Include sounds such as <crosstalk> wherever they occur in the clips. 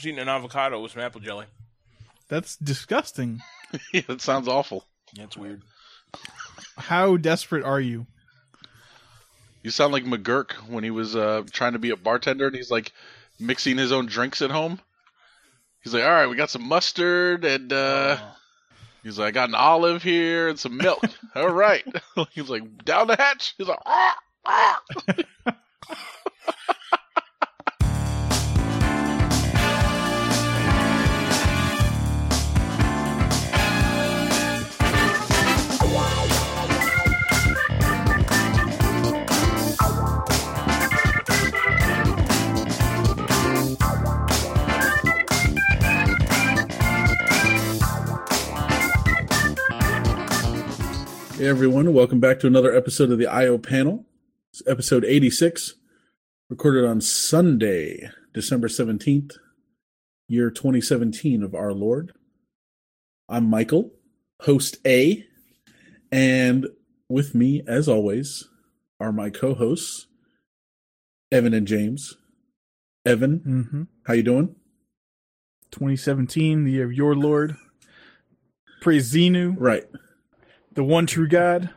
just eating an avocado with some apple jelly. That's disgusting. <laughs> yeah, that sounds awful. Yeah, it's weird. How desperate are you? You sound like McGurk when he was uh, trying to be a bartender and he's like mixing his own drinks at home. He's like, "All right, we got some mustard and uh, he's like, I got an olive here and some milk. <laughs> All right." <laughs> he's like, "Down the hatch." He's like, "Ah, ah." Hey everyone, welcome back to another episode of the IO panel. It's episode 86, recorded on Sunday, December 17th, year 2017 of our Lord. I'm Michael, host A, and with me, as always, are my co-hosts, Evan and James. Evan, Mm-hmm. how you doing? 2017, the year of your Lord. Praise Xenu, Right. The one true God.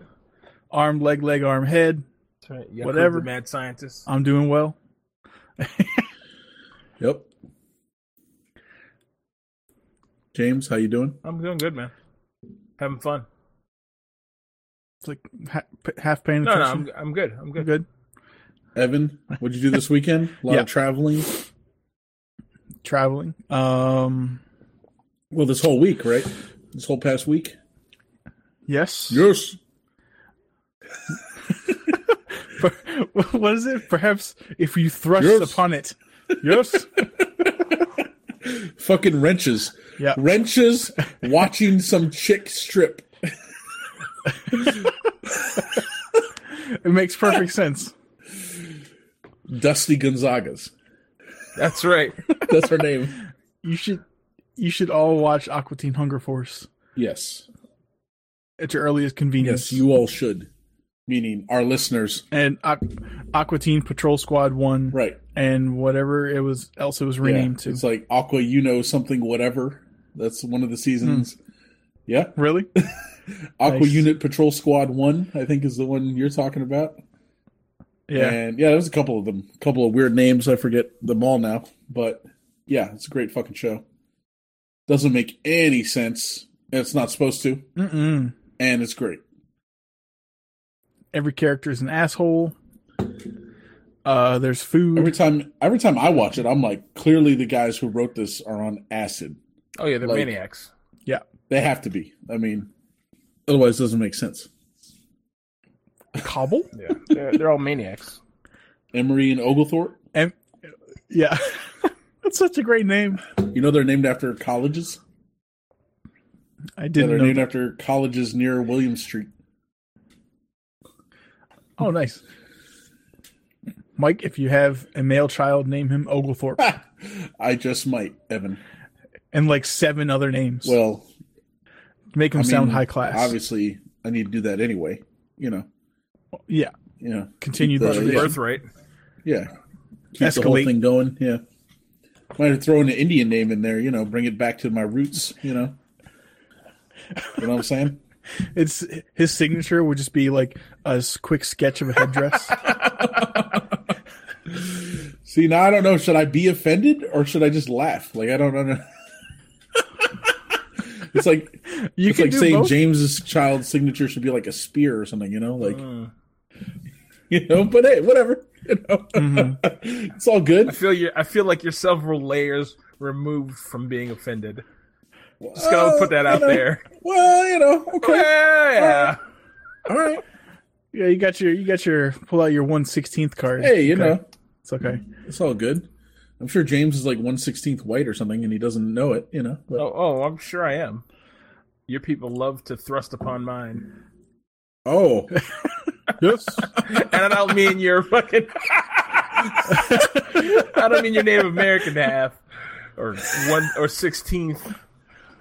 Arm, leg, leg, arm, head. That's right. Yakuza Whatever. Mad scientist. I'm doing well. <laughs> Yep. James, how you doing? I'm doing good, man. Having fun. It's like ha- half paying No, no, attention. I'm I'm good. I'm I'm good. good. Evan, what'd you do this weekend? A lot <laughs> Yeah. of traveling. Traveling. Um, Well, this whole week, right? This whole past week. Yes. Yes. <laughs> what is it? Perhaps if you thrust Yes. upon it. Yes. <laughs> Fucking wrenches. Yeah. Wrenches watching some chick strip. <laughs> It makes perfect sense. Dusty Gozongas. That's right. That's her name. You should you should all watch Aqua Teen Hunger Force Yes. At your earliest convenience. Yes, you all should. Meaning our listeners. and Aqu- Aqua Teen Patrol Squad One, Right. and whatever it was else it was Yeah. renamed to. It's like Aqua, you know something, whatever. That's one of the seasons. Hmm. Yeah. Really? <laughs> Aqua Nice. Unit Patrol Squad 1, I think, is the one you're talking about. Yeah. And yeah, there's a couple of them. A couple of weird names. I forget them all now. But yeah, it's a great fucking show. Doesn't make any sense. It's not supposed to. Mm-mm. And it's great. Every character is an asshole. Uh, there's food. Every time every time I watch it, I'm like, clearly the guys who wrote this are on acid. Oh yeah, they're Like- maniacs. Yeah, they have to be. I mean, otherwise it doesn't make sense. Cobble. <laughs> Yeah, they're, they're all maniacs. Emory and Oglethorpe, And yeah, <laughs> that's such a great name. you know they're named after colleges? I didn't they're named that. after colleges near William Street. Oh, nice. Mike, if you have a male child, name him Oglethorpe, <laughs> I just might, Evan. and like seven other names. Well, Make him I sound mean, high class. Obviously, I need to do that anyway. You know, Yeah. Yeah. Continue the the- tradition. Birthright. yeah. Keep the whole thing going. Yeah. Might have thrown an Indian name in there. You know, bring it back to my roots. You know. You know what I'm saying? <laughs> It's his signature would just be like a quick sketch of a headdress. <laughs> See, now I don't know. Should I be offended or should I just laugh? Like I don't know. <laughs> it's like You it's can like saying both. James's child's signature should be like a spear or something. You know, like Mm. you know. But hey, whatever. You know, Mm-hmm. it's all good. I feel you. I feel like you're several layers removed from being offended. Just gonna put that out oh, know, there. Well, you know, okay, Yeah. all right. Yeah, you got your you got your pull out your one sixteenth card. Hey, you Okay. know, it's okay. it's all good. I'm sure James is like one sixteenth white or something, and he doesn't know it. You know, but Oh, oh, I'm sure I am. Your people love to thrust upon mine, oh, <laughs> Yes. and I don't mean your fucking. <laughs> I don't mean your Native American half, or one or sixteenth.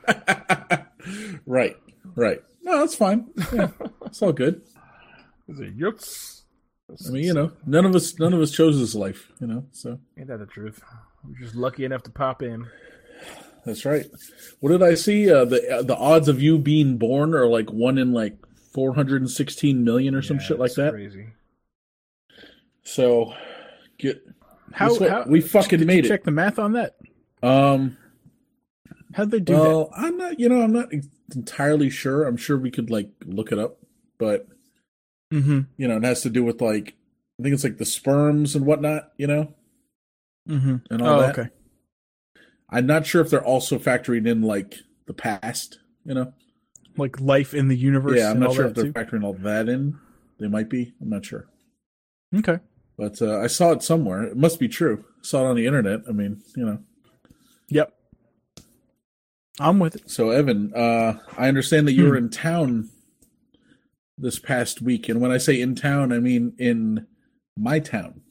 <laughs> right, right. No, that's fine. Yeah, it's all good. Yups. I mean, you know, none of us, none of us chose this life. You know, so Ain't that the truth? We're just lucky enough to pop in. That's right. What did I see? Uh, the uh, the odds of you being born are like one in like 416 million or some Yeah, shit like that. Crazy. So, get How, how We fucking made you it. Check the math on that. um. How'd they do that? well, I'm not. You know, I'm not entirely sure. I'm sure we could like look it up, but? Mm-hmm. you know, it has to do with like I think it's like the sperms and whatnot. You know, Mm-hmm. and all Oh, that. okay. I'm not sure if they're also factoring in like the past. You know, Like life in the universe. yeah, I'm not sure if that they're too. factoring all that in. They might be. I'm not sure. Okay. But uh, I saw it somewhere. It must be true. saw it on the internet. I mean, you know. Yep. I'm with it. So Evan, uh, I understand that you were in town this past week, and when I say in town, I mean in my town.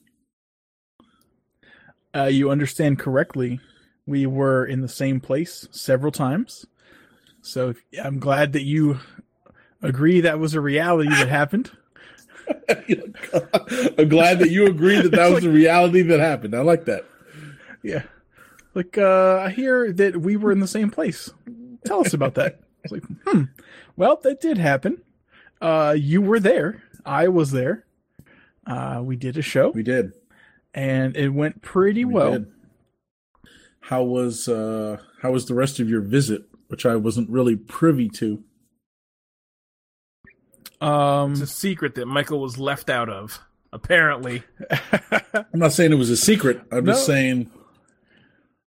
Uh, you understand correctly. We were in the same place several times. So I'm glad that you agree that was a reality that happened. <laughs> <laughs> I'm glad that you agree that that It's was a reality that happened. I like that. Yeah. Like, uh, I hear that we were in the same place. Tell us about that. <laughs> It's like, hmm. Well, that did happen. Uh, you were there. I was there. Uh, we did a show We did. and it went pretty We well. did. How was uh how was the rest of your visit, which I wasn't really privy to? Um, It's a secret that Michael was left out of. Apparently, <laughs> I'm not saying it was a secret. I'm just saying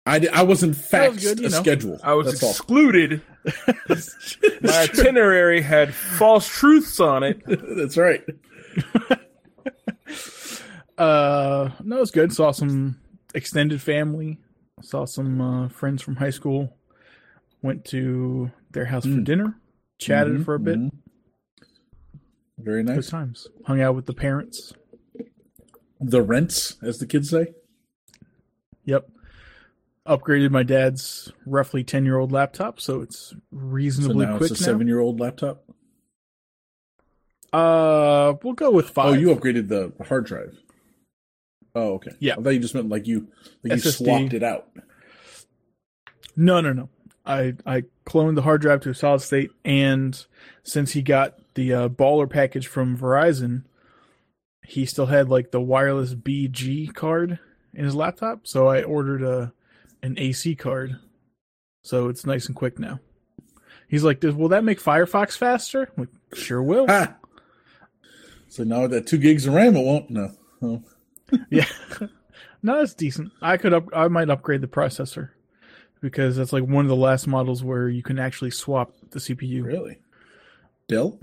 I, I wasn't That was faxed good, a know. schedule. I was That's excluded. <laughs> My itinerary had false truths on it. <laughs> That's right. <laughs> Uh, no, it was good. Saw some extended family. Saw some uh, friends from high school. Went to their house for Mm. dinner. Chatted Mhm, for a bit. mhm. Very Good nice. times. Hung out with the parents. The rents, as the kids say. Yep. Upgraded my dad's roughly ten year old laptop, so it's So reasonably now quick it's a seven-year-old laptop. Uh, we'll go with five. Oh, you upgraded the hard drive. Oh, okay. Yeah. I thought you just meant like you like you swapped it out. No, no, no. I I cloned the hard drive to a solid state, and since he got the uh, baller package from Verizon, he still had like the wireless BG card in his laptop. So I ordered a an AC card, so it's nice and quick now. He's like, "Will that make Firefox faster?" I'm like, sure will. Ha! So now with that two gigs of RAM, it won't. No. Oh, <laughs> Yeah. no, it's decent. I could up I might upgrade the processor because that's like one of the last models where you can actually swap the CPU. really? Dell?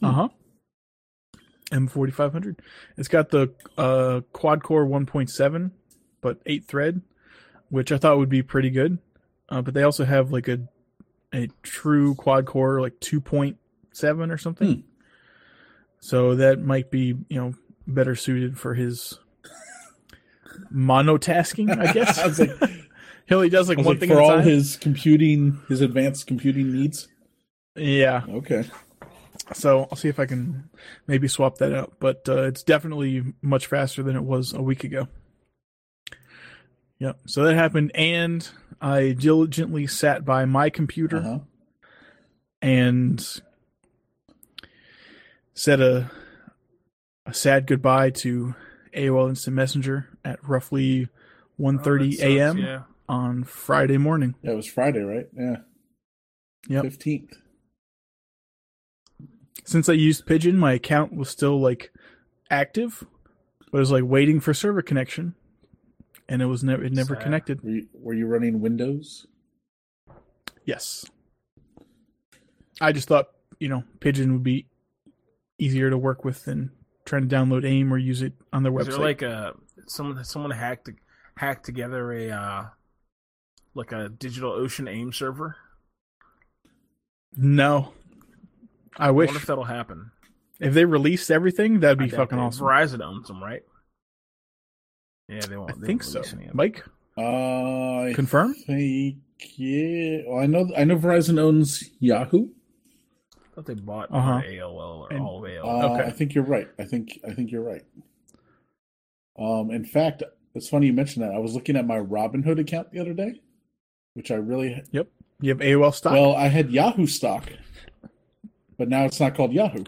Hmm. Uh-huh. M4500. It's got the uh quad core 1.7 but 8 thread, which I thought would be pretty good. Uh, but they also have like a a true quad core like 2.7 or something. Hmm. So that might be, you know, better suited for his monotasking, I <laughs> guess. I was like, <laughs> he only does like one like, thing for all time. his computing, his advanced computing needs. Yeah. Okay. So I'll see if I can maybe swap that out. But uh, it's definitely much faster than it was a week ago. Yep. So that happened, and I diligently sat by my computer Uh-huh. and said a a sad goodbye to AOL Instant Messenger at roughly 1:30 Oh, a.m. Yeah. on Friday morning. Yeah, it was Friday, right? Yeah. Yep. Fifteenth. Since I used Pidgin, my account was still like active, but it was like waiting for server connection, and it was never it never Sad. connected. Were you, were you running Windows? Yes, I just thought you know Pidgin would be easier to work with than trying to download AIM or use it on their Was website. there like a someone someone hacked hacked together a uh, like a digital ocean aim server? no, I I wish wonder if that'll happen. if they released everything, that'd be fucking awesome. Verizon owns them, right? Yeah, they won't. I they think won't so. release any of them. Mike, Uh, I confirm. think yeah. Well, I know. I know Verizon owns Yahoo. I thought they bought Uh-huh. AOL or And- all of AOL. Uh, Okay. I think you're right. I think I think you're right. Um, in fact, It's funny you mentioned that. I was looking at my Robinhood account the other day, which I really yep. You have AOL stock. well. I had Yahoo stock, but now it's not called Yahoo.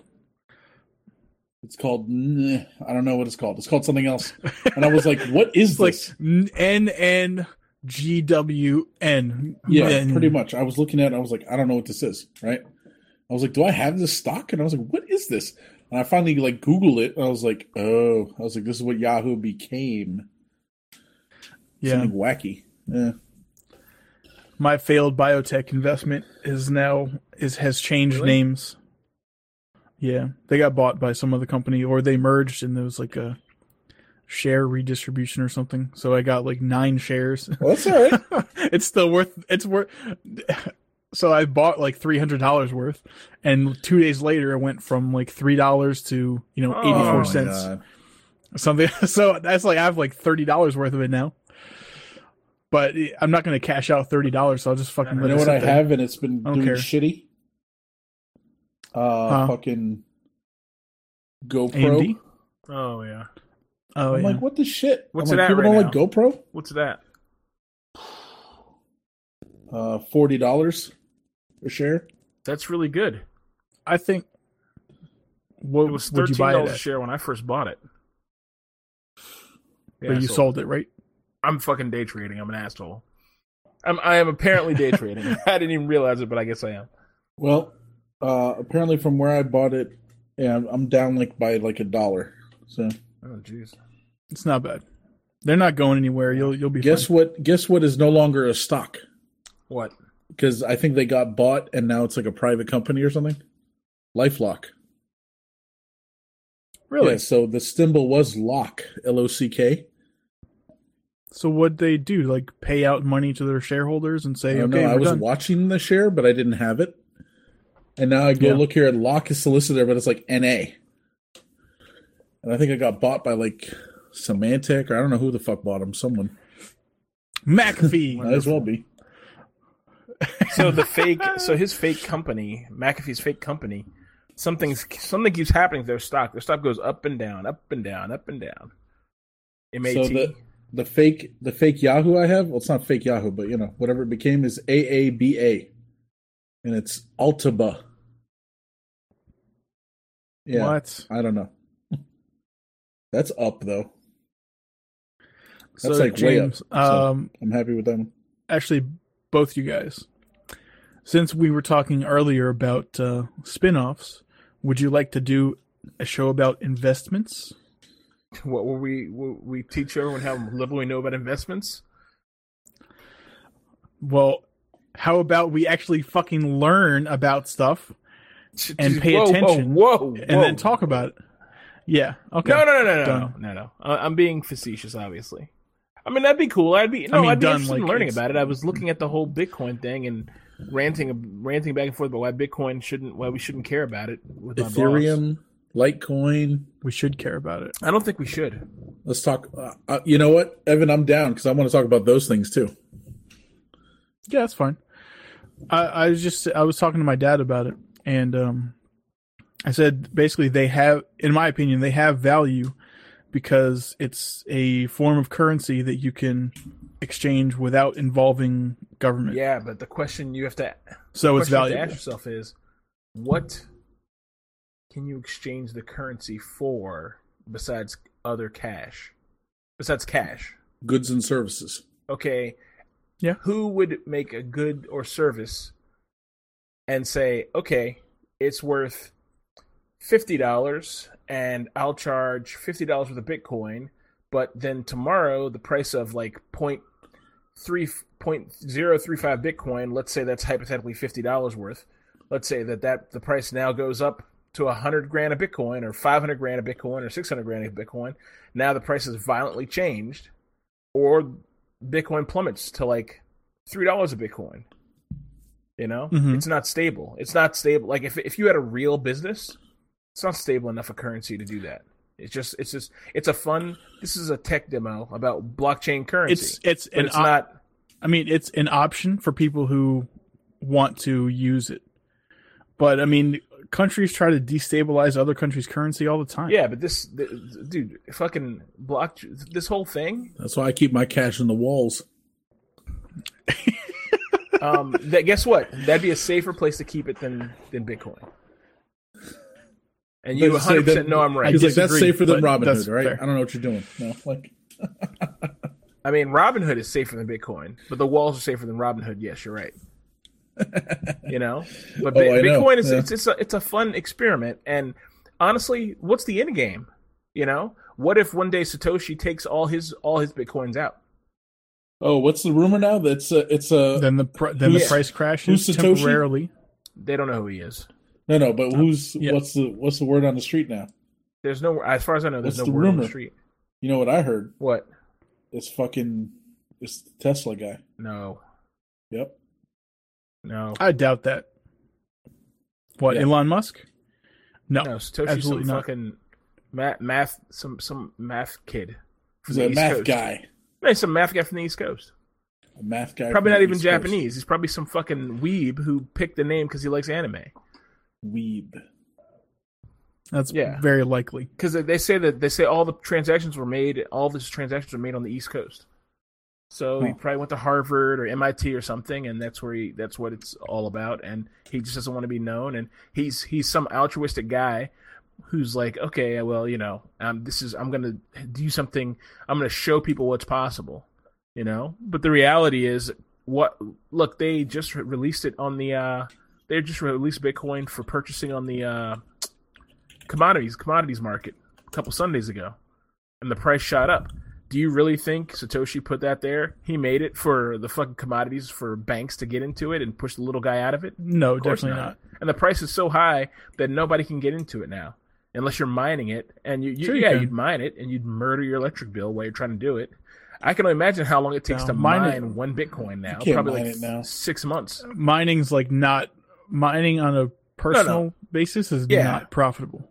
It's called I don't know what it's called. It's called something else. And I was like, "What is it's <laughs> like this?" N N G W N. Yeah, pretty much. I was looking at it. I was like, I don't know what this is, right? I was like, do I have this stock? And I was like, what is this? And I finally like Google it. And I was like, oh, I was like, this is what Yahoo became. Yeah, Something wacky. Yeah. my failed biotech investment is now is has changed Really? names. Yeah, they got bought by some other company, or they merged, and there was like a share redistribution or something. So I got like nine shares. <laughs> Well, that's all right. <laughs> it's still worth. It's worth. <laughs> So I bought like three hundred dollars worth, and two days later it went from like three dollars to you know Oh eighty four cents God. something. So that's like I have like thirty dollars worth of it now. But I'm not going to cash out thirty dollars, so I'll just fucking You let it know what I have, and it's been doing care. shitty. Uh, Huh? fucking GoPro. AMD? Oh yeah. Oh I'm yeah. like, what the shit? What's I'm it like, at people right don't like GoPro. What's that? <sighs> Uh, forty dollars a share. That's really good. I think. What It was would you thirteen buy dollars a share when I first bought it. but you so- sold it, right? I'm fucking day trading. I'm an asshole. I'm I am apparently day trading. <laughs> I didn't even realize it, but I guess I am. Well, uh, apparently from where I bought it, yeah, I'm down like by like a dollar. So Oh jeez. It's not bad. They're not going anywhere. You'll you'll be guess fine. what? Guess what is no longer a stock What? because I think they got bought and now it's like a private company or something. LifeLock. Really? Yeah, so the symbol was lock, L O C K. So what they do? Like pay out money to their shareholders and say, don't okay, know. I we're was done. watching the share, but I didn't have it. And now I go Yeah. look here at lock is solicitor, but it's like NA. And I think I got bought by like Symantec or I don't know who the fuck bought him. Someone McAfee. <laughs> might as well be. So the fake, so his fake company, McAfee's fake company, something's something keeps happening to their stock. Their stock goes up and down, up and down, up and down. MAT. So the the fake the fake Yahoo I have, well, it's not fake Yahoo, but you know whatever it became is AABA, and it's Altaba. Yeah, What? I don't know. That's up though. So That's like way up, James, so- um, I'm happy with them. actually, both you guys, since we were talking earlier about uh, spin-offs, would you like to do a show about investments? what will we will we teach everyone how little we know about investments? Well, how about we actually fucking learn about stuff And pay Whoa, attention. Whoa, whoa, and then talk about it? Yeah. Okay. No, no, no, no, no, Done. no, no, no. I- I'm being facetious, obviously. I mean, that'd be cool. I'd be no, I mean, I'd be done, interested in learning it's- about it. I was looking at the whole Bitcoin thing and ranting, ranting back and forth about why Bitcoin shouldn't, why we shouldn't care about it. With my. Ethereum, Litecoin. We should care about it. I don't think we should. Let's talk. Uh, uh, you know what, Evan? I'm down because I want to talk about those things too. Yeah, that's fine. I, I was just I was talking to my dad about it, and um, I said basically they have, in my opinion, they have value because it's a form of currency that you can exchange without involving government. Yeah, but the question you have to, so it's question you have to valuable. ask yourself is, what can you exchange the currency for besides other cash? Besides cash. Goods and services. okay, Yeah. who would make a good or service and say, okay, it's worth fifty dollars, and I'll charge fifty dollars worth of Bitcoin, but then tomorrow the price of like point three point zero three five Bitcoin, let's say that's hypothetically fifty dollars worth. Let's say that that the price now goes up to a hundred grand a Bitcoin, or five hundred grand a Bitcoin, or six hundred grand a Bitcoin. Now the price has violently changed, or Bitcoin plummets to like three dollars a Bitcoin. You know, Mhm. it's not stable. It's not stable. Like if if you had a real business, it's not stable enough a currency to do that. It's just it's just it's a fun. This is a tech demo about blockchain currency. It's it's an it's op- not. I mean, it's an option for people who want to use it. But I mean, countries try to destabilize other countries' currency all the time. Yeah, but this, th- dude, fucking block this whole thing. That's why I keep my cash in the walls. <laughs> Um, that guess what? That'd be a safer place to keep it than than Bitcoin. And you 100 percent know I'm right. He's like, that's safer than Robinhood, right? fair. I don't know what you're doing. No, like <laughs> I mean, Robinhood is safer than Bitcoin, but the walls are safer than Robinhood. Yes, you're right. You know, but Oh, Bi- I know. Bitcoin is Yeah. it's it's a, it's a fun experiment. And honestly, what's the end game? You know, what if one day Satoshi takes all his all his bitcoins out? Oh, what's the rumor now? That's uh, it's a Then the pr- then the price crashes who's Satoshi? temporarily. They don't know who he is. no, no. But who's yeah. what's the what's the word on the street now? There's no, as far as I know, there's What's no the word on the street. You know what I heard? What? It's fucking it's the Tesla guy. No, Yep. No, I doubt that. What Yeah. Elon Musk? No, no. Satoshi's some absolutely not. fucking math, math, some some math kid. He's a East math Coast. guy. No, he's some math guy from the East Coast. A math guy. Probably not even East Coast. Japanese. He's probably some fucking weeb who picked the name because he likes anime. Weeb. That's Yeah. very likely. Because they say that they say all the transactions were made, all these transactions were made on the East Coast. So he probably went to Harvard or MIT or something, and that's where he that's what it's all about. And he just doesn't want to be known. And he's he's some altruistic guy who's like, okay, well, you know, um, this is I'm gonna do something. I'm gonna show people what's possible, you know. But the reality is, what look they just re- released it on the uh they just released Bitcoin for purchasing on the uh commodities commodities market a couple Sundays ago, and the price shot up. Do you really think Satoshi put that there? He made it for the fucking commodities for banks to get into it and push the little guy out of it? No, Of definitely not. And the price is so high that nobody can get into it now, unless you're mining it. And you, you Sure you yeah, can. you'd mine it and you'd murder your electric bill while you're trying to do it. I can only imagine how long it takes No, to mine it- one Bitcoin now. Probably like it now. six months. Mining's like not mining on a personal basis is Yeah. not profitable.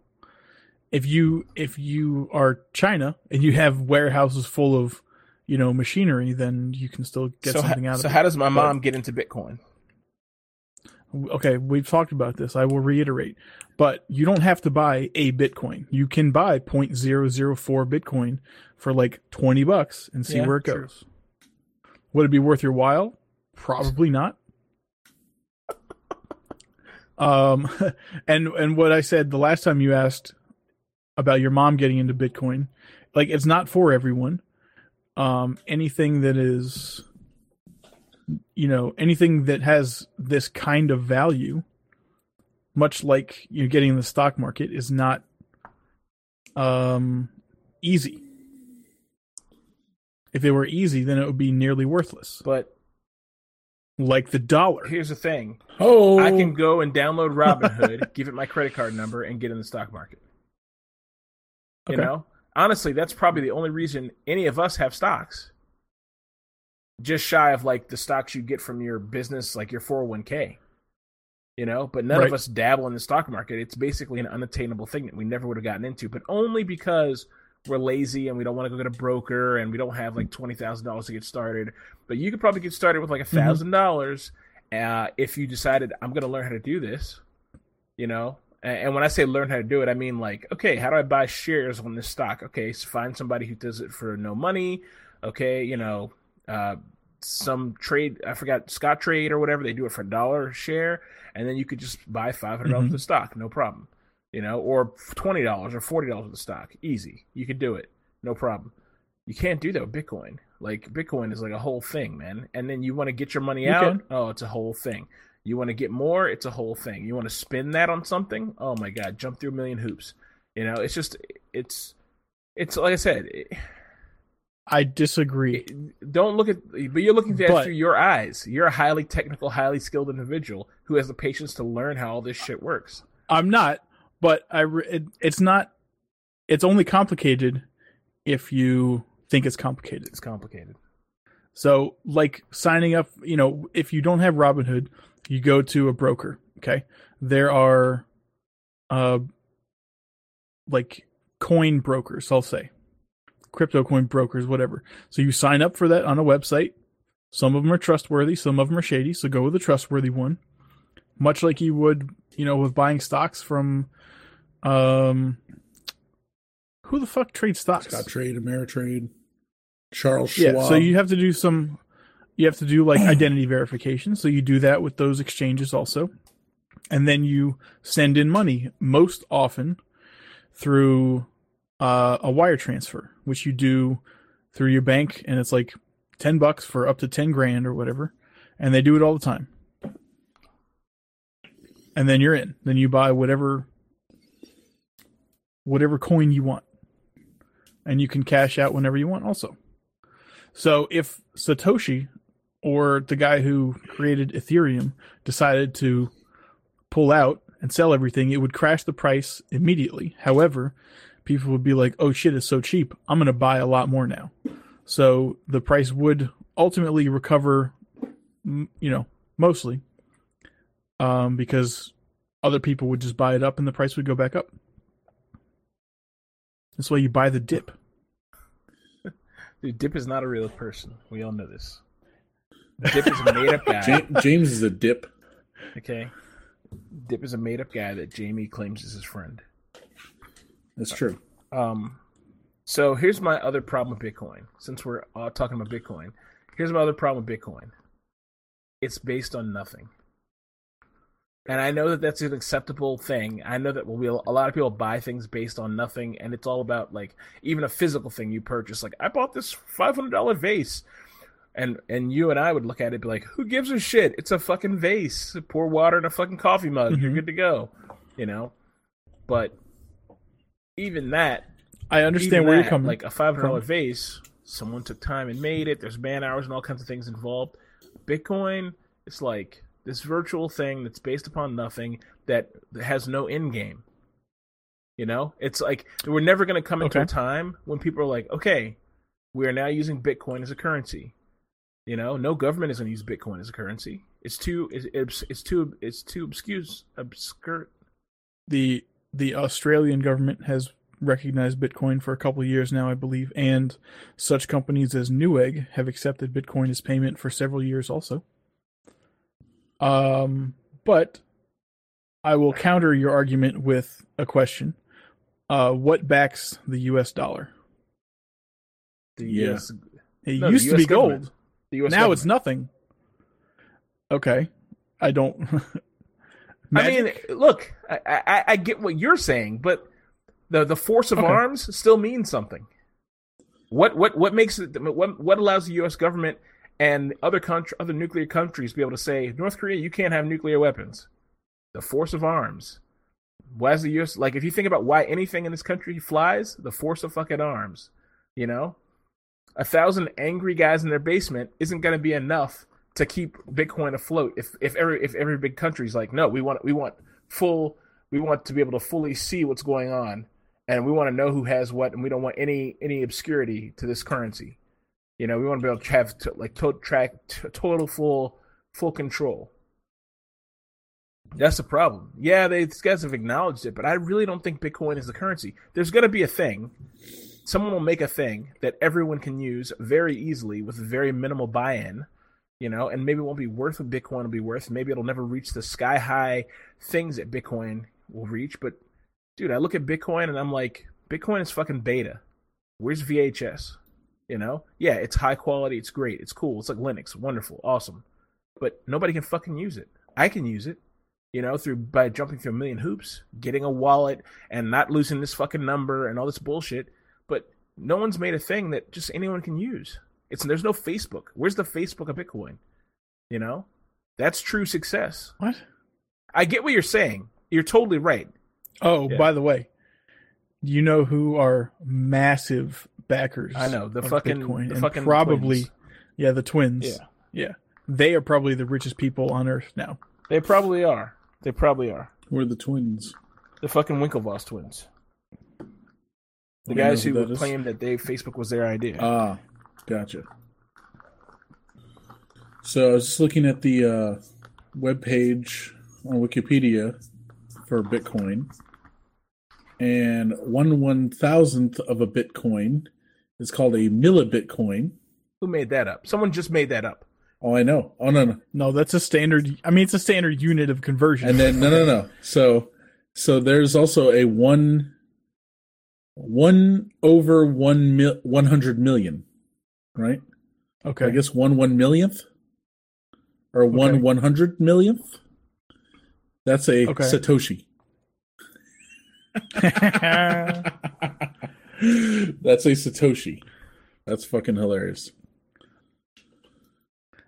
If you if you are China and you have warehouses full of you know machinery, then you can still get so something how, out so of it. So how does my mom get into Bitcoin? okay, we've talked about this. I will reiterate. But you don't have to buy a Bitcoin. You can buy 0.004 Bitcoin for like 20 bucks and see Yeah, where it true. goes. Would it be worth your while? Probably not. Um <laughs> and and what I said the last time you asked about your mom getting into Bitcoin, like it's not for everyone. Um anything that is you know anything that has this kind of value much like you know, getting in the stock market is not um easy. If it were easy then it would be nearly worthless. But like the dollar. here's the thing: Oh, I can go and download Robinhood, <laughs> give it my credit card number, and get in the stock market. You know, honestly, that's probably the only reason any of us have stocks. Just shy of like the stocks you get from your business, like your 401k. You know, but none Right. of us dabble in the stock market. It's basically an unattainable thing that we never would have gotten into, but only because we're lazy and we don't want to go get a broker and we don't have like twenty thousand dollars to get started. But you could probably get started with like a thousand dollars uh, if you decided I'm going to learn how to do this. You know, and, when I say learn how to do it, I mean like, okay, how do I buy shares on this stock? Okay, so find somebody who does it for no money. Okay, you know, uh, some trade I forgot Scottrade or whatever they do it for a dollar a share, and then you could just buy five hundred dollars Mhm. of stock, no problem. You know, or twenty dollars or forty dollars of the stock, easy. You could do it, no problem. You can't do that with Bitcoin. Like Bitcoin is like a whole thing, man. And then you want to get your money You out, can. oh, it's a whole thing. You want to get more, it's a whole thing. You want to spin that on something, oh my god, jump through a million hoops. You know, it's just it's it's like I said, it, i disagree don't look at but you're looking at But- through your eyes. You're a highly technical, highly skilled individual who has the patience to learn how all this shit works. i'm not but i it, it's not it's only complicated if you think it's complicated It's complicated. So, like signing up, you know, if you don't have Robinhood, you go to a broker. Okay, there are, uh, like coin brokers. I'll say, crypto coin brokers, whatever. So you sign up for that on a website. Some of them are trustworthy. Some of them are shady. So go with the trustworthy one. much like you would, you know, with buying stocks from, um, who the fuck trades stocks? Scottrade, Ameritrade, Charles Schwab. Yeah, so you have to do some you have to do like identity verification. So you do that with those exchanges also. And then you send in money most often through uh, a wire transfer, which you do through your bank and it's like 10 bucks for up to 10 grand or whatever. And they do it all the time. And then you're in. Then you buy whatever whatever coin you want. And you can cash out whenever you want also. So if Satoshi or the guy who created Ethereum decided to pull out and sell everything, it would crash the price immediately. However, people would be like, "Oh shit, it's so cheap. I'm going to buy a lot more now." So the price would ultimately recover you know, mostly um because other people would just buy it up and the price would go back up. That's why you buy the dip. <laughs> Dude, Dip is not a real person. We all know this. Dip is a made up guy. James is a dip. Okay. Dip is a made up guy that Jamie claims is his friend. That's true. Um, so here's my other problem with Bitcoin. Since we're uh, talking about Bitcoin, here's my other problem with Bitcoin. It's based on nothing. And I know that that's an acceptable thing. I know that we, a lot of people buy things based on nothing, and it's all about like even a physical thing you purchase. Like I bought this five hundred dollar vase, and and you and I would look at it and be like, "Who gives a shit? It's a fucking vase. Pour water in a fucking coffee mug. You're Mhm. good to go." You know, but even that, I understand where that, you're coming. Like a five hundred dollar vase, someone took time and made it. There's man hours and all kinds of things involved. Bitcoin, it's like this virtual thing that's based upon nothing that has no end game. You know, it's like we're never going to come into Okay. a time when people are like, okay, we are now using Bitcoin as a currency. You know, no government is going to use Bitcoin as a currency. It's too, it's, it's, it's too, it's too obscure, obscure. the the Australian government has recognized Bitcoin for a couple of years now, I believe, and such companies as Newegg have accepted Bitcoin as payment for several years also. Um, but I will counter your argument with a question. Uh, what backs the U.S. dollar? The Yeah. US, It No, the used to be government. gold. The US now government. it's nothing. Okay, I don't. <laughs> I mean, look, I, I, I get what you're saying, but the the force of Okay. arms still means something. What what what makes it? What what allows the U.S. government and other country, other nuclear countries to be able to say North Korea, you can't have nuclear weapons? The force of arms. Why is the U.S. like? If you think about why anything in this country flies, the force of fucking arms. You know, a thousand angry guys in their basement isn't going to be enough to keep Bitcoin afloat. If if every if every big country's like, no, we want we want full, we want to be able to fully see what's going on, and we want to know who has what, and we don't want any any obscurity to this currency. You know, we want to be able to have to, like to, track t- total full full control. That's the problem. Yeah, they these guys have acknowledged it, but I really don't think Bitcoin is the currency. There's going to be a thing. Someone will make a thing that everyone can use very easily with very minimal buy-in, you know, and maybe it won't be worth what Bitcoin will be worth. Maybe it'll never reach the sky high things that Bitcoin will reach. But dude, I look at Bitcoin and I'm like, Bitcoin is fucking beta. Where's VHS? You know? Yeah, it's high quality, it's great, it's cool, it's like Linux, wonderful, awesome. But nobody can fucking use it. I can use it you know, through by jumping through a million hoops, getting a wallet, and not losing this fucking number and all this bullshit. But no one's made a thing that just anyone can use. It's there's no Facebook. Where's the Facebook of Bitcoin? You know, that's true success. what? I get what you're saying. You're totally right. Oh, Yeah. by the way, you know who are massive backers? I know the of fucking Bitcoin, the and fucking probably twins. yeah the twins. Yeah. yeah, they are probably the richest people on earth now. They probably are. They probably are. We're the twins. The fucking Winklevoss twins. The guys who who that is. claimed that they Facebook was their idea. Ah, gotcha. So I was just looking at the uh, web page on Wikipedia for Bitcoin, and one one thousandth of a Bitcoin is called a millibitcoin. Who made that up? Someone just made that up. Oh, I know. Oh no, no. No, that's a standard. I mean, it's a standard unit of conversion. And then no, no, no. So, so there's also a one, one over one mil, one hundred million, right? okay, I guess one one millionth, or one Okay. one hundred millionth. That's a Okay. satoshi. <laughs> That's a satoshi. That's fucking hilarious.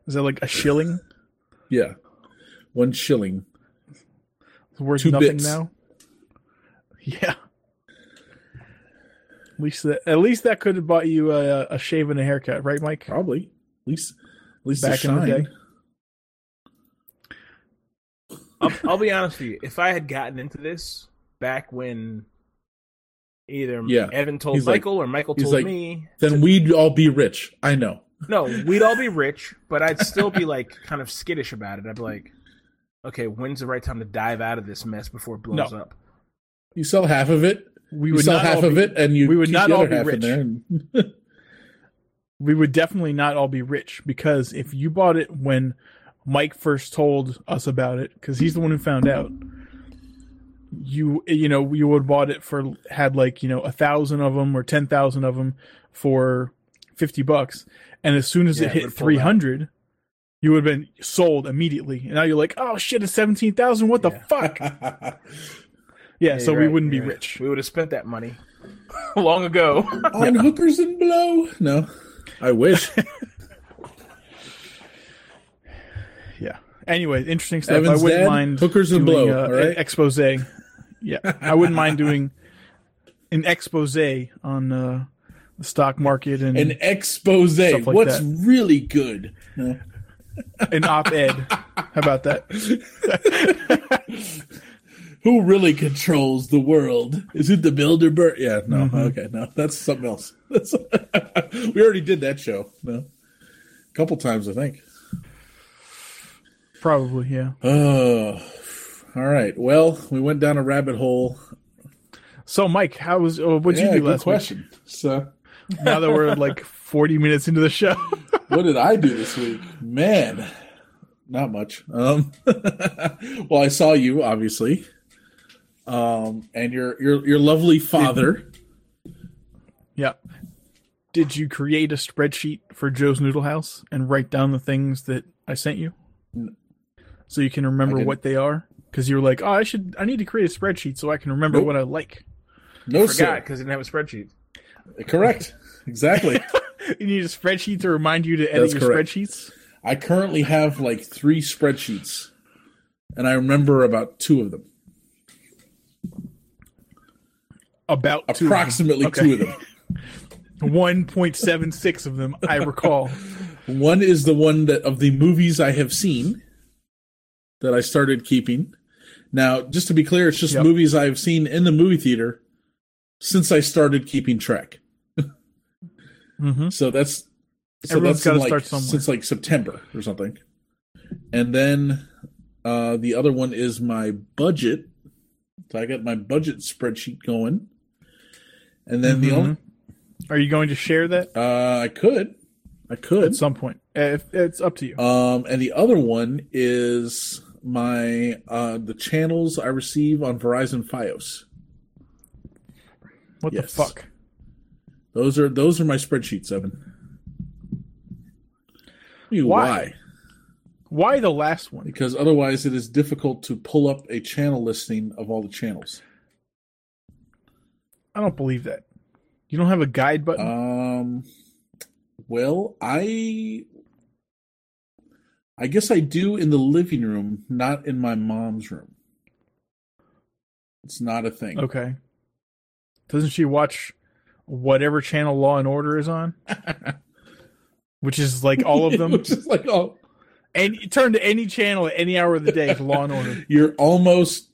is that like a shilling? Yeah, one shilling. It's worth Two nothing bits. now. Yeah. At least that, at least that could have bought you a, a shave and a haircut, right, Mike? Probably. At least, at least Back in the day. I'll, I'll be honest with you. If I had gotten into this back when either Yeah. Evan told He's like- Michael or Michael told like- me, Then we'd all be rich. I know. no, we'd all be <laughs> rich, but I'd still be like kind of skittish about it. I'd be like, okay, when's the right time to dive out of this mess before it blows No. up? You sell half of it. We would sell not half of be- it, and you we would not the all be rich. <laughs> We would definitely not all be rich because if you bought it when Mike first told us about it, because he's the one who found out, you you know you would have bought it for had like you know a thousand of them or ten thousand of them for fifty bucks, and as soon as Yeah, it it hit three hundred, you would have been sold immediately. And now you're like, oh shit, it's seventeen thousand. What the Yeah. fuck? <laughs> Yeah, Yeah, so we right, wouldn't be right. rich. We would have spent that money <laughs> long ago. <laughs> on hookers and blow. No, I wish. <laughs> Yeah. Anyway, interesting stuff. Evan's I wouldn't dad, mind hookers and doing, blow, uh, all right? expose. Yeah, I wouldn't mind doing an expose on uh, the stock market and An expose. Like What's that. really good? An op-ed. How about that? Who really controls the world? Is it the Bilderberg? Yeah, no. Mm-hmm. Okay, no, that's something else. <laughs> That's, we already did that show. No, a couple times, I think. Probably, yeah. Oh, all right. Well, we went down a rabbit hole. So, Mike, how was? Uh, what'd yeah, you do last question. So. Now that we're like <laughs> forty minutes into the show, <laughs> what did I do this week? Man, not much. Um, well, I saw you obviously, um, and your your your lovely father. <laughs> yeah. Did you create a spreadsheet for Joe's Noodle House and write down the things that I sent you, so you can remember what they are? Because you were like, "Oh, I should. I need to create a spreadsheet so I can remember Nope. what I like." No, Forgot because I didn't have a spreadsheet. Correct. Exactly. <laughs> You need a spreadsheet to remind you to edit That's your correct. spreadsheets. I currently have like three spreadsheets, and I remember about two of them. About two of them. Approximately Okay. two of them. <laughs> One point seven six of them, I recall. <laughs> One is the one that of the movies I have seen that I started keeping. Now, just to be clear, it's just Yep. movies I've seen in the movie theater since I started keeping track. hmm So that's so Everyone's that's like, start somewhere. since like September or something. And then uh, the other one is my budget. So I got my budget spreadsheet going. And then the Mhm. only Are you going to share that uh, I could, I could. at some point? If, it's up to you. Um, and the other one is my uh the channels I receive on Verizon FiOS. What yes. the fuck? Those are those are my spreadsheets, Evan. You, Why? why? Why the last one? Because otherwise, it is difficult to pull up a channel listing of all the channels. I don't believe that. You don't have a guide button. Um, well, I, I guess I do in the living room, not in my mom's room. It's not a thing. okay. Doesn't she watch whatever channel Law and Order is on? <laughs> Which is like all of them. <laughs> Which is like, oh, and you turn to any channel at any hour of the day for Law and Order, <laughs> you're almost,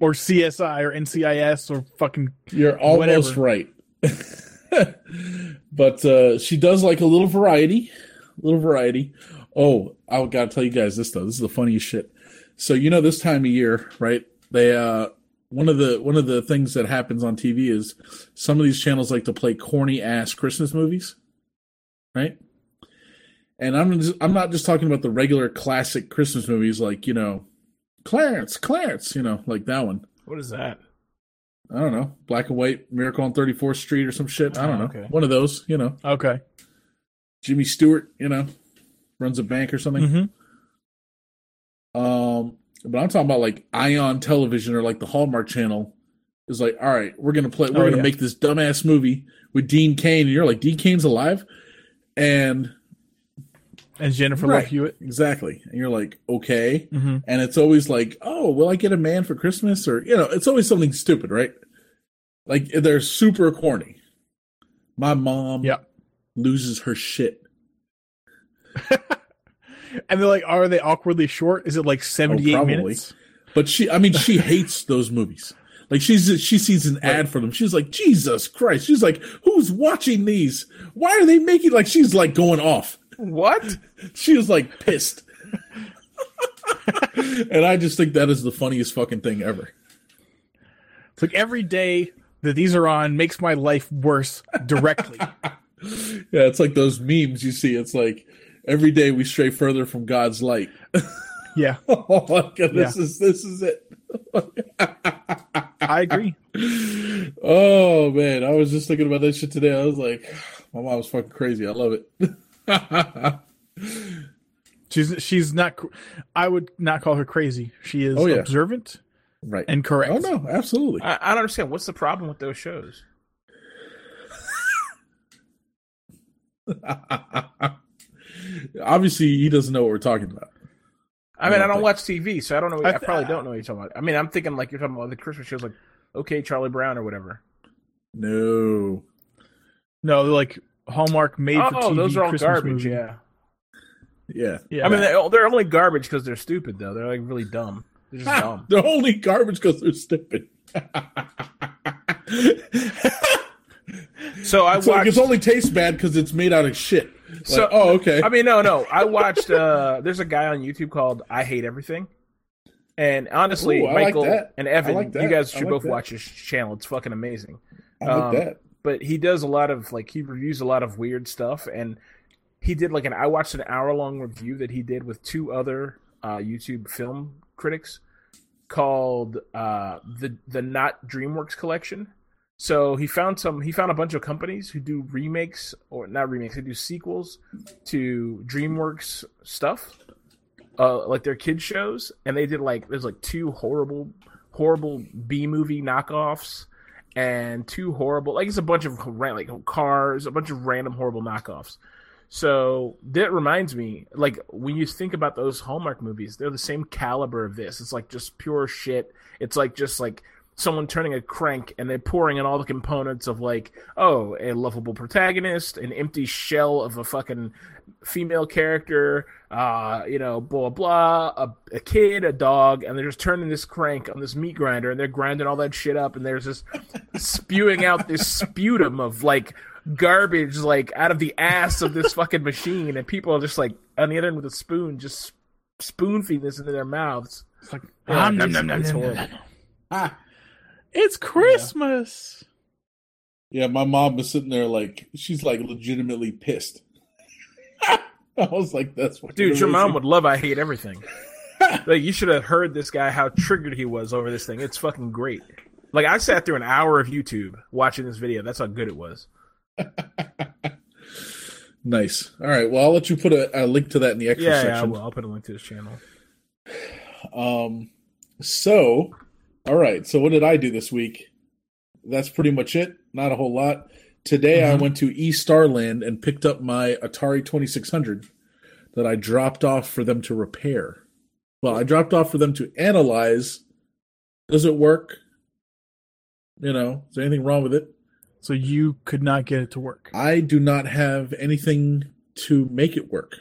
or CSI, or NCIS, or fucking you're almost Whatever. right. <laughs> but uh, she does like a little variety, a little variety. Oh, I gotta tell you guys this though. This is the funniest shit. So you know this time of year, right? They uh one of the one of the things that happens on TV is some of these channels like to play corny ass Christmas movies, right? And I'm just, I'm not just talking about the regular classic Christmas movies like, you know, Clarence, Clarence, you know, like that one. What is that? I don't know. Black and white, Miracle on 34th Street or some shit. I don't Oh, know. okay. One of those, you know. Okay. Jimmy Stewart, you know, runs a bank or something. hmm Um, but I'm talking about like Ion Television or like the Hallmark Channel is like, all right, we're gonna play, we're Oh, gonna yeah. make this dumbass movie with Dean Cain, and you're like, Dean Cain's alive, and And Jennifer Right. Love Hewitt. exactly, and you're like, okay, hmm and it's always like, oh, will I get a man for Christmas, or you know, it's always something stupid, right? Like they're super corny. My mom, Yeah. loses her shit. <laughs> And they're like, are they awkwardly short? Is it like 78 Oh, minutes? But she, I mean, she <laughs> hates those movies. Like she's she sees an ad for them. She's like, Jesus Christ. She's like, who's watching these? Why are they making like she's like going off? What? <laughs> She was like pissed. <laughs> and I just think that is the funniest fucking thing ever. It's like every day that these are on makes my life worse directly. <laughs> Yeah, it's like those memes you see. It's like every day we stray further from God's light. yeah, oh my god, this Yeah. is this is it. I agree. oh man, I was just thinking about that shit today. I was like, <sighs> my mom was fucking crazy. I love it. <laughs> She's she's not. I would not call her crazy. She is Oh, yeah. observant right. and correct. Oh no, absolutely. I, I don't understand. What's the problem with those shows? <laughs> Obviously, he doesn't know what we're talking about. I mean, I I don't don't watch TV, so I don't know. I I, probably don't know what you're talking about. I mean, I'm thinking like you're talking about the Christmas shows, like Okay, Charlie Brown or whatever. No. No, like Hallmark made for Oh, TV those are all Christmas garbage. movie. Yeah. Yeah. yeah. I mean, they're, they're only garbage because they're stupid, though. They're like really dumb. They're just <laughs> dumb. They're only garbage because they're stupid. So I It's like watched. it only tastes bad because it's made out of shit. Like, So- oh, okay. I mean, no, no. I watched. uh There's a guy on YouTube called I Hate Everything, and honestly, Ooh, I like Michael and Evan, like you guys should like both that. watch his channel. It's fucking amazing. I like um, that. But he does a lot of like he reviews a lot of weird stuff, and he did like an. I watched an hour long review that he did with two other uh YouTube film critics called uh the the Not DreamWorks Collection. So he found some. He found a bunch of companies who do remakes or not remakes. They do sequels to DreamWorks stuff, uh, like their kids shows, and they did like there's like two horrible, horrible B movie knockoffs, and two horrible like it's a bunch of like cars, a bunch of random horrible knockoffs. So that reminds me, like when you think about those Hallmark movies, they're the same caliber of this. It's like just pure shit. It's like just like someone turning a crank and they're pouring in all the components of like, oh, a lovable protagonist, an empty shell of a fucking female character, uh, you know, blah blah, a, a kid, a dog, and they're just turning this crank on this meat grinder and they're grinding all that shit up and there's just <laughs> spewing out this sputum of like garbage like out of the ass of this fucking machine and people are just like on the other end with a spoon just spoon feeding this into their mouths. It's like, Yeah, "Nom, nom, it's- nom, nom, nom, nom, nom." Ah. It's Christmas. Yeah, my mom was sitting there like she's like legitimately pissed. <laughs> I was like, "That's what, Dude, your mom would love I hate everything. <laughs> like you should have heard this guy how triggered he was over this thing. It's fucking great. Like I sat through an hour of YouTube watching this video. That's how good it was. <laughs> Nice. All right. Well, I'll let you put a, a link to that in the extra Yeah, yeah, I section. will. I'll put a link to his channel. <sighs> Um, so, all right. So, what did I do this week? That's pretty much it. Not a whole lot. Today, I Mhm. went to E Starland and picked up my Atari 2600 that I dropped off for them to repair. Well, I dropped off for them to analyze. Does it work? You know, is there anything wrong with it? So you could not get it to work. I do not have anything to make it work.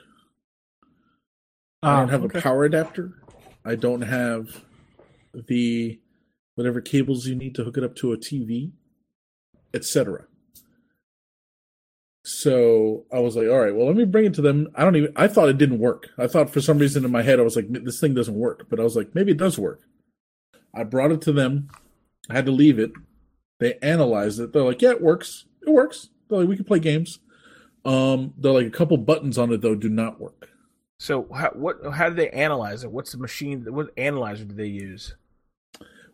I don't Ah, have okay. a power adapter. I don't have the whatever cables you need to hook it up to a TV, etc. So I was like, all right, well, let me bring it to them. I don't even, I thought it didn't work. I thought for some reason in my head, I was like, this thing doesn't work. But I was like, maybe it does work. I brought it to them. I had to leave it. They analyzed it. They're like, yeah, it works. It works. They're like, we can play games. Um, they're like a couple buttons on it though do not work. So how, what? How do they analyze it? What's the machine? What analyzer do they use?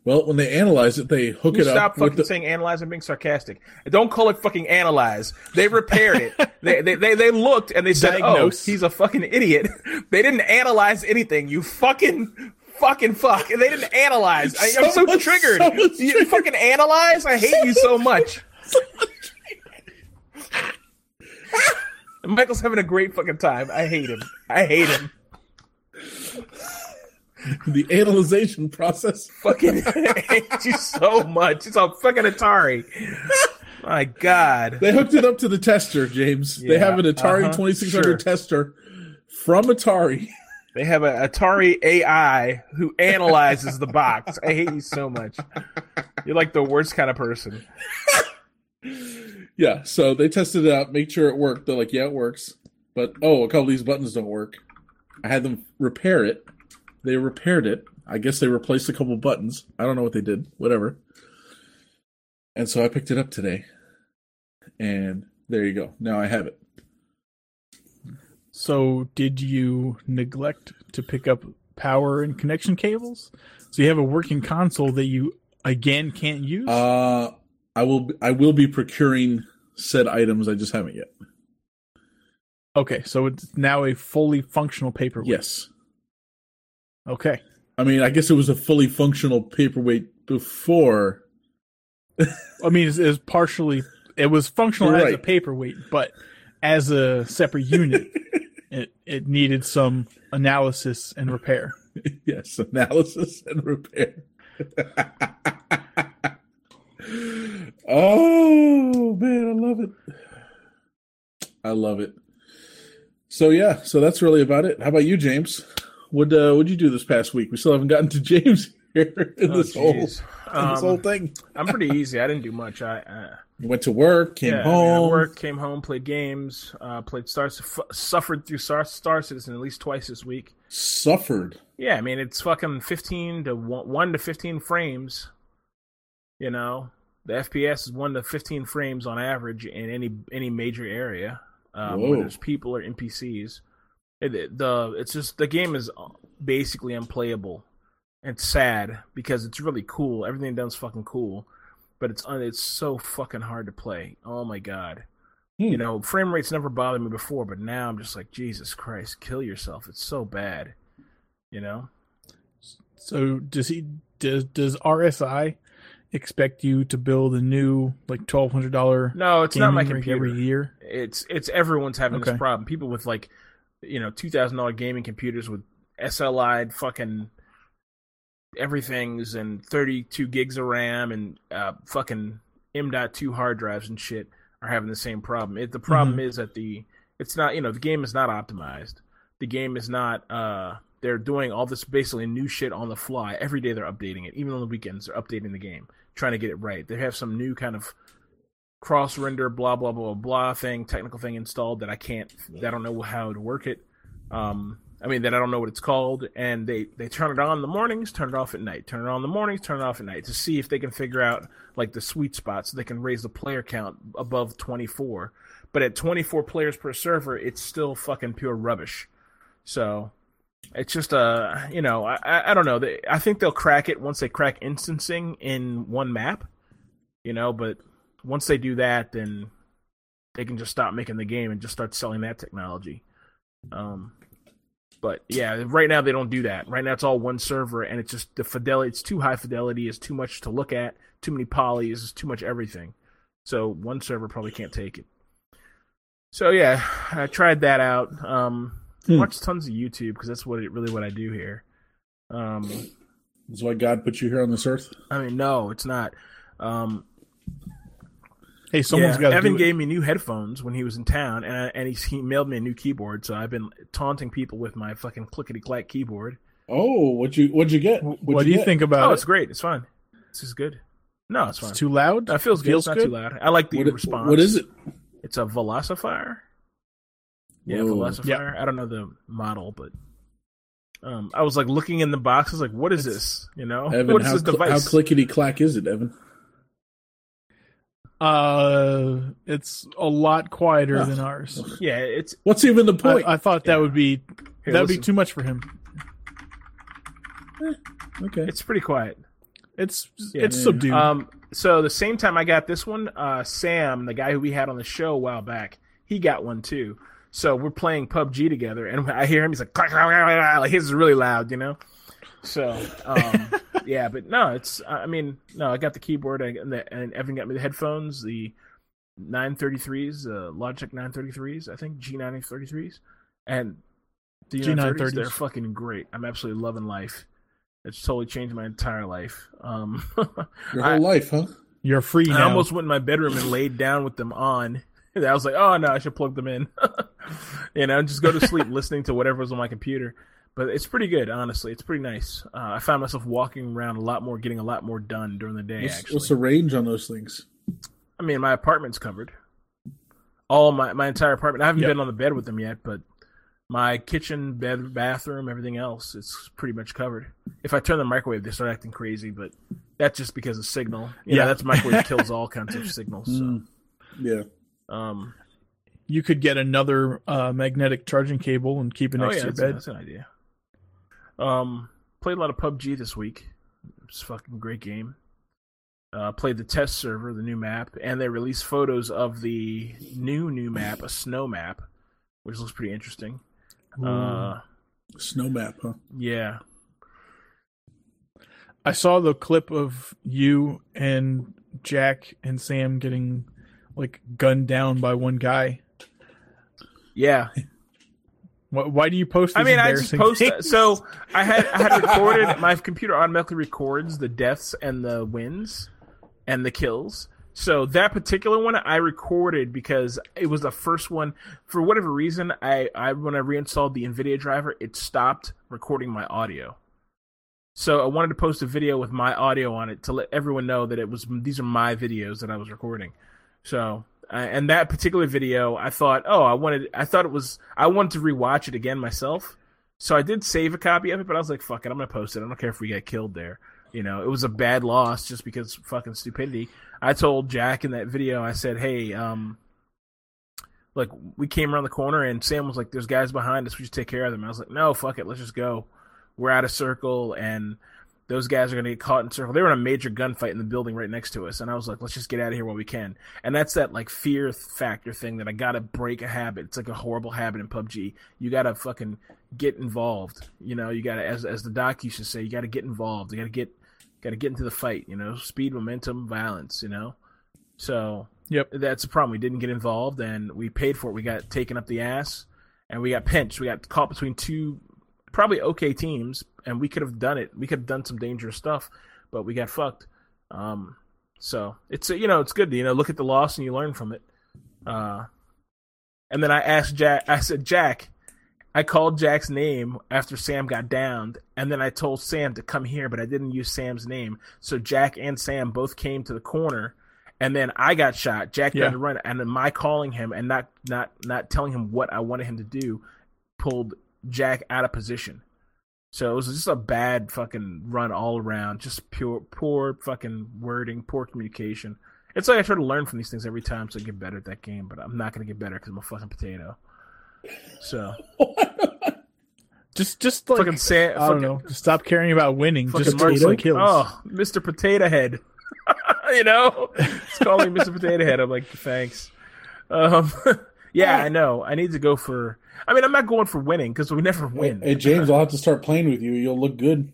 Well, when they analyze it, they hook You it stop up Stop fucking the, saying analyze and being sarcastic. Don't call it fucking analyze. They repaired it. <laughs> they, they they they looked and they said, oh, Diagnose. "Oh, he's a fucking idiot." <laughs> They didn't analyze anything. You fucking fucking fuck. And they didn't analyze. I, I'm so triggered. You triggered. fucking analyze. I hate you so much. <laughs> Michael's having a great fucking time. I hate him. I hate him. <laughs> the analyzation process. <laughs> Fucking hate you so much. It's a fucking Atari. My God. They hooked it up to the tester, James. they have an Atari uh-huh, 2600 sure. tester from Atari. They have an Atari AI who analyzes the box. I hate you so much. You're like the worst kind of person. Yeah, so they tested it out, make sure it worked. They're like, yeah, it works. But oh, a couple of these buttons don't work. I had them repair it. They repaired it. I guess they replaced a couple buttons. I don't know what they did. Whatever. And so I picked it up today. And there you go. Now I have it. So, did you neglect to pick up power and connection cables? So you have a working console that you again can't use. Uh I will I will be procuring said items. I just haven't yet. okay, so it's now a fully functional paperweight. Yes. Okay. I mean, I guess it was a fully functional paperweight before. I mean, it's, it's partially it was functional as a paperweight, but as a separate unit, <laughs> it it needed some analysis and repair. yes, analysis and repair. <laughs> oh man, I love it. I love it. So yeah, so that's really about it. How about you, James? What uh, what'd you do this past week? We still haven't gotten to <laughs> James here in Oh, this whole in this whole Um, thing. I'm pretty easy. I didn't do much. I uh, went to work, came yeah, I mean, I home. worked, came home, played games, uh, played Star, f- suffered through Star, Star Citizen at least twice this week. suffered. Yeah, I mean it's fucking 15 to one, 1 to 15 frames. You know, the FPS is 1 to 15 frames on average in any any major area. Um, where there's people or NPCs. It, the it's just the game is basically unplayable. and sad because it's really cool. Everything done's fucking cool, but it's it's so fucking hard to play. Oh my god. Hmm. You know, frame rates never bothered me before, but now I'm just like, Jesus Christ, kill yourself. It's so bad. You know? So does he does does RSI expect you to build a new like twelve hundred dollar No, it's not my computer. every year? It's it's everyone's having Okay. this problem. People with like, you know, two thousand dollar gaming computers with SLI fucking everything's and thirty two gigs of RAM and uh, fucking M.2 hard drives and shit are having the same problem. It, the problem is that the it's not you know the game is not optimized. The game is not. uh They're doing all this basically new shit on the fly every day. They're updating it. Even on the weekends, they're updating the game, trying to get it right. They have some new kind of cross render blah blah blah blah thing technical thing installed that I can't that I don't know how to work it. Um, I mean that I don't know what it's called, and they they turn it on in the mornings, turn it off at night, turn it on in the mornings, turn it off at night to see if they can figure out like the sweet spot so they can raise the player count above 24. But at 24 players per server, it's still fucking pure rubbish. So it's just uh you know I I, don't know I think they'll crack it once they crack instancing in one map, you know. But once they do that, then they can just stop making the game and just start selling that technology. Um, but yeah, right now they don't do that. Right now it's all one server, and it's just the fidelity. It's too high fidelity. It's too much to look at. Too many polys. It's too much everything. So one server probably can't take it. So yeah, I tried that out. Um, Hmm. watched tons of YouTube because that's what it, really what I do here. Um, That's why God put you here on this earth. I mean, no, it's not. Um, Hey, someone's yeah, got to Evan do it. gave me new headphones when he was in town, and I, and he, he mailed me a new keyboard. So I've been taunting people with my fucking clickety clack keyboard. Oh, what you what'd you get? What'd What do you think about it? oh, it? it's great. It's fine. This is good. No, it's fine. Too loud. No, it feels good. Feels it's not good? too loud. I like the What, response. what is it? It's a Velocifire. Yeah, Whoa. Velocifire. I don't know the model, but um, I was like looking in the box. I was like, "What is this? You know, Evan, what is how, this cl- device?" how clickety clack is it, Evan? Uh, it's a lot quieter Oh. than ours. Yeah, it's What's even the point? I thought that Yeah. would be Here, that would be too much for him. okay. it's pretty quiet. It's Yeah. it's subdued. Um, so the same time I got this one, uh, Sam, the guy who we had on the show a while back, he got one too. So we're playing PUBG together, and I hear him, he's like, <laughs> like his is really loud, you know. So um, yeah, but no, it's I mean no, I got the keyboard and, the, and Evan got me the headphones, the 933s, uh, Logitech 933s, I think G933s, and the G930s. G930s. They're fucking great. I'm absolutely loving life. It's totally changed my entire life. Um, <laughs> Your I- whole life, huh? You're free I almost went in my bedroom and laid down with them on. <laughs> I was like, oh no, I should plug them in. <laughs> you know, just go to sleep listening to whatever was on my computer. But it's pretty good, honestly. It's pretty nice. Uh, I found myself walking around a lot more, getting a lot more done during the day. What's, actually, what's the range on those things? I mean, my apartment's covered. All my my entire apartment. I haven't Yep. been on the bed with them yet, but my kitchen, bed, bathroom, everything else, it's pretty much covered. If I turn the microwave, they start acting crazy, but that's just because of signal. Yeah, Yeah. that's microwave kills <laughs> all kinds of signals. So, Mm, yeah. um, you could get another uh, magnetic charging cable and keep it oh next yeah, to your that's, bed. that's an idea. Um, played a lot of PUBG this week. It's a fucking great game. Uh, played the test server, the new map, and they released photos of the new new map, a snow map, which looks pretty interesting. Uh, Snow map, huh? yeah, I saw the clip of you and Jack and Sam getting like gunned down by one guy. yeah. <laughs> Why, why do you post? It? I mean, I just post. things? So <laughs> I had I had recorded. my computer automatically records the deaths and the wins and the kills. So that particular one I recorded because it was the first one. For whatever reason, I, I when I reinstalled the NVIDIA driver, it stopped recording my audio. So I wanted to post a video with my audio on it to let everyone know that it was these are my videos that I was recording. So uh, and that particular video, I thought, oh, I wanted, I thought it was, I wanted to rewatch it again myself. So I did save a copy of it, but I was like, fuck it, I'm gonna post it. I don't care if we get killed there. You know, it was a bad loss just because fucking stupidity. I told Jack in that video, I said, hey, um, like we came around the corner and Sam was like, "There's guys behind us. We should take care of them." I was like, "No, fuck it. Let's just go. We're out of circle, and those guys are gonna get caught in circle." They were in a major gunfight in the building right next to us, and I was like, "Let's just get out of here while we can." And that's that like fear factor thing that I gotta break a habit. It's like a horrible habit in PUBG. You gotta fucking get involved. You know, you gotta, as as the doc used to say, you gotta get involved. You gotta get gotta get into the fight. You know, speed, momentum, violence. You know, so Yep. that's the problem. We didn't get involved, and we paid for it. We got taken up the ass, and we got pinched. We got caught between two probably okay teams, and we could have done it. We could have done some dangerous stuff, but we got fucked. Um, so it's you know it's good to you know look at the loss and you learn from it. Uh, and then I asked Jack. I said, Jack. I called Jack's name after Sam got downed, and then I told Sam to come here, but I didn't use Sam's name. So Jack and Sam both came to the corner, and then I got shot. Jack Yeah. had to run, and then my calling him and not not not telling him what I wanted him to do pulled Jack out of position. So it was just a bad fucking run all around. Just pure poor fucking wording, poor communication. It's like I try to learn from these things every time so I get better at that game, but I'm not gonna get better because I'm a fucking potato. So <laughs> Just just like fucking Sam, I fucking, don't know. Just stop caring about winning. Just Mark's like, kills. oh, Mr. Potato Head. <laughs> you know, it's calling me Mr. Potato Head. I'm like, thanks. Um, <laughs> yeah, I know. I need to go for. I mean, I'm not going for winning because we never win. Hey, James, I'll have to start playing with you. You'll look good.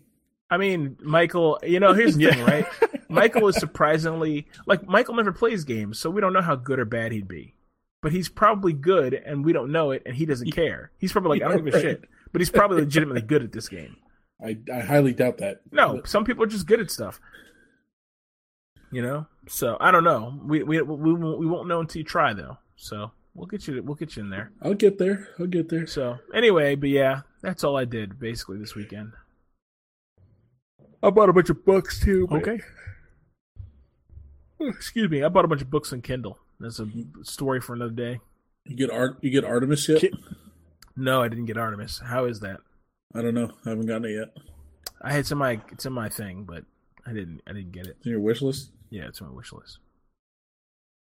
I mean, Michael. You know, here's the thing, right? <laughs> Michael is surprisingly like Michael never plays games, so we don't know how good or bad he'd be. But he's probably good, and we don't know it, and he doesn't care. He's probably like, I don't give a shit. But he's probably legitimately good at this game. <laughs> I, I highly doubt that. No, some people are just good at stuff. You know, so I don't know. We we we won't, we won't know until you try, though. So we'll get you we'll get you in there. I'll get there. I'll get there. So anyway, but yeah, that's all I did basically this weekend. I bought a bunch of books too. but- Okay. Excuse me. I bought a bunch of books on Kindle. That's a story for another day. You get Art. You get Artemis yet? No, I didn't get Artemis. How is that? I don't know. I haven't gotten it yet. I had some my it's in my thing, but I didn't I didn't get it. It's in your wish list. Yeah, it's on my wish list.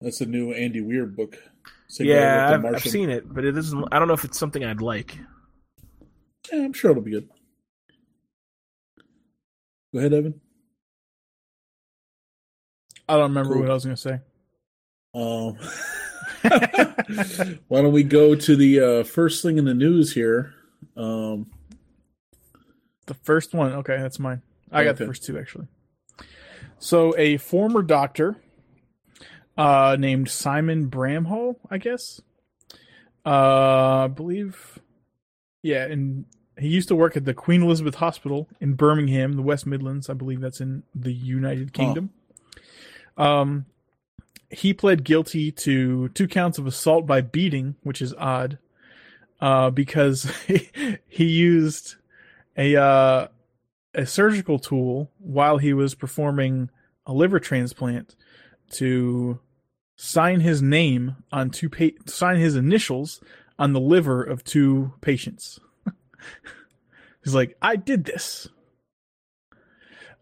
That's a new Andy Weir book. Same yeah, I've, I've seen it, but it doesn't. I don't know if it's something I'd like. Yeah, I'm sure it'll be good. Go ahead, Evan. I don't remember Cool. what I was gonna say. Um, <laughs> <laughs> why don't we go to the uh, first thing in the news here? Um, The first one, okay, that's mine. I got the first two actually. So a former doctor, uh, named Simon Bramhall, I guess. Uh, I believe, yeah, and he used to work at the Queen Elizabeth Hospital in Birmingham, the West Midlands. I believe that's in the United Kingdom. Um, he pled guilty to two counts of assault by beating, which is odd, uh, because <laughs> he used a uh, a surgical tool while he was performing a liver transplant to sign his name on two pa- sign his initials on the liver of two patients. <laughs> he's like, I did this.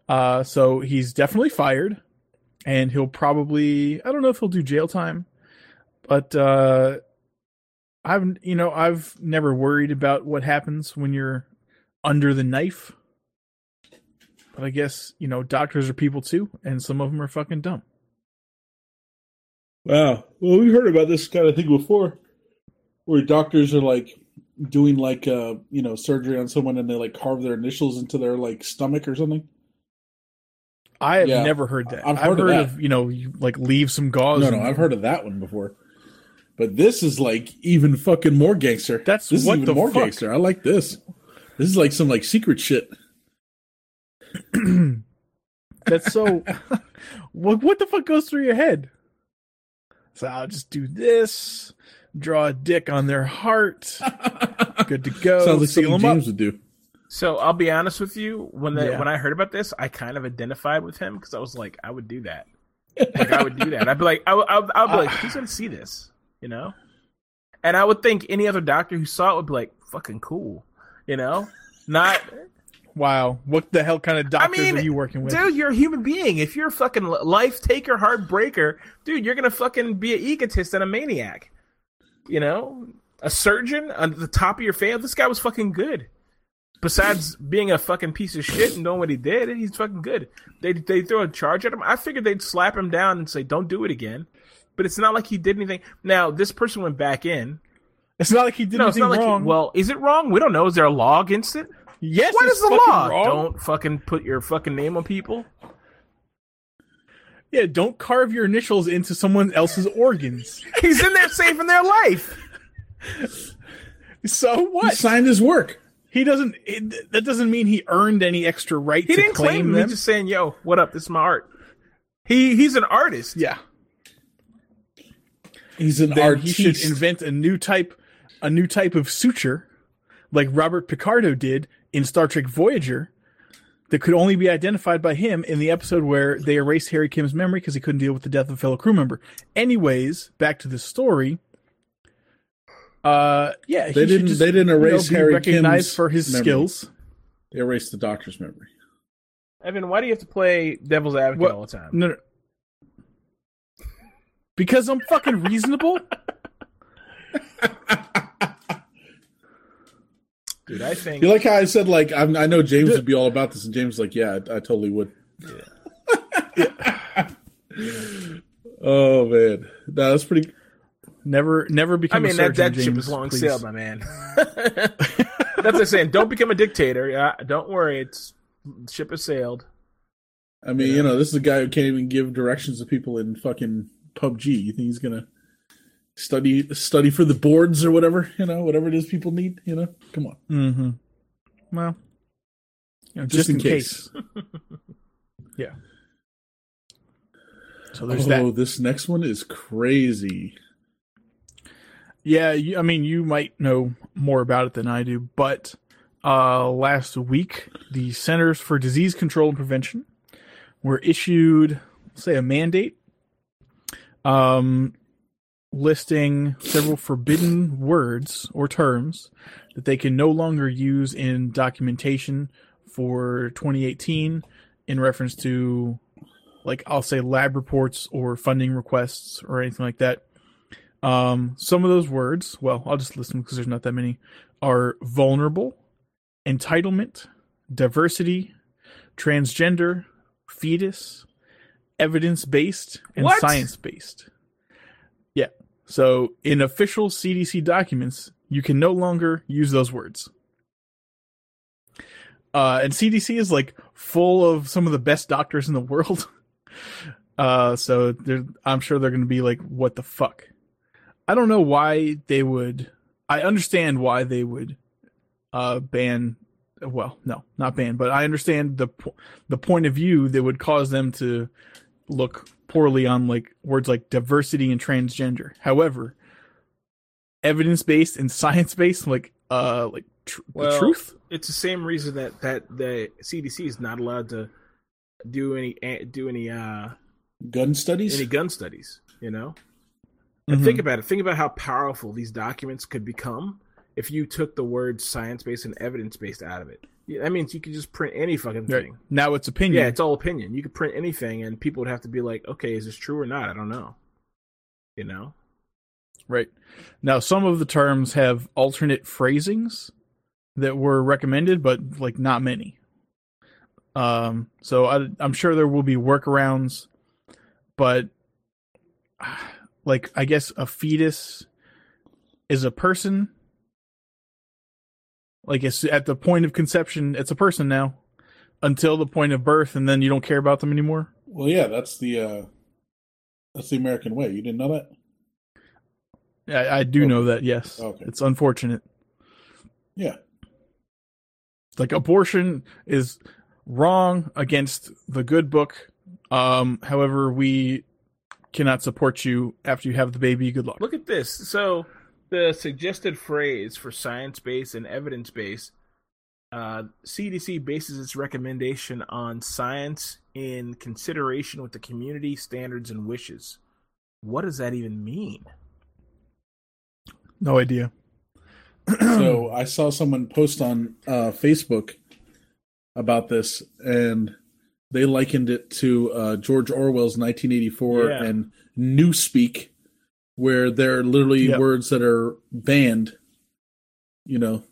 Uh, so he's definitely fired, and he'll probably I don't know if he'll do jail time, but uh, I've you know I've never worried about what happens when you're under the knife. But I guess, you know, doctors are people too, and some of them are fucking dumb. Wow. Well, we've heard about this kind of thing before, where doctors are like doing like uh you know surgery on someone and they like carve their initials into their like stomach or something. I have Yeah, never heard that. I've I've, heard heard, of of, you know, you like leave some gauze. No, no, I've heard of that one before. But this is like even fucking more gangster. That's this what is even the more fuck? gangster. I like this. This is like some like secret shit. <clears throat> That's so. <laughs> what what the fuck goes through your head? So I'll just do this, draw a dick on their heart. <laughs> Good to go. Sounds like seal something 'em up. James would do. So I'll be honest with you. When the, Yeah. when I heard about this, I kind of identified with him because I was like, I would do that. Like I would do that. I'd be like, I would, I I would be like, who's gonna see this? You know. And I would think any other doctor who saw it would be like, fucking cool. You know, not Wow, what the hell kind of doctors mean, are you working with? dude. You're a human being. If you're a fucking life taker, heartbreaker, dude, you're gonna fucking be an egotist and a maniac. You know, a surgeon on the top of your family. This guy was fucking good. Besides being a fucking piece of shit and knowing what he did, he's fucking good. They they throw a charge at him. I figured they'd slap him down and say, "Don't do it again." But it's not like he did anything. Now this person went back in. It's not like he did No, anything not like. wrong. He, well, is it wrong? We don't know. Is there a law against it? Yes, What it's is the law? wrong. Don't fucking put your fucking name on people. Yeah, don't carve your initials into someone else's organs. <laughs> He's in there saving their life. So He what? signed his work. He doesn't. It, that doesn't mean he earned any extra right He to didn't claim claim them. them. He's just saying, "Yo, what up? This is my art." He he's an artist. yeah, He's an then artiste. he should invent a new type, a new type of suture, like Robert Picardo did in Star Trek Voyager, that could only be identified by him in the episode where they erased Harry Kim's memory because he couldn't deal with the death of a fellow crew member. Anyways, back to the story. Uh, yeah, They should didn't- just, they didn't you know, erase Harry recognized Kim's for his memory. skills. They erased the doctor's memory. Evan, why do you have to play devil's advocate What- all the time? No, no. Because I'm fucking reasonable. <laughs> Dude, I think You like how I said like I'm, I know James would be all about this, and James was like, yeah, I, I totally would. <laughs> oh man, no, that's pretty. Never, never become. I mean a that surgeon, that ship James, is long please. sailed, my man. <laughs> That's like saying, don't become a dictator. Yeah, don't worry, it's ship has sailed. I mean, you know, this is a guy who can't even give directions to people in fucking PUBG. You think he's gonna study study for the boards or whatever? You know, whatever it is people need. You know, come on, Mm-hmm. Well, you know, just, in, case. <laughs> Yeah. So there's oh, that. this next one is crazy. Yeah, you, I mean, you might know more about it than I do, but uh, last week, the Centers for Disease Control and Prevention were issued, say, a mandate um, listing several forbidden words or terms that they can no longer use in documentation for 2018 in reference to like I'll say lab reports or funding requests or anything like that. Um, some of those words, well, I'll just list them because there's not that many, are vulnerable, entitlement, diversity, transgender, fetus, evidence based, and science based. So in official CDC documents, you can no longer use those words. Uh, and CDC is like full of some of the best doctors in the world. <laughs> Uh, so I'm sure they're going to be like, what the fuck? I don't know why they would. I understand why they would uh, ban. Well, no, not ban, but I understand the the point of view that would cause them to look poorly on like words like diversity and transgender. However, evidence based and science based, like uh, like tr- the truth. It's the same reason that that the CDC is not allowed to do any do any uh Gun studies? any gun studies. You know, and Mhm. think about it. Think about how powerful these documents could become if you took the words science based and evidence based out of it. Yeah, That means you could just print any fucking Right. thing. Now it's opinion. Yeah, it's all opinion. You could print anything, and people would have to be like, "Okay, is this true or not?" I don't know. You know, Right. Now, some of the terms have alternate phrasings that were recommended, but like not many. Um, so I, I'm sure there will be workarounds, but <sighs> like I guess a fetus is a person. Like it's at the point of conception, it's a person now, until the point of birth, and then you don't care about them anymore. Well, yeah, that's the uh that's the American way. You didn't know that? I, I do Okay. know that. Yes, Okay. it's unfortunate. Yeah. like abortion is wrong against the good book um however we cannot support you after you have the baby good luck look at this. So the suggested phrase for science based and evidence based, uh, CDC bases its recommendation on science in consideration with the community standards and wishes. What does that even mean? no idea <clears throat> so I saw someone post on uh, Facebook about this, and they likened it to uh, George Orwell's 1984 Yeah. and Newspeak, where there are literally Yep. words that are banned. You know,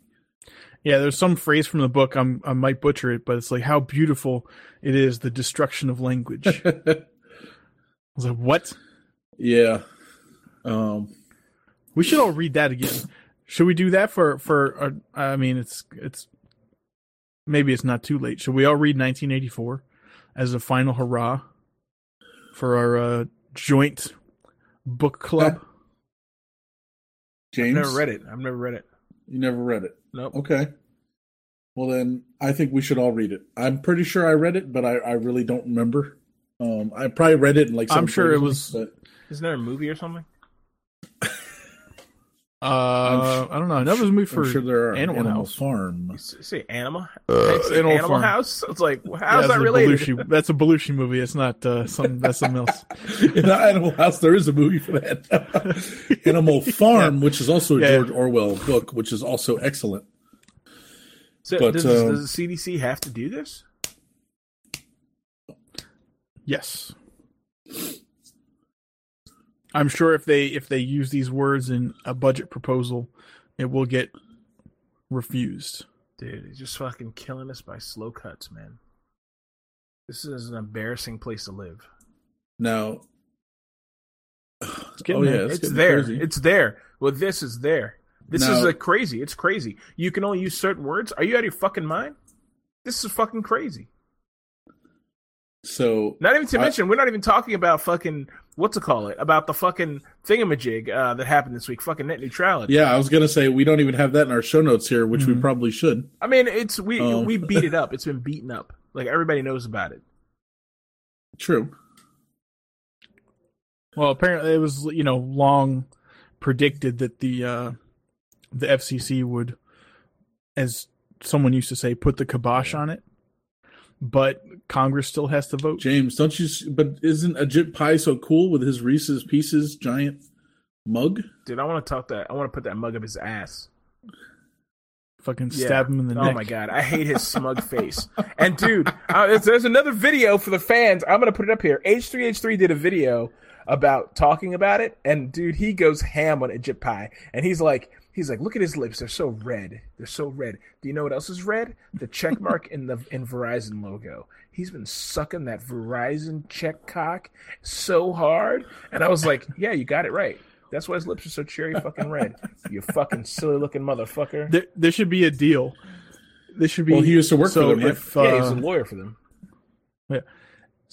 yeah there's some phrase from the book I'm, i might butcher it but it's like how beautiful it is the destruction of language <laughs> i was like what yeah. Um, we should all read that again should we do that for for uh, i mean it's it's maybe it's not too late should we all read 1984 as a final hurrah for our uh, joint book club James, I've never read it. I've never read it. You never read it. Nope. Okay. Well, then I think we should all read it. I'm pretty sure I read it, but I, I really don't remember. Um, I probably read it in like. I'm sure it was- but Isn't there a movie or something? Uh, I don't know. that Another movie for I'm sure there are Animal Animal, House. Farm. You say Animal? Uh, Say Animal Animal Farm. House? It's like, <laughs> well, Yeah, how's that's that a related? Belushi- that's a Belushi movie. It's not uh, some. <laughs> That's something else. <laughs> In Animal House, there is a movie for that. Animal Farm, which is also a Yeah. George Orwell book, which is also excellent. So But, does, um, does the CDC have to do this? Yes. I'm sure if they if they use these words in a budget proposal, it will get refused. Dude, he's just fucking killing us by slow cuts, man. This is an embarrassing place to live. Now, It's oh yeah, it's, It's, there. crazy. It's there. Well, this is there. This is Now- like crazy. It's crazy. You can only use certain words. Are you out of your fucking mind? This is fucking crazy. so Not even to I- mention, we're not even talking about fucking what's it call it about the fucking thingamajig uh, that happened this week. Fucking net neutrality. yeah, I was gonna say we don't even have that in our show notes here, which we Mhm. probably should. I mean, it's we Um. we beat it <laughs> up. It's been beaten up. Like everybody knows about it. True. Well, apparently it was you know long predicted that the uh, the FCC would, as someone used to say, put the kibosh on it. But Congress still has to vote. James, don't you? But isn't Ajit Pai so cool with his Reese's Pieces giant mug? Dude, I want to talk that. I want to put that mug up his ass. fucking Yeah. stab him in the oh neck. Oh my god, I hate his smug face. And dude, uh, there's- there's another video for the fans. I'm gonna put it up here. H3H3 did a video about talking about it, and dude, he goes ham on Ajit Pai, and he's like, he's like, look at his lips, they're so red, they're so red. Do you know what else is red? The check <laughs> mark in the in Verizon logo. He's been sucking that Verizon check cock so hard, and I was like, yeah, you got it right. That's why his lips are so cherry fucking red. You fucking silly looking motherfucker. There, there should be a deal. There should be. Well, he used to work so for them, right? if, uh, yeah, he's a lawyer for them.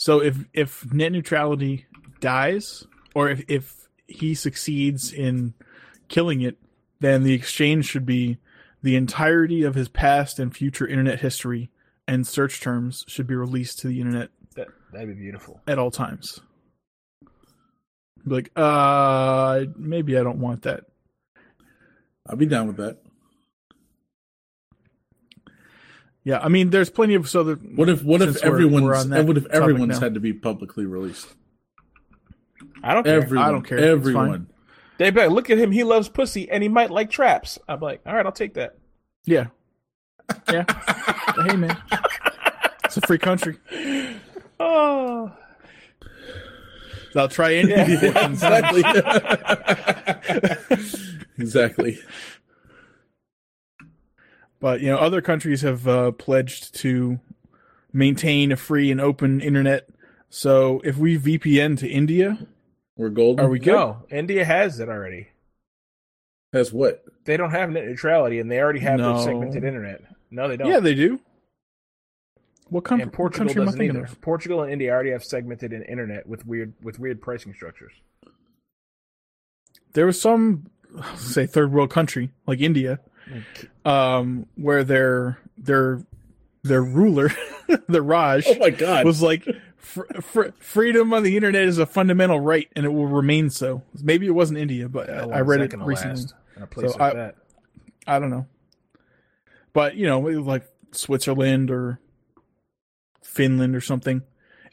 So if if net neutrality dies, or if if he succeeds in killing it, then the exchange should be the entirety of his past and future internet history and search terms should be released to the internet That that'd be beautiful. at all times. Be like, uh, maybe I don't want that. I'll be down with that. Yeah, I mean, there's plenty of so that What if what if Since we're- everyone's we're what if everyone's had to be publicly released? I don't care. Everyone, I don't care. Everyone. They be like, look at him. He loves pussy, and he might like traps. I'm like, all right, I'll take that. yeah, yeah. But hey, man, it's a free country. Oh, <sighs> I'll try anything. Yeah. <laughs> exactly. <laughs> exactly. But you know, other countries have uh, pledged to maintain a free and open internet. So if we VPN to India, We're golden. are we good? no, India has it already. That's what? They don't have net neutrality, and they already have No. their segmented internet. No, they don't. Yeah, they do. What com- and what Portugal country am doesn't either. of? Portugal and India already have segmented in internet with weird with weird pricing structures. There was some, <sighs> say, third world country like India, um, where their their their ruler, <laughs> the Raj, Oh my god. was like, fr- fr- freedom on the internet is a fundamental right, and it will remain so. Maybe it wasn't India, but I, I read it recently. in a place So like I- that. I don't know. But, you know, like Switzerland or Finland or something.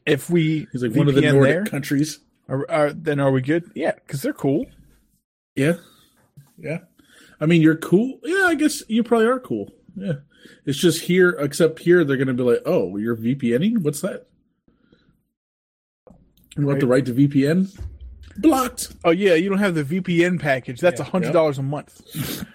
If we He's like one of the VPN Nordic there, countries. are, are, then are we good? Yeah, because they're cool. Yeah. Yeah. I mean, you're cool. Yeah, I guess you probably are cool. Yeah. It's just here, except here, they're going to be like, oh, you're VPNing? What's that? You want the right to VPN? Blocked. Oh yeah, you don't have the VPN package. That's a Yeah. hundred dollars a month.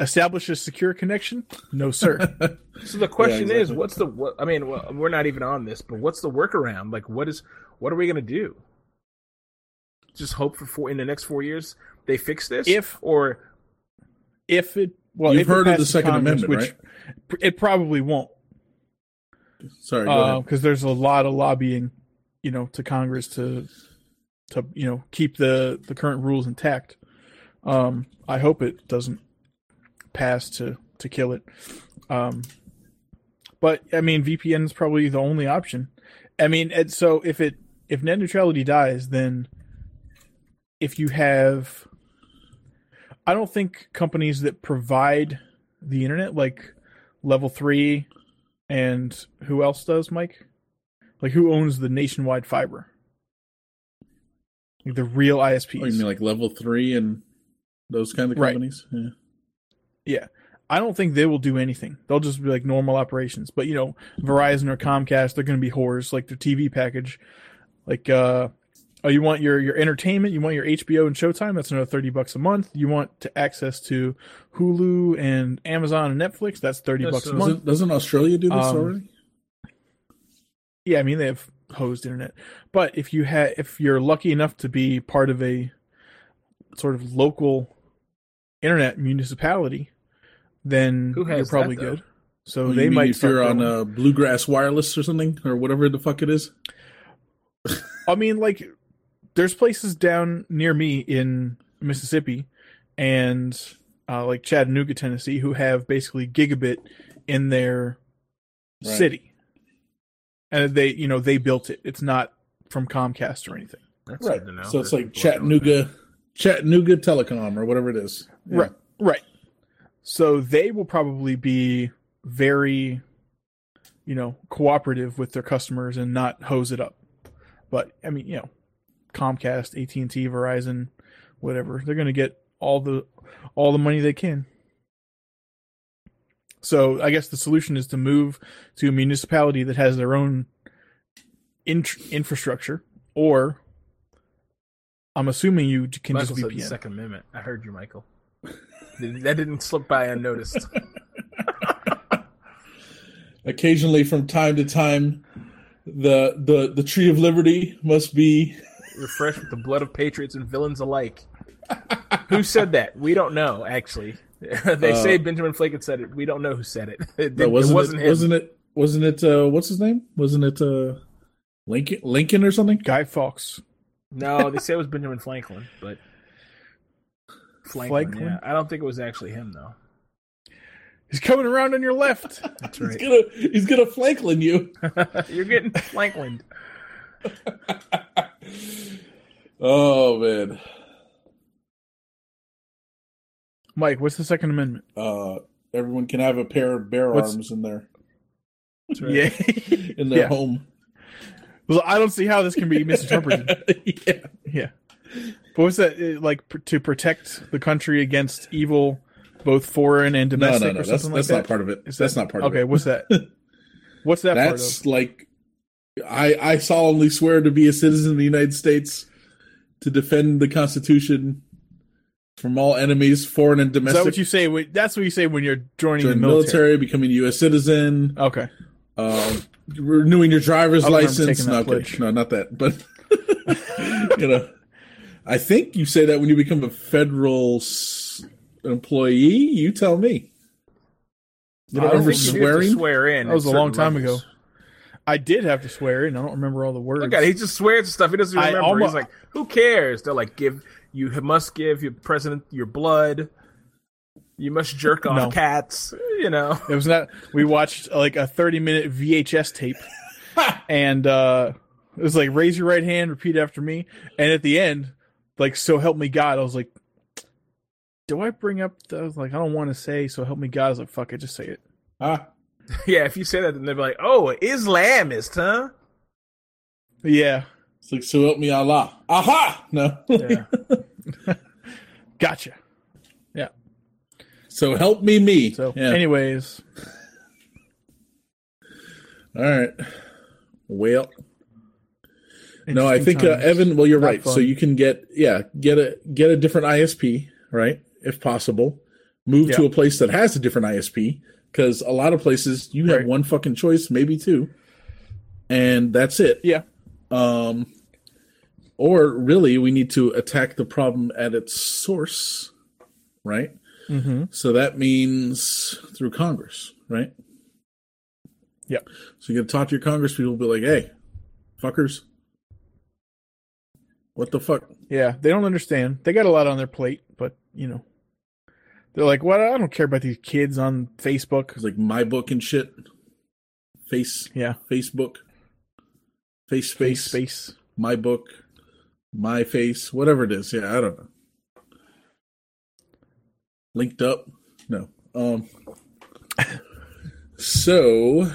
Establish a secure connection? No, sir. <laughs> So the question Yeah, is, what's the? What, I mean, well, we're not even on this, but what's the workaround? Like, what is? What are we gonna do? Just hope for four in the next four years they fix this, If- or if it well, You've heard of the Second Congress, Amendment, which pr- it probably won't, Sorry. Because there's a lot of lobbying, you know, to Congress to to you know keep the the current rules intact. Um, I hope it doesn't pass to to kill it. Um, but I mean, VPN is probably the only option. I mean, and so if it if net neutrality dies, then if you have, I don't think companies that provide the internet like Level Three and who else does Mike? Like who owns the nationwide fiber? Like the real ISPs. Oh, you mean like level three and those kind of Right. companies? Yeah. Yeah. I don't think they will do anything. They'll just be like normal operations. But you know, Verizon or Comcast, they're gonna be whores, like their TV package. Like uh oh you want your your entertainment, you want your HBO and Showtime, that's another thirty bucks a month. You want to access to Hulu and Amazon and Netflix, that's thirty Yes, bucks a month. Doesn't, doesn't Australia do this Um, already? Yeah, I mean they have hosed internet. But if you had if you're lucky enough to be part of a sort of local internet municipality, then you're probably that, good. So you they might if you're on going- uh, Bluegrass Wireless or something, or whatever the fuck it is. I mean, like, there's places down near me in Mississippi and uh, like Chattanooga, Tennessee, who have basically gigabit in their Right. city, and they, you know, they built it. It's not from Comcast or anything. that's Right. good to know. So it's There's like people that know Chattanooga, Chattanooga Telecom or whatever it is. Yeah. Right, right. So they will probably be very, you know, cooperative with their customers and not hose it up. But I mean, you know, Comcast, AT and T, Verizon, whatever, they're going to get all the all the money they can. So I guess the solution is to move to a municipality that has their own in- infrastructure, or I'm assuming you can Michael just said the Second Amendment. I heard you, Michael. that didn't slip by unnoticed. <laughs> Occasionally, from time to time, the the the tree of liberty must be. Refreshed with the blood of patriots and villains alike. who said that? We don't know. Actually, <laughs> they Uh, say Benjamin Franklin said it. We don't know who said it. <laughs> It, No, wasn't it wasn't it? him. Wasn't it? Wasn't it? Uh, what's his name? Wasn't it? Uh, Lincoln Lincoln or something? Guy Fawkes. No, they say it was Benjamin Franklin, but Franklin. Franklin? Yeah, I don't think it was actually him though. He's coming around on your left. That's <laughs> right. He's gonna he's gonna Franklin you. You're getting Franklin. Oh man. Mike, what's the Second Amendment? Uh, everyone can have a pair of bear What's- arms in their right. Yeah. <laughs> in their Yeah. home. Well, I don't see how this can be <laughs> misinterpreted. yeah. yeah. But what's that? uh, Like pr- to protect the country against evil, both foreign and domestic, no, no. or That's something that's like not that? part of it. Is that's that- not part okay, of it. what's that? <laughs> What's that part That's like I I solemnly swear to be a citizen of the United States to defend the Constitution from all enemies, foreign and Is domestic. that what you say? When, that's what you say when you're joining join the the military. military, becoming a U.S. citizen, Okay. uh, renewing your driver's I don't license. No, okay. no, not that. But <laughs> you know, I think you say that when you become a federal s- employee. You tell me. You don't I remember think you do have to swearing? Swear in. That was a long time levels. ago. I did have to swear and I don't remember all the words. Look at it. He just swears stuff. He doesn't remember. almo- He's like, who cares? They're like, give you must give your president your blood. You must jerk off No. cats. You know. It was not. We watched like a 30 minute VHS tape, <laughs> and uh it was like raise your right hand, repeat after me, and at the end, like so help me God, I was like, do I bring up? The, I was like, I don't want to say so help me God. I was like, fuck it, just say it. Ah, <laughs> Yeah. If you say that, then they'll be like, oh, Islamist, huh? Yeah, it's like so help me Allah. Aha! No. Yeah. <laughs> gotcha. Yeah. So help me me. So, yeah. anyways, All right. Well, no, I think uh. Evan. Well, you're Not right. So you can get yeah, get a get a different ISP, right? If possible, move to a place that has a different ISP because a lot of places you have Right. one fucking choice, maybe two, and that's it. yeah, Um, or really, we need to attack the problem at its source, right? mm-hmm. So that means through Congress, right? Yeah. So you got to talk to your Congress people, be like, "Hey, fuckers, what the fuck?" yeah, they don't understand. They got a lot on their plate, but you know, they're like, "What? I don't care about these kids on Facebook." It's like my book and shit. Face, Yeah, Facebook, face space, space, space. my book, my face, whatever it is. Yeah, I don't know. Linked up? No. Um. <laughs> So,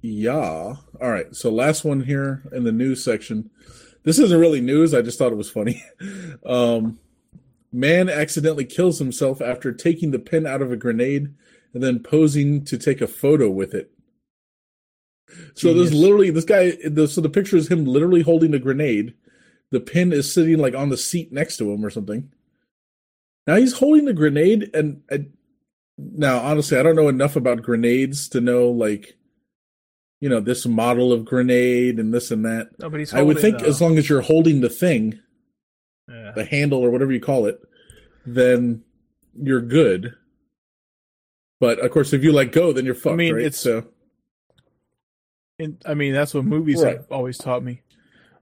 yeah. All right. So last one here in the news section. This isn't really news. I just thought it was funny. <laughs> Um, man accidentally kills himself after taking the pin out of a grenade and then posing to take a photo with it. So there's literally this guy. The, so the picture is him literally holding a grenade. The pin is sitting like on the seat next to him or something. Now he's holding the grenade, and, and now honestly, I don't know enough about grenades to know like, you know, this model of grenade and this and that. No, but he's I would think uh, as long as you're holding the thing, yeah. the handle or whatever you call it, then you're good. But of course, if you let go, then you're fucked. I mean, right? it's- so And I mean, that's what movies Right. have always taught me.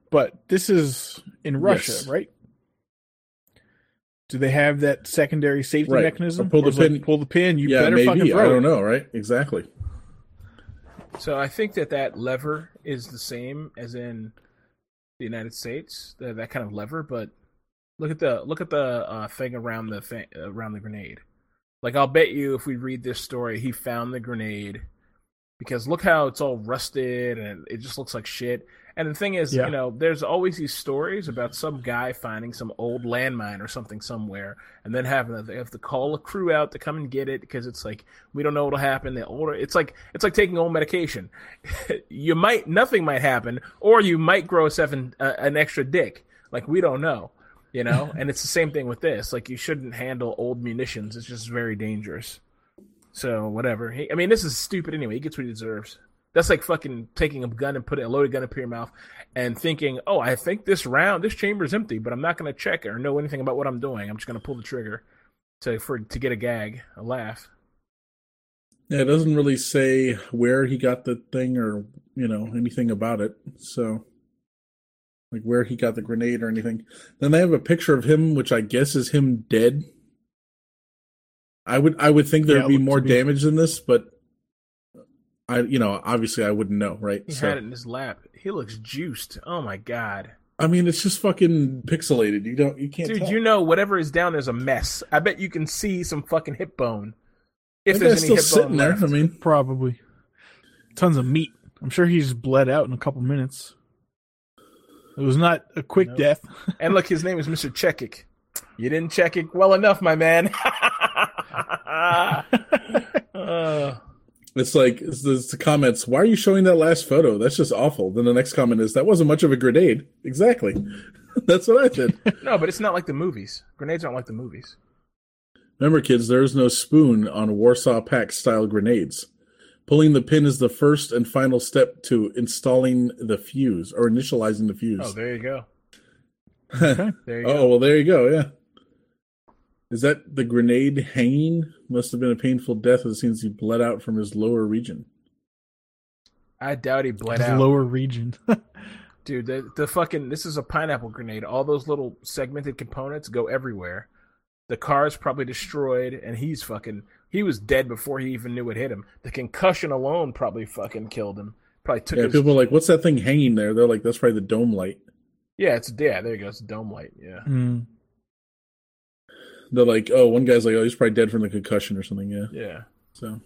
But this is in Russia, Yes. right? Do they have that secondary safety Right. mechanism? Or pull Or the is it like, pin- pull the pin. You yeah, better fucking maybe I don't know. Right? Exactly. So I think that that lever is the same as in the United States, the, that kind of lever. But look at the look at the uh, thing around the thing, around the grenade. Like I'll bet you, if we read this story, he found the grenade because look how it's all rusted and it just looks like shit. And the thing is, Yeah. you know, there's always these stories about some guy finding some old landmine or something somewhere, and then having to, they have to call a crew out to come and get it because it's like we don't know what'll happen. The older it's like it's like taking old medication. <laughs> you might nothing might happen, or you might grow a seven uh, an extra dick. Like we don't know, you know. and it's the same thing with this. Like you shouldn't handle old munitions. It's just very dangerous. So whatever. He, I mean, this is stupid anyway. He gets what he deserves. That's like fucking taking a gun and putting a loaded gun up your mouth and thinking, "Oh, I think this round, this chamber's empty, but I'm not going to check or know anything about what I'm doing. I'm just going to pull the trigger to for to get a gag, a laugh." Yeah, it doesn't really say where he got the thing or you know anything about it. So, like where he got the grenade or anything. Then they have a picture of him, which I guess is him dead. I would I would think there'd it be more be- damage than this, but I you know obviously I wouldn't know, right? He So- had it in his lap. He looks juiced. Oh my god, I mean, it's just fucking pixelated. You don't you can't. dude! tell. You know whatever is down there's a mess. I bet you can see some fucking hip bone. If That there's any still hip bone sitting there. left. I mean, Probably. Tons of meat. I'm sure he's bled out in a couple minutes. It was not a quick Nope. death. <laughs> And look, his name is Mr. Chekik. You didn't check it well enough, my man. Uh, <laughs> it's like it's, it's the comments. Why are you showing that last photo? That's just awful. Then the next comment is that wasn't much of a grenade. Exactly. <laughs> That's what I said. no, but it's not like the movies. Grenades aren't like the movies. Remember, kids, there is no spoon on Warsaw Pact style grenades. Pulling the pin is the first and final step to installing the fuse or initializing the fuse. Oh, there you go. Okay. <laughs> There you Oh, go. well, there you go. Yeah. Is that the grenade hanging? Must have been a painful death as it seems he bled out from his lower region. I doubt he bled His out. lower region. <laughs> Dude, the, the fucking this is a pineapple grenade. All those little segmented components go everywhere. The car's probably destroyed, and he's fucking. He was dead before he even knew it hit him. The concussion alone probably fucking killed him. Probably took Yeah, his. people are like, what's that thing hanging there? They're like, that's probably the dome light. yeah, it's yeah. There you go. It's a dome light. Yeah. Mm. They're like, oh, one guy's like, oh, he's probably dead from the concussion or something. Yeah. Yeah. So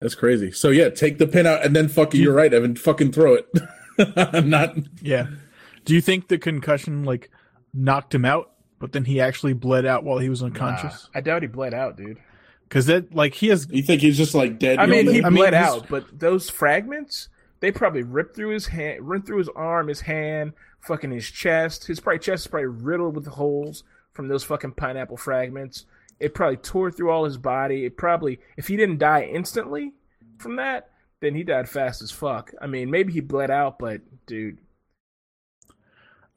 that's crazy. So yeah, take the pin out and then fucking. You- You're right, Evan. Fucking throw it. I'm <laughs> not. Yeah. Do you think the concussion like knocked him out, but then he actually bled out while he was unconscious? Nah, I doubt he bled out, dude. Because that like he has You think he's just like dead? I mean, know? he I mean, bled he's- out, but those fragments, they probably ripped through his hand, ripped through his arm, his hand, fucking his chest. His probably chest is probably riddled with holes from those fucking pineapple fragments. It probably tore through all his body. It probably, if he didn't die instantly from that, then he died fast as fuck. I mean, maybe he bled out, but dude,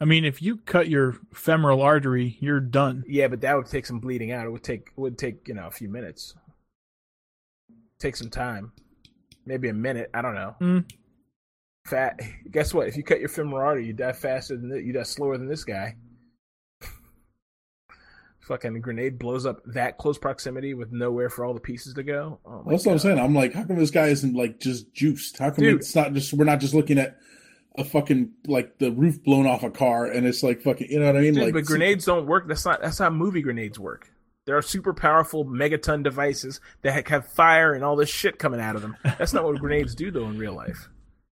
I mean, if you cut your femoral artery, you're done. yeah, but that would take some bleeding out. It would take, it would take you know a few minutes. Take some time, maybe a minute. I don't know. Mm. Fat. <laughs> Guess what? If you cut your femoral artery, you die faster than this, you die slower than this guy. <sighs> Fucking grenade blows up that close proximity with nowhere for all the pieces to go. Oh my That's what I'm saying. I'm like, how come this guy isn't like just juiced? How come Dude. it's not just we're not just looking at a fucking like the roof blown off a car and it's like fucking you know what I mean? Dude, like but grenades don't work. That's not. That's how movie grenades work. There are super powerful megaton devices that have fire and all this shit coming out of them. That's not what <laughs> grenades do, though, in real life.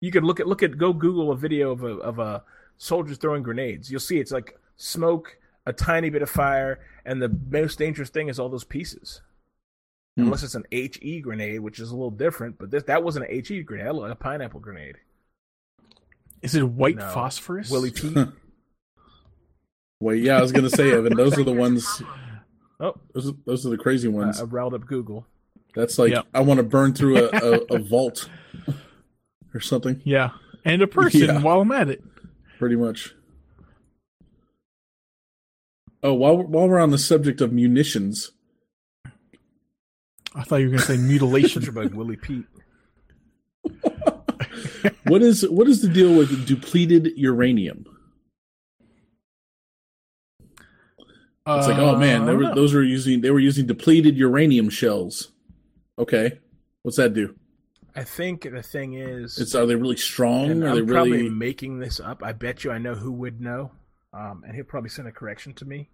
You could look at look at go Google a video of a of a soldier throwing grenades. You'll see it's like smoke, a tiny bit of fire, and the most dangerous thing is all those pieces. Hmm. Unless it's an HE grenade, which is a little different. But this that wasn't an HE grenade. That looked like a pineapple grenade. Is it white No. phosphorus? Willie Pete. <laughs> Wait, yeah, I was gonna say, Evan, those are the ones. <laughs> Oh, Those are, those are the crazy I, ones. I riled up Google. That's like Yeah. I want to burn through a, a, a <laughs> vault or something. Yeah, and a person Yeah. while I'm at it. Pretty much. Oh, while we're- while we're on the subject of munitions, I thought you were going to say mutilation. Such like Willie Pete. What is what is the deal with depleted uranium? It's like, oh man, Uh, they were, those were using they were using depleted uranium shells. Okay, what's that do? I think the thing is, It's are they really strong? Are they I'm probably really? making this up. I bet you I know who would know, um, and he'll probably send a correction to me.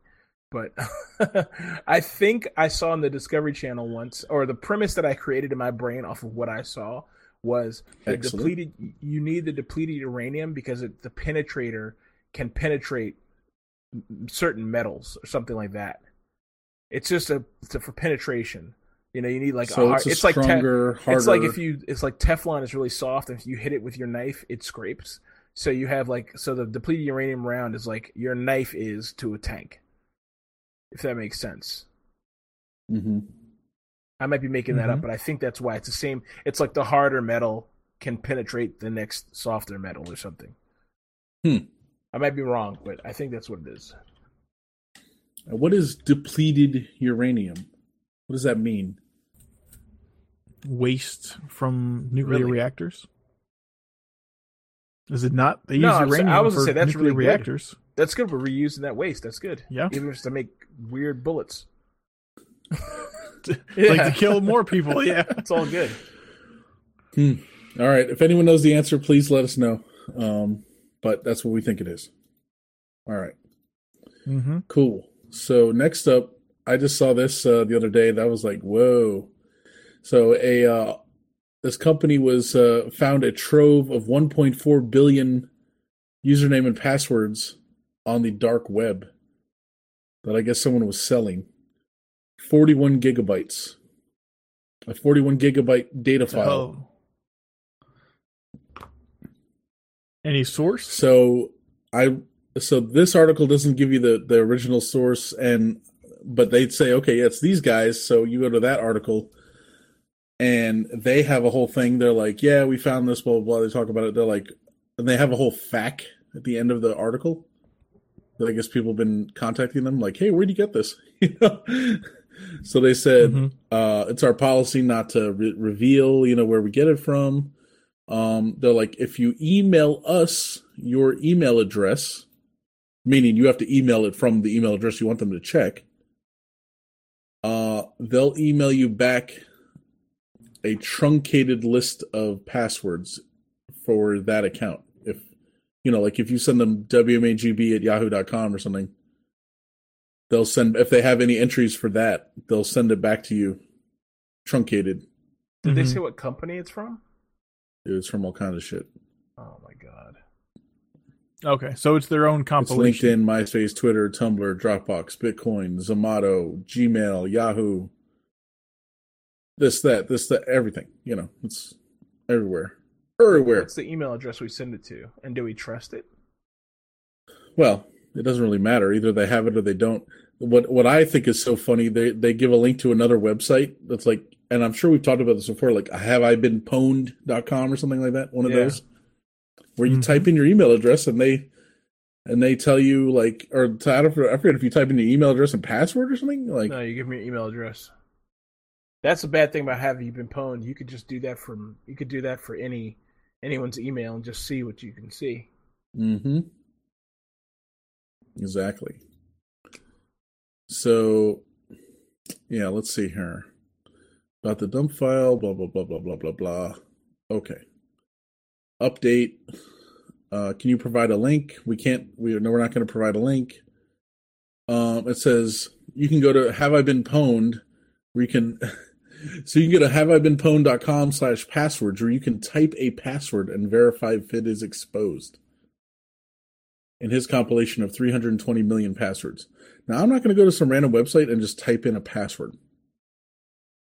but <laughs> I think I saw on the Discovery Channel once, or the premise that I created in my brain off of what I saw was the Excellent. depleted. You need the depleted uranium because it, the penetrator can penetrate certain metals or something like that. It's just a, it's a for penetration. You know, you need like so a, it's a it's like te- harder. it's like if you it's like Teflon is really soft and if you hit it with your knife it scrapes. So you have like so the depleted uranium round is like your knife is to a tank. If that makes sense. hmm I might be making that up, Mhm. but I think that's why it's the same it's like the harder metal can penetrate the next softer metal or something. Hmm. I might be wrong, but I think that's what it is. What is depleted uranium? What does that mean? Waste from nuclear Really? reactors. Is it not? They use No, I'm uranium I was for say that's nuclear really good. reactors. That's good for reusing that waste. That's good. Yeah. Even if it's to make weird bullets. <laughs> <laughs> Like to kill more people. <laughs> Yeah. It's all good. Hmm. All right. If anyone knows the answer, please let us know. Um, but that's what we think it is. All right. Mm-hmm. Cool. So next up, I just saw this uh, the other day. That was like, whoa. So a uh, this company was uh, found a trove of 1.4 billion username and passwords on the dark web that I guess someone was selling. 41 gigabytes. A 41 gigabyte data oh. file. Oh. Any source? So I so this article doesn't give you the the original source and but they'd say okay it's these guys so you go to that article and they have a whole thing they're like yeah we found this blah blah blah they talk about it they're like and they have a whole fact at the end of the article that I guess people have been contacting them like hey where'd you get this <laughs> you know so they said Mhm. uh, it's our policy not to re- reveal, you know, where we get it from. Um, they're like, if you email us your email address, meaning you have to email it from the email address you want them to check, uh, they'll email you back a truncated list of passwords for that account. If you know, like if you send them wmagb at yahoo.com or something, they'll send if they have any entries for that, they'll send it back to you truncated. Did they Mhm. say what company it's from? It's from all kinds of shit. Oh my god. Okay, so it's their own It's. LinkedIn, MySpace, Twitter, Tumblr, Dropbox, Bitcoin, Zomato, Gmail, Yahoo. This, that, this, that, everything. You know, it's everywhere. Everywhere. What's the email address we send it to? And do we trust it? Well, it doesn't really matter. Either they have it or they don't. What what I think is so funny, they they give a link to another website that's like, and I'm sure we've talked about this before, like have I been pwned.com or something like that. One of Yeah. those where you Mhm. type in your email address and they and they tell you like, or I don't I forget if you type in your email address and password or something like. No, you give me your email address. That's the bad thing about having you been pwned. You could just do that from you could do that for any anyone's email and just see what you can see. Mm-hmm. Exactly. So, yeah, let's see here. About the dump file, blah, blah, blah, blah, blah, blah, blah. Okay. Update. Uh, can you provide a link? We can't, we no, we're not going to provide a link. Um, it says you can go to have I been pwned where you can, <laughs> so you can go to have I been pwned.com slash passwords where you can type a password and verify if it is exposed in his compilation of 320 million passwords. Now, I'm not going to go to some random website and just type in a password.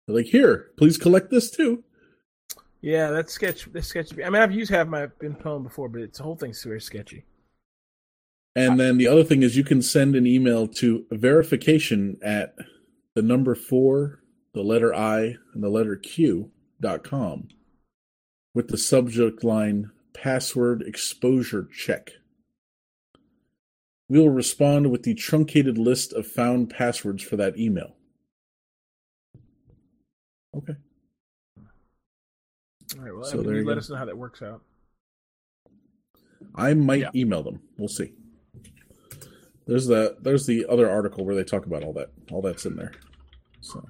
They're like, here, please collect this too. Yeah, that's sketch. That's sketchy. I mean, I've used have my been pwned before, but it's the whole thing's very sketchy. And then the other thing is you can send an email to verification at the number four, the letter I, and the letter Q dot com with the subject line password exposure check. We will respond with the truncated list of found passwords for that email. Okay. All right. Well, So I mean, there you you let go. us know how that works out. I might Yeah. email them. We'll see. There's the there's the other article where they talk about all that. All that's in there. So,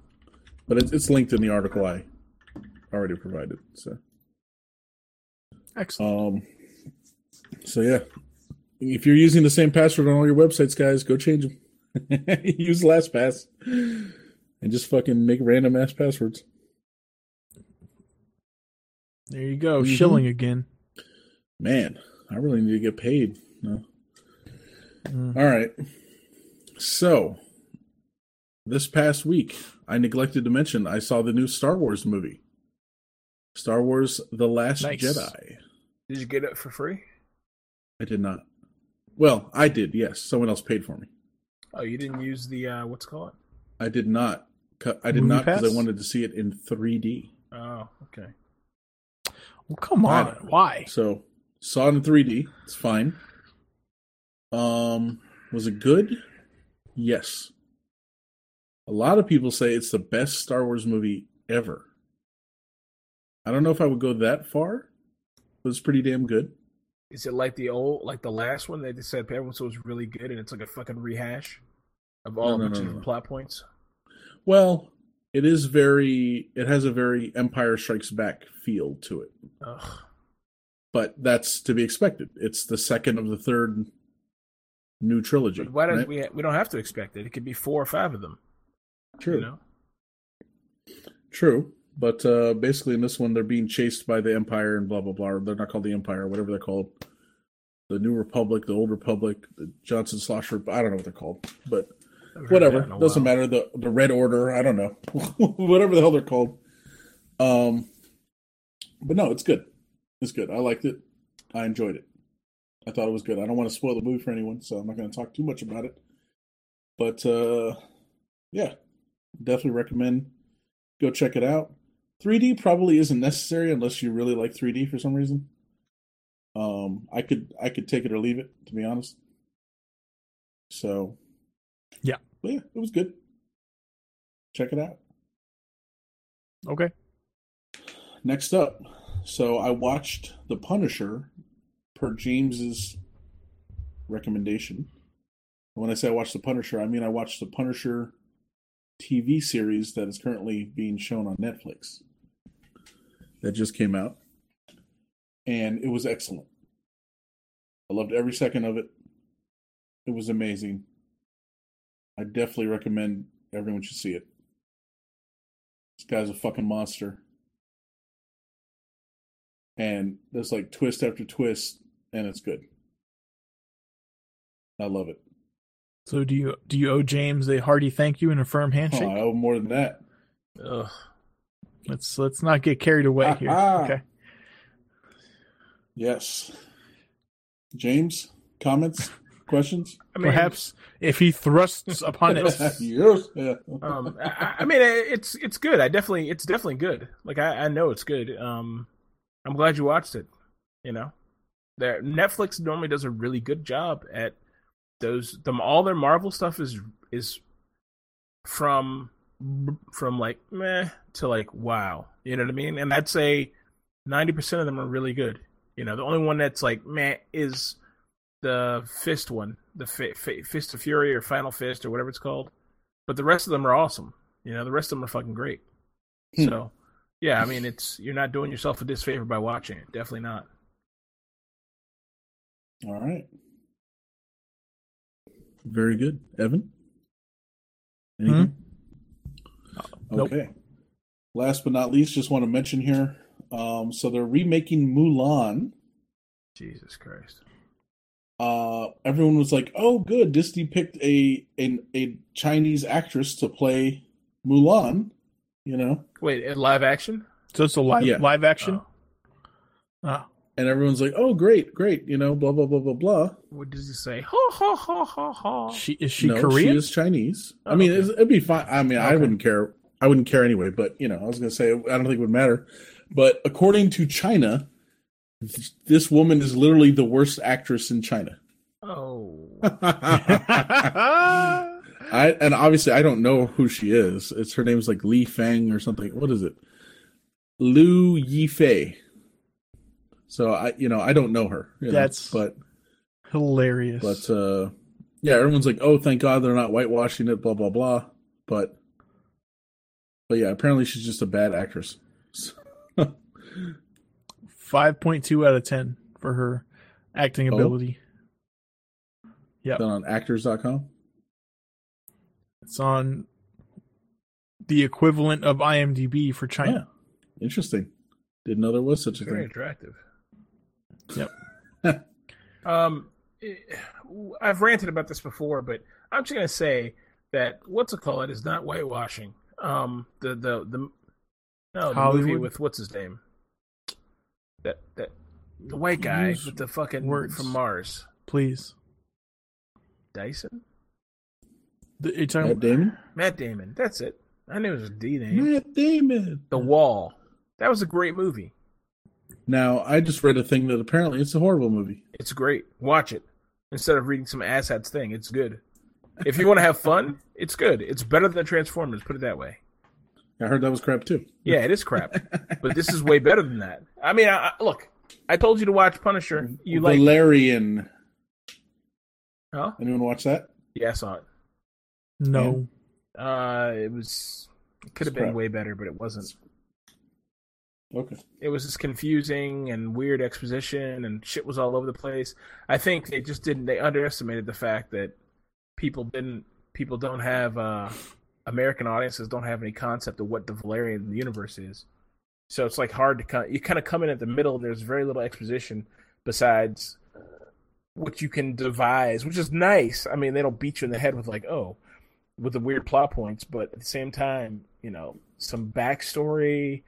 but it's it's linked in the article I already provided. So, Excellent. um, so yeah, if you're using the same password on all your websites, guys, go change them. <laughs> Use LastPass and just fucking make random ass passwords. There you go, Mhm. shilling again. Man, I really need to get paid. No. Mm. All right. So, this past week, I neglected to mention I saw the new Star Wars movie. Star Wars The Last Nice. Jedi. Did you get it for free? I did not. Well, I did, yes. Someone else paid for me. Oh, you didn't use the uh, what's it called? I did not. I did Movie not because I wanted to see it in 3D. Oh, okay. Well, come on. Why? So, saw it in 3D. It's fine. Um, was it good? Yes. A lot of people say it's the best Star Wars movie ever. I don't know if I would go that far, but it's pretty damn good. Is it like the old, like the last one? They just said everyone said was really good, and it's like a fucking rehash of all No, no, the no, no. plot points. Well, it is very. It has a very Empire Strikes Back feel to it, Ugh. but that's to be expected. It's the second of the third new trilogy. But why does right? we we don't have to expect it? It could be four or five of them. True. You know? True, but uh, basically in this one they're being chased by the Empire and blah blah blah. They're not called the Empire, whatever they're called. The New Republic, the Old Republic, the Johnson Slosher. I don't know what they're called, but whatever. that in a Doesn't while. matter. The the Red Order. I don't know. <laughs> whatever the hell they're called. Um, but no, it's good. It's good. I liked it. I enjoyed it. I thought it was good. I don't want to spoil the movie for anyone, so I'm not going to talk too much about it. But uh, yeah, definitely recommend go check it out. 3D probably isn't necessary unless you really like 3D for some reason. Um, I could I could take it or leave it to be honest. So, Yeah. but yeah, it was good. Check it out. Okay. Next up, so I watched The Punisher per James's recommendation. When I say I watched The Punisher, I mean I watched The Punisher TV series that is currently being shown on Netflix. That just came out. And it was excellent. I loved every second of it. It was amazing. I definitely recommend everyone should see it. This guy's a fucking monster and there's like twist after twist and it's good i love it So do you do you owe James a hearty thank you and a firm oh, handshake? i owe more than that Ugh. Let's let's not get carried away here. Ah-ah. Okay. yes james comments <laughs> questions I mean, Perhaps if he thrusts upon it. <laughs> yes yeah. um, I, I mean, it's it's good. I definitely, it's definitely good. Like I, I know it's good. Um, I'm glad you watched it. You know, there Netflix normally does a really good job at those. Them all their Marvel stuff is is from from like meh to like wow. You know what I mean? And I'd say ninety percent of them are really good. You know, the only one that's like meh is the Fist one, the Fi Fi Fist of Fury or Final Fist or whatever it's called. But the rest of them are awesome. You know, the rest of them are fucking great. Hmm. So, yeah, I mean, it's you're not doing yourself a disfavor by watching it. Definitely not. all right very good evan anything Nope. Okay last but not least just want to mention here um so they're remaking mulan Jesus Christ. uh, everyone was like, "Oh, good! Disney picked a a, a Chinese actress to play Mulan." You know, Wait, in live action? So it's a live Yeah. live action. Oh. Ah, and everyone's like, "Oh, great, great!" You know, blah blah blah blah blah. What does he say? Ha ha ha ha ha. she is she no, Korean? she is Chinese. I Oh, mean, okay. it's, it'd be fine. I mean, I wouldn't care. I wouldn't care anyway. But you know, I was gonna say, I don't think it would matter. But according to China, th- this woman is literally the worst actress in China. Oh. I and obviously I don't know who she is. It's her name's like Li Feng or something. What is it? Lu Yifei. So I you know, I don't know her. you know, That's- but Hilarious. but uh yeah, everyone's like, "Oh, thank God they're not whitewashing it, blah blah blah." But but yeah, apparently she's just a bad actress. <laughs> Five point two out of ten for her acting Oh. ability. Yep. Douban actors.com. It's on the equivalent of IMDb for China. Yeah. Interesting. Didn't know there was such a Very thing. attractive. Yep. <laughs> Um, I've ranted about this before, but I'm just gonna say that what's it called It is not whitewashing. Um, the the the no the movie with what's his name? That that the white guy Use with the fucking words. from Mars, Please. Dyson, The, you're talking Matt Damon? Matt Damon. That's it. I knew it was a D name. Matt Damon. The Wall. That was a great movie. Now, I just read a thing that apparently it's a horrible movie. It's great. Watch it instead of reading some asshat's thing. It's good. If you want to have fun, it's good. It's better than Transformers. Put it that way. I heard that was crap too. Yeah, it is crap, but this is way better than that. I mean, I, I- look, I told you to watch Punisher. You like? Valerian. Huh? Anyone watch that? Yeah, I saw it. no. Uh, it was. It could have been crap. way better, but it wasn't. Okay. It was just confusing and weird exposition, and shit was all over the place. I think they just didn't. They underestimated the fact that people didn't. People don't have. uh American audiences don't have any concept of what the Valerian universe is. So it's like hard to kind. You kind of come in at the middle. There's very little exposition besides what you can devise, which is nice. I mean, they don't beat you in the head with like, oh, with the weird plot points, but at the same time, you know, some backstory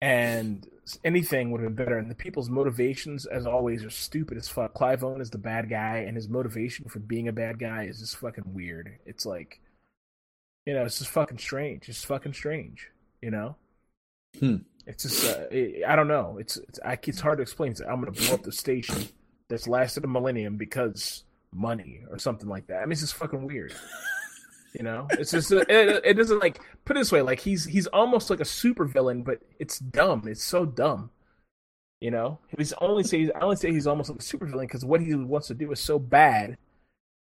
and anything would have been better. And the people's motivations, as always, are stupid as fuck. Clive Owen is the bad guy, and his motivation for being a bad guy is just fucking weird. It's like, you know, it's just fucking strange. It's fucking strange. You know. Hmm. It's just, uh, it, I don't know. It's it's I, it's hard to explain. Like, I'm gonna blow up the station that's lasted a millennium because money or something like that. I mean, it's just fucking weird. <laughs> You know, it's just it, it doesn't like put it this way. Like he's he's almost like a super villain, but it's dumb. It's so dumb. You know, he's only say I only say he's almost like a super villain because what he wants to do is so bad,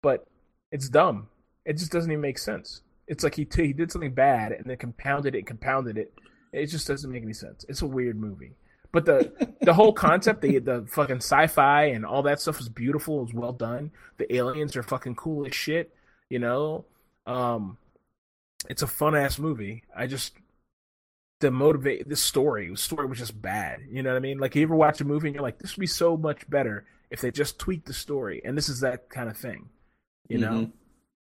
but it's dumb. It just doesn't even make sense. It's like he t- he did something bad and then compounded it, and compounded it. It just doesn't make any sense. It's a weird movie. But the the whole concept, the the fucking sci-fi and all that stuff is beautiful. It was well done. The aliens are fucking cool as shit. You know, um, it's a fun ass movie. I just the motivate the story. The story was just bad. You know what I mean? Like you ever watch a movie and you're like, this would be so much better if they just tweaked the story. And this is that kind of thing. You know. Mhm.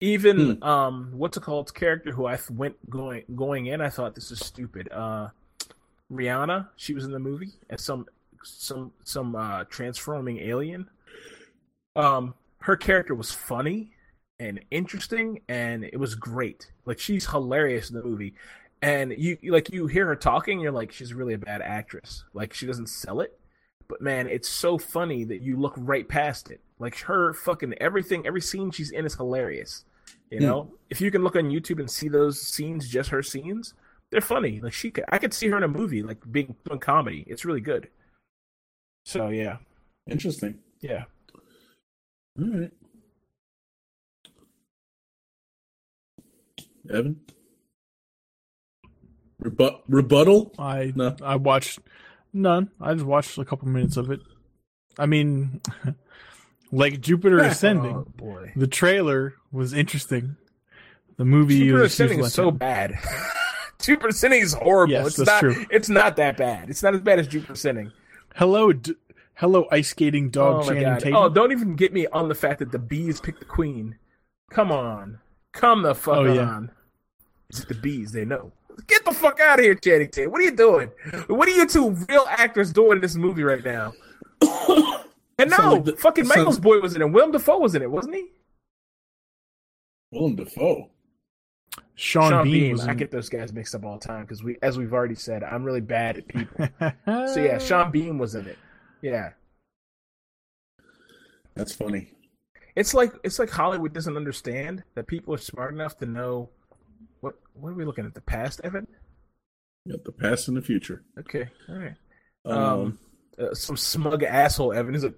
Even um, what's it called? Character who I went going going in, I thought this is stupid. Uh, Rihanna, she was in the movie as some some some uh transforming alien. Um, her character was funny and interesting, and it was great. Like she's hilarious in the movie, and you like you hear her talking, you're like she's really a bad actress. Like she doesn't sell it, but man, it's so funny that you look right past it. Like her fucking everything, every scene she's in is hilarious. You hmm. know, if you can look on YouTube and see those scenes, just her scenes, they're funny. Like she, could, I could see her in a movie, like being doing comedy. It's really good. So yeah, Interesting. yeah. All right. Evan? Rebut- rebuttal? I No. I watched none. I just watched a couple minutes of it. I mean, <laughs> like Jupiter <laughs> oh, Ascending, Oh boy, the trailer was interesting. The movie Jupiter was Ascending is so bad. <laughs> Jupiter Ascending is horrible. Yes, it's that's not. true. It's not that bad. It's not as bad as Jupiter Ascending. Hello, d- hello, ice skating dog oh my god! Tatum. Oh, don't even get me on the fact that the bees picked the queen. Come on, come the fuck Oh, yeah. On. It's the bees. They know. Get the fuck out of here, Channing Tatum. What are you doing? What are you two real actors doing in this movie right now? <coughs> And no, like the- fucking sounds- Michael's boy was in it. Willem Dafoe was in it, wasn't he? Willem Dafoe. Sean, Sean Bean, Bean. was I get those guys mixed up all the time because we, as we've already said, I'm really bad at people. <laughs> so yeah, Sean Bean was in it. Yeah, That's funny. it's like it's like Hollywood doesn't understand that people are smart enough to know what what are we looking at the past, Evan? Got the past and the future. Okay, all right. Um, Um, uh, some smug asshole Evan is like,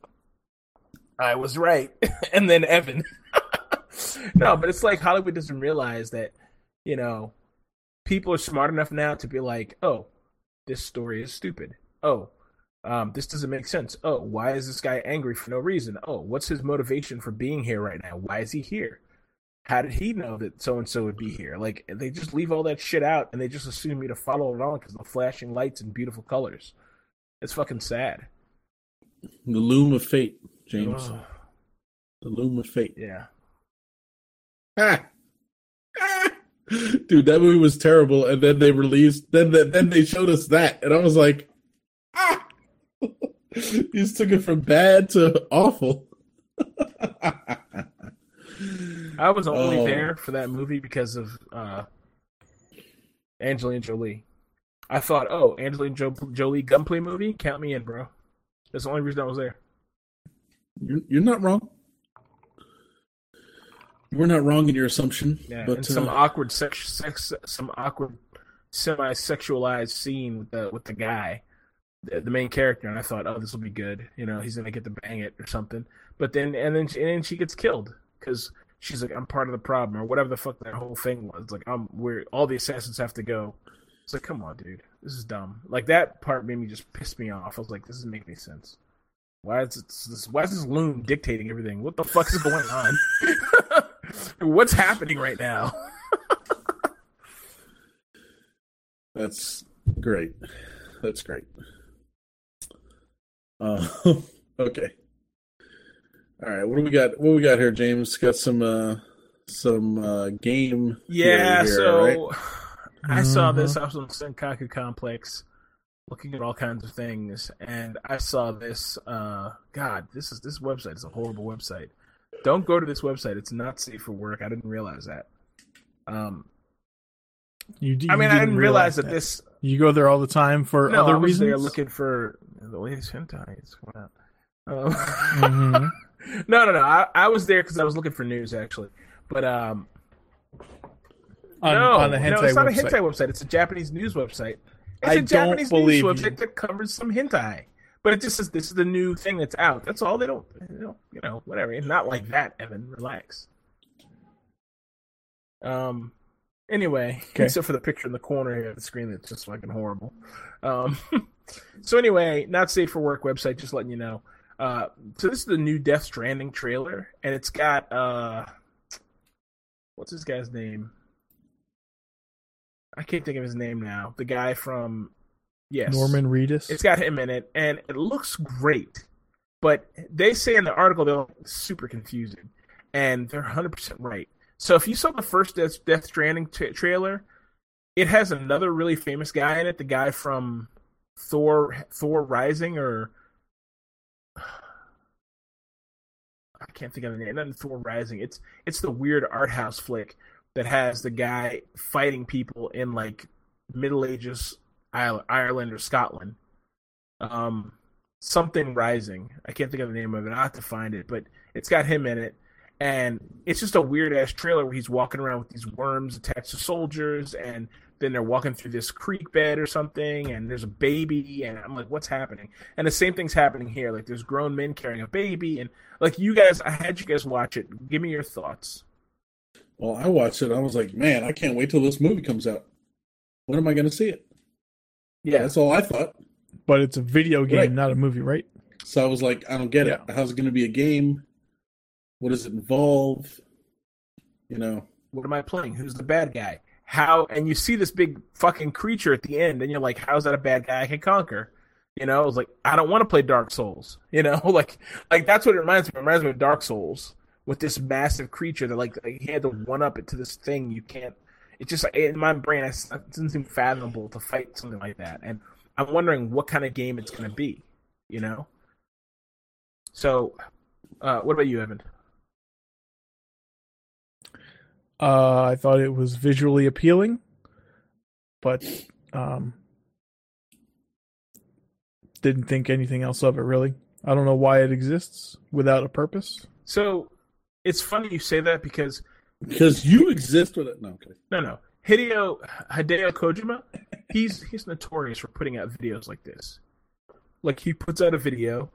I was right, <laughs> and then Evan. <laughs> no, but it's like Hollywood doesn't realize that, you know, people are smart enough now to be like, oh, this story is stupid. Oh, um, this doesn't make sense. Oh, why is this guy angry for no reason? Oh, what's his motivation for being here right now? Why is he here? How did he know that so and so would be here? Like they just leave all that shit out and they just assume me to follow along because the flashing lights and beautiful colors. It's fucking sad. The loom of fate, James. Ugh. The loom of fate. yeah. Ah. Ah. Dude, that movie was terrible, and then they released. Then then they showed us that, and I was like, ah. <laughs> you just took it from bad to awful. <laughs> I was only Oh. there for that movie because of uh, Angelina Jolie. I thought, oh, Angelina jo- Jolie gunplay movie, count me in, bro. That's the only reason I was there. You're, you're not wrong. You were not wrong in your assumption. Yeah, but and some uh, awkward sex, sex, some awkward semi-sexualized scene with the with the guy, the, the main character, and I thought, oh, this will be good. You know, he's gonna get to bang it or something. But then, and then, and then she gets killed because she's like, I'm part of the problem or whatever the fuck that whole thing was. Like, I'm where all the assassins have to go. It's like, come on, dude, this is dumb. Like that part made me just piss me off. I was like, this doesn't make any sense. Why is this? Why is this loom dictating everything? What the fuck is going on? <laughs> What's happening right now? <laughs> That's great. That's great. Uh, <laughs> okay. All right. What do we got? What we got here, James? Got some uh some uh game. Yeah, here, so right? I saw this. I was on Sankaku Complex looking at all kinds of things, and I saw this. Uh, God, this is this website is a horrible website. Don't go to this website. It's not safe for work. I didn't realize that. Um, You, d- I you mean, I didn't didn't realize that this. You go there all the time for No, other I was reasons. there looking for the latest hentai. It's coming out. Um, Mhm. <laughs> no, no, no. I, I was there because I was looking for news actually, but um, on, no, on the hentai no, it's not website. a hentai website. It's a Japanese news website. It's I a don't Japanese news you. website that covers some hentai. But it just says this is the new thing that's out. That's all. They don't, they don't you know, whatever. It's not like that, Evan. Relax. Um. Anyway, <laughs> Okay. except for the picture in the corner here of the screen that's just fucking horrible. Um. <laughs> so anyway, not safe for work website. Just letting you know. Uh. So this is the new Death Stranding trailer, and it's got uh. What's this guy's name? I can't think of his name now. The guy from yes, Norman Reedus. It's got him in it, and it looks great. But they say in the article they're super confusing, and they're 100 percent right. So if you saw the first Death, Death Stranding t- trailer, it has another really famous guy in it, the guy from Thor, Thor Rising, or <sighs> I can't think of the name. Not Thor Rising. It's it's the weird art house flick that has the guy fighting people in like Middle Ages Ireland or Scotland. Um, something Rising. I can't think of the name of it. I have to find it, but it's got him in it, and it's just a weird ass trailer where he's walking around with these worms attached to soldiers, and then they're walking through this creek bed or something, and there's a baby, and I'm like, what's happening? And the same thing's happening here. Like there's grown men carrying a baby, and like you guys, I had you guys watch it. Give me your thoughts. Well, I watched it. I was like, man, I can't wait till this movie comes out. When am I going to see it? Yeah, That's all I thought. but it's a video game, Right. not a movie, right? So I was like, I don't get it. Yeah. How's it going to be a game? What does it involve? You know, what am I playing? Who's the bad guy? How? And you see this big fucking creature at the end, and you're like, how's that a bad guy I can conquer? You know, I was like, I don't want to play Dark Souls. <laughs> You know, like, like that's what it reminds me. It reminds me of Dark Souls with this massive creature that like he had to one up it to this thing. You can't. It just in my brain, it doesn't seem fathomable to fight something like that. And I'm wondering what kind of game it's going to be. You know. So, uh, what about you, Evan? Uh, I thought it was visually appealing, but um, didn't think anything else of it really. I don't know why it exists without a purpose. So, it's funny you say that because because you exist with it. No, okay. No, no. Hideo Hideo Kojima, he's he's notorious for putting out videos like this. Like he puts out a video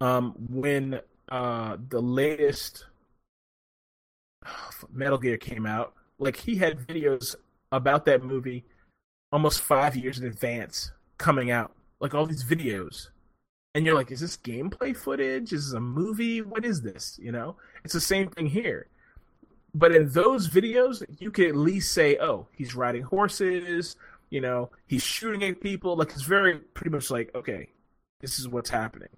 um when uh the latest Metal Gear came out. Like he had videos about that movie almost 5 years in advance coming out. Like all these videos. And you're like, is this gameplay footage? Is this a movie? What is this? You know? It's the same thing here but in those videos, you could at least say, "Oh, he's riding horses." You know, he's shooting at people. Like it's very pretty much like, okay, this is what's happening.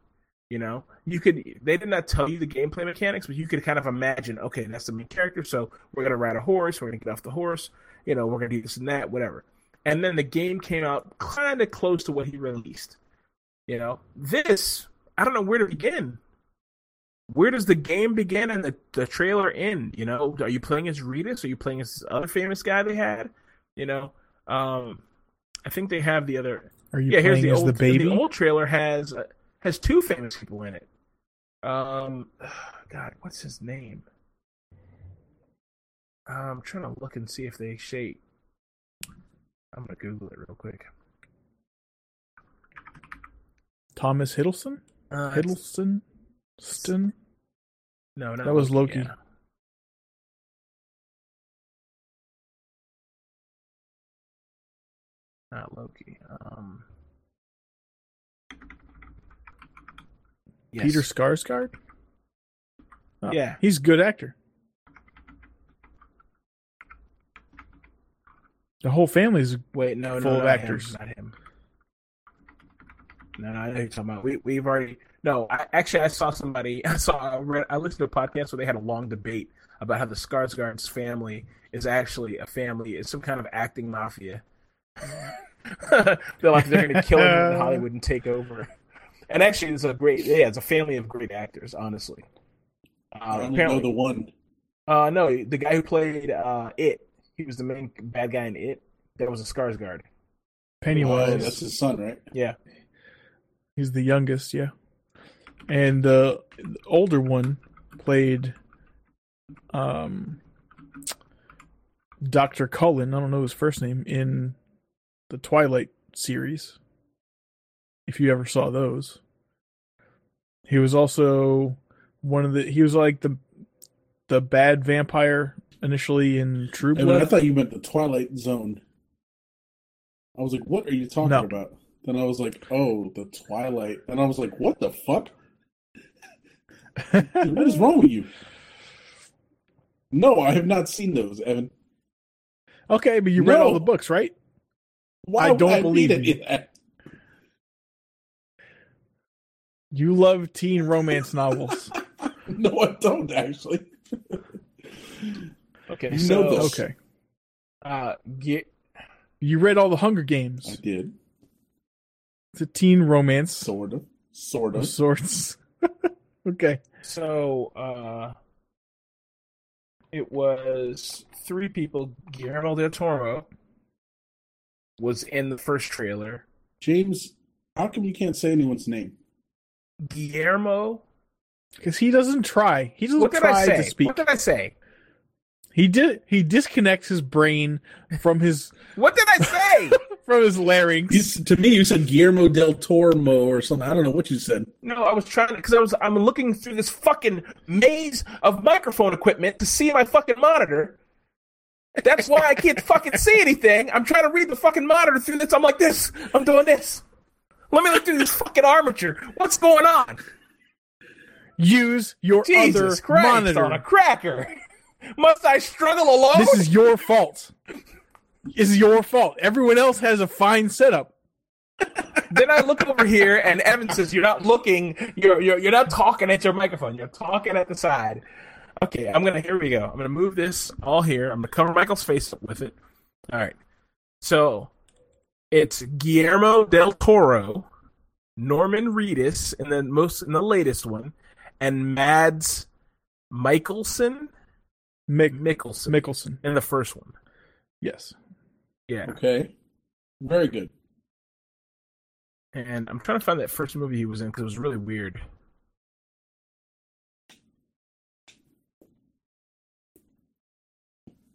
You know, you could they did not tell you the gameplay mechanics, but you could kind of imagine, okay, that's the main character, so we're gonna ride a horse, we're gonna get off the horse, you know, we're gonna do this and that, whatever. And then the game came out kind of close to what he released. You know, this I don't know where to begin. Where does the game begin and the, the trailer end? You know, are you playing as Reedus? Are you playing as this other famous guy they had? You know, um, I think they have the other. Are you yeah, here's playing the as old the baby? The old trailer has uh, has two famous people in it. Um, <sighs> God, what's his name? I'm trying to look and see if they shape. I'm gonna Google it real quick. Thomas Hiddleston? Uh, Hiddleston? Ston? no, that was Loki. yeah. Not Loki. Um, yes. Peter Skarsgård? Oh, Yeah. He's a good actor. The whole family's Wait, no, no, full of not actors. Him, not him. No, no, I you're talking about. We we've already no. I, actually, I saw somebody. <laughs> I saw. I, read, I listened to a podcast where they had a long debate about how the Skarsgård's family is actually a family. It's some kind of acting mafia. <laughs> they're like they're going to kill him in Hollywood and take over. And actually, it's a great. Yeah, it's a family of great actors. Honestly, uh, I only know apparently, the one. uh, no, the guy who played uh, it. He was the main bad guy in it. That was a Skarsgård. Oh, Pennywise. that's his son, right? Yeah. He's the youngest, yeah. And the older one played um Dr. Cullen, I don't know his first name, in the Twilight series. If you ever saw those. He was also one of the he was like the the bad vampire initially in True man, I thought you meant the Twilight Zone. I was like, "What are you talking No. about?" Then I was like, "Oh, the Twilight." And I was like, "What the fuck? Dude, what is wrong with you?" No, I have not seen those, Evan. okay, but you read all the books, right? Why I don't I believe you. that? You love teen romance novels. <laughs> No, I don't actually. Okay. You so, know this. Okay. Uh, get You read all the Hunger Games. I did, It's a teen romance sort of, sort of of. sorts. <laughs> okay. so uh, it was three people. Guillermo del Toro was in the first trailer. James, how come you can't say anyone's name? Guillermo, Because he doesn't try. He doesn't what did try I say? to speak. What did I say? He did. He disconnects his brain from his <laughs> What did I say? <laughs> from his larynx. You, to me, you said Guillermo del Toro or something. I don't know what you said. no, I was trying to because I was I'm looking through this fucking maze of microphone equipment to see my fucking monitor. That's why I can't fucking see anything. I'm trying to read the fucking monitor through this. I'm like this. I'm doing this. Let me look through this fucking armature. What's going on? Use your Jesus other Christ monitor. on a cracker. <laughs> Must I struggle alone? This is your fault. This is your fault. Everyone else has a fine setup. then I look over here and Evan says, "You're not looking. You're you're you're not talking at your microphone. You're talking at the side." Okay, I'm gonna. Here we go. I'm gonna move this all here. I'm gonna cover Michael's face with it. All right. So it's Guillermo del Toro, Norman Reedus, and then most in the latest one, and Mads Mikkelsen. Mick Mikkelsen Mickelson. in the first one. Yes. Yeah. Okay, very good. And I'm trying to find that first movie he was in because it was really weird.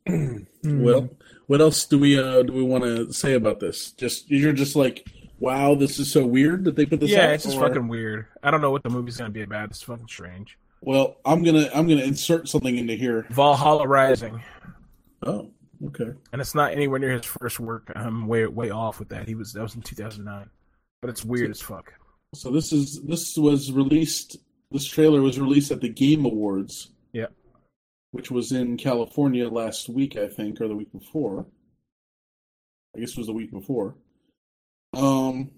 Hmm. Well, what else do we uh, do we want to say about this? Just you're just like, wow, this is so weird that they put this. yeah, out, it's just or- fucking weird. I don't know what the movie's gonna be about. It's fucking strange. Well, I'm gonna I'm gonna insert something into here. Valhalla Rising, Oh, okay. and it's not anywhere near his first work. I'm way way off with that. He was that was in 2009, but it's weird as fuck. So this is this was released. This trailer was released at the Game Awards. Yeah. Which was in California last week, I think, or the week before. I guess it was the week before. Um,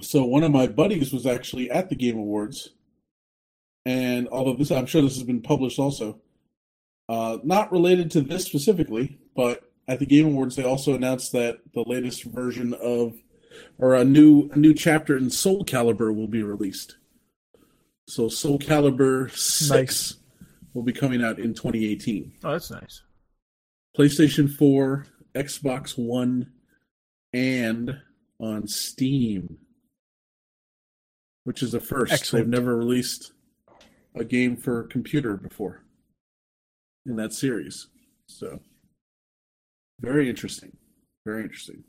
so one of my buddies was actually at the Game Awards, and although this, I'm sure this has been published also, uh, not related to this specifically, but at the Game Awards they also announced that the latest version of, or a new a new chapter in Soul Calibur will be released. So Soul Calibur six Nice. Will be coming out in 2018. Oh, that's nice. PlayStation 4, Xbox One, and on Steam, which is a first. Excellent. They've never released a game for computer before in that series. So, very interesting. Very interesting.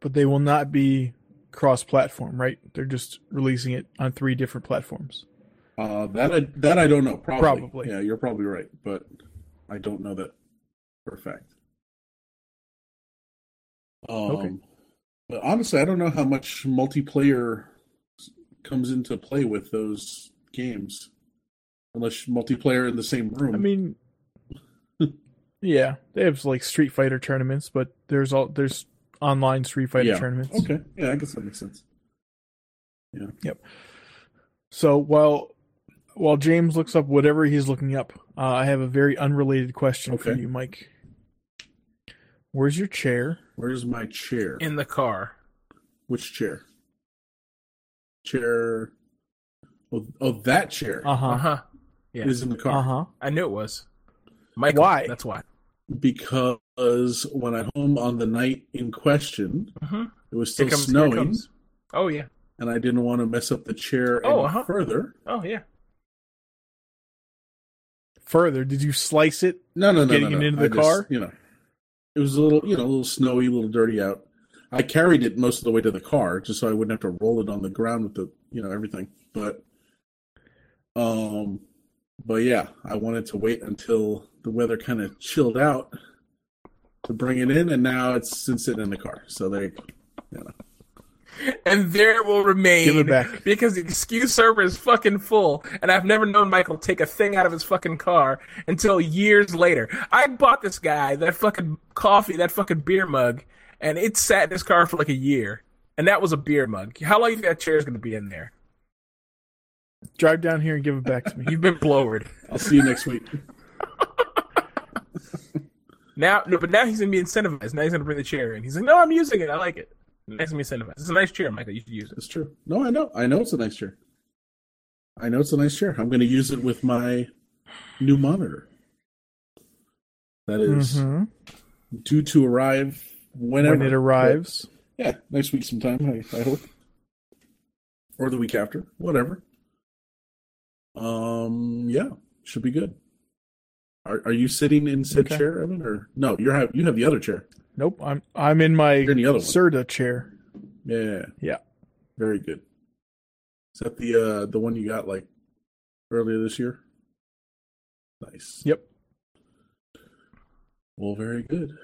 But they will not be cross-platform, right? They're just releasing it on three different platforms. Uh, that I, that I don't know. Probably. Probably. Yeah, you're probably right, but I don't know that for a fact. Um, Okay. But honestly, I don't know how much multiplayer comes into play with those games, unless multiplayer in the same room. I mean, <laughs> yeah, they have like Street Fighter tournaments, but there's all there's online Street Fighter yeah. tournaments. Okay. Yeah, I guess that makes sense. Yeah. Yep. So while while James looks up whatever he's looking up, uh, I have a very unrelated question for you, Mike. Where's your chair? Where's my chair? In the car. Which chair? Chair. Oh, oh that chair Uh Uh huh. huh. Yeah. is in the car. Uh huh. I knew it was. Michael. Why? That's why. because when I home on the night in question, Mm-hmm. it was still comes, snowing. Oh yeah. and I didn't want to mess up the chair any Oh, uh-huh. further. Oh yeah. Further, did you slice it? No, no, no, Getting no, it no. into I the just, car? you know, it was a little, you know, a little snowy, a little dirty out. I carried it most of the way to the car just so I wouldn't have to roll it on the ground with the, you know, everything. But, um, but yeah, I wanted to wait until the weather kind of chilled out to bring it in, and now it's been sitting in the car. So there you go. You know. And there it will remain. Give it back. Because the excuse server is fucking full, and I've never known Michael take a thing out of his fucking car until years later. I bought this guy that fucking coffee, that fucking beer mug, and it sat in his car for like a year. And that was a beer mug. How long do you think that chair is gonna be in there? Drive down here and give it back to me. You've been blowered. I'll see you next week. <laughs> Now, no, but now he's gonna be incentivized. Now he's gonna bring the chair in. He's like, "No, I'm using it. I like it." Now he's gonna. It's a nice chair, Michael. You should use it. It's true. No, I know. I know it's a nice chair. I know it's a nice chair. I'm going to use it with my new monitor. That is Mhm. due to arrive whenever When it arrives, But, yeah, next week sometime. I, I hope, or the week after, whatever. Um, yeah, should be good. Are Are you sitting in said Okay. chair, Evan, or no? You have you have the other chair. Nope. I'm I'm in my in the other one. Serta chair. Yeah, Yeah. very good. Is that the uh the one you got like earlier this year? Nice. Yep. Well, very good.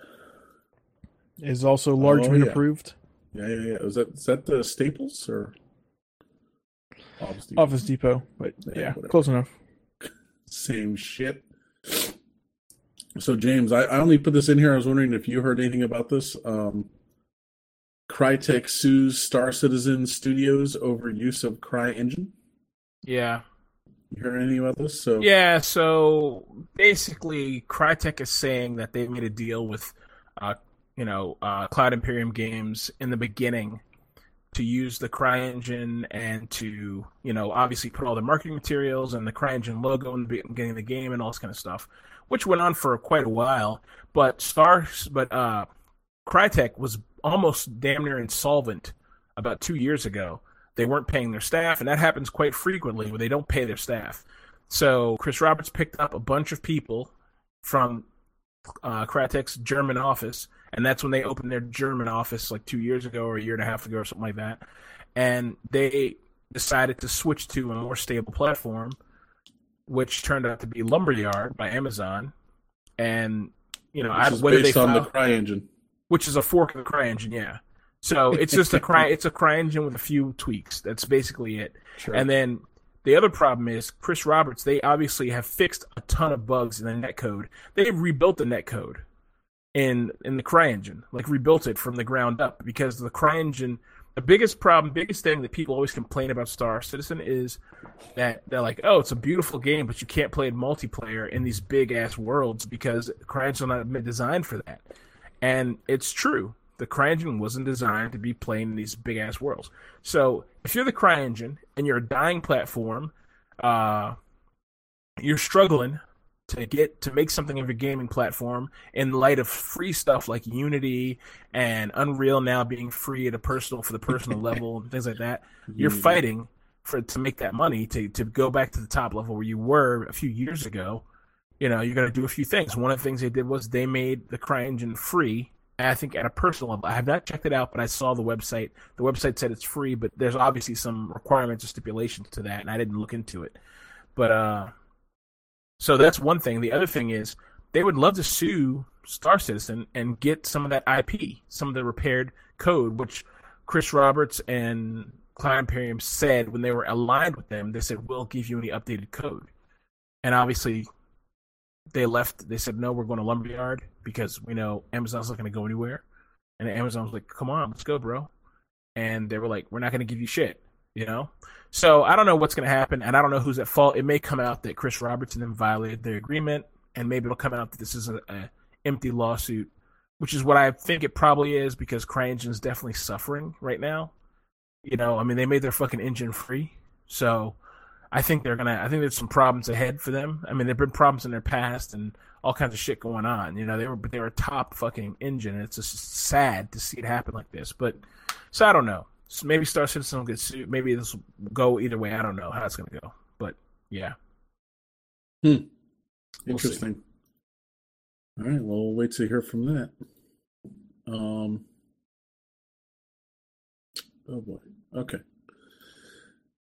Is also Largeman Oh, yeah. approved. Yeah, yeah, yeah. Is that is that the Staples or Office Depot? Office Depot, but Yeah, yeah, close enough. <laughs> Same shit. So James, I, I only put this in here. I was wondering if you heard anything about this. Um, Crytek sues Star Citizen Studios over use of CryEngine. Yeah. You heard anything about this? So Yeah, so basically, Crytek is saying that they made a deal with, uh, you know, uh, Cloud Imperium Games in the beginning to use the CryEngine and to, you know, obviously put all the marketing materials and the CryEngine logo in the beginning of the game and all this kind of stuff, which went on for quite a while. But Star, but uh, Crytek was almost damn near insolvent about two years ago. They weren't paying their staff, and that happens quite frequently where they don't pay their staff. So Chris Roberts picked up a bunch of people from uh, Crytek's German office, and that's when they opened their German office like two years ago or a year and a half ago or something like that. And they decided to switch to a more stable platform, which turned out to be Lumberyard by Amazon. And you know, I, which is whether they based on the file- CryEngine. which is a fork of the CryEngine, yeah. So it's just a cry. It's a CryEngine with a few tweaks. That's basically it. Sure. And then the other problem is Chris Roberts. They obviously have fixed a ton of bugs in the netcode. They rebuilt the netcode in in the CryEngine, like rebuilt it from the ground up because the CryEngine. The biggest problem, biggest thing that people always complain about Star Citizen is that they're like, oh, it's a beautiful game, but you can't play it multiplayer in these big ass worlds because CryEngine wasn't designed for that. And it's true. The CryEngine wasn't designed to be playing in these big ass worlds. So if you're the CryEngine and you're a dying platform, uh, you're struggling to get to make something of your gaming platform in light of free stuff like Unity and Unreal now being free at a personal for the personal <laughs> level and things like that. You're fighting for to make that money to to go back to the top level where you were a few years ago. You know, you're gonna do a few things. One of the things they did was they made the CryEngine free. I think at a personal level, I have not checked it out, but I saw the website. The website said it's free, but there's obviously some requirements or stipulations to that, and I didn't look into it. But uh, so that's one thing. The other thing is they would love to sue Star Citizen and get some of that IP, some of the repaired code, which Chris Roberts and Cloud Imperium said when they were aligned with them. They said we'll give you any updated code, and obviously they left. They said no, we're going to Lumberyard because we know Amazon's not going to go anywhere. And Amazon was like, "Come on, let's go, bro." And they were like, "We're not going to give you shit," you know. So I don't know what's going to happen, and I don't know who's at fault. It may come out that Chris Robertson them violated their agreement, and maybe it'll come out that this is a, a empty lawsuit, which is what I think it probably is because Crane CryEngine's definitely suffering right now. You know, I mean, they made their fucking engine free, so I think they're gonna. I think there's some problems ahead for them. I mean, there've been problems in their past and all kinds of shit going on. You know, they were but they were a top fucking engine. And it's just sad to see it happen like this. But so I don't know. So maybe Star Citizen will get sued. Maybe this will go either way. I don't know how it's gonna go. But yeah, Hmm. We'll. Interesting. All right. Well, we'll wait to hear from that. Um. Oh boy. Okay.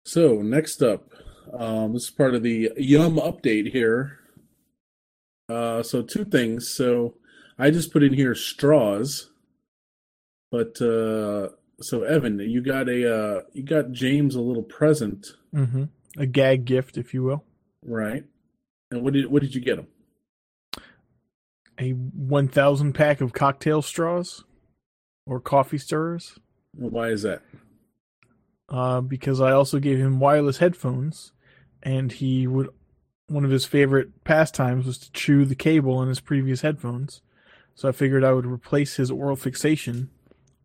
So next up, um, this is part of the Yum update here. Uh, so two things. So I just put in here straws, but uh, so Evan, you got a uh, you got James a little present, hmm A gag gift, if you will. right? And what did what did you get him? A 1,000 pack of cocktail straws or coffee stirrers. Why is that? uh, because I also gave him wireless headphones, and he would one of his favorite pastimes was to chew the cable in his previous headphones. So I figured I would replace his oral fixation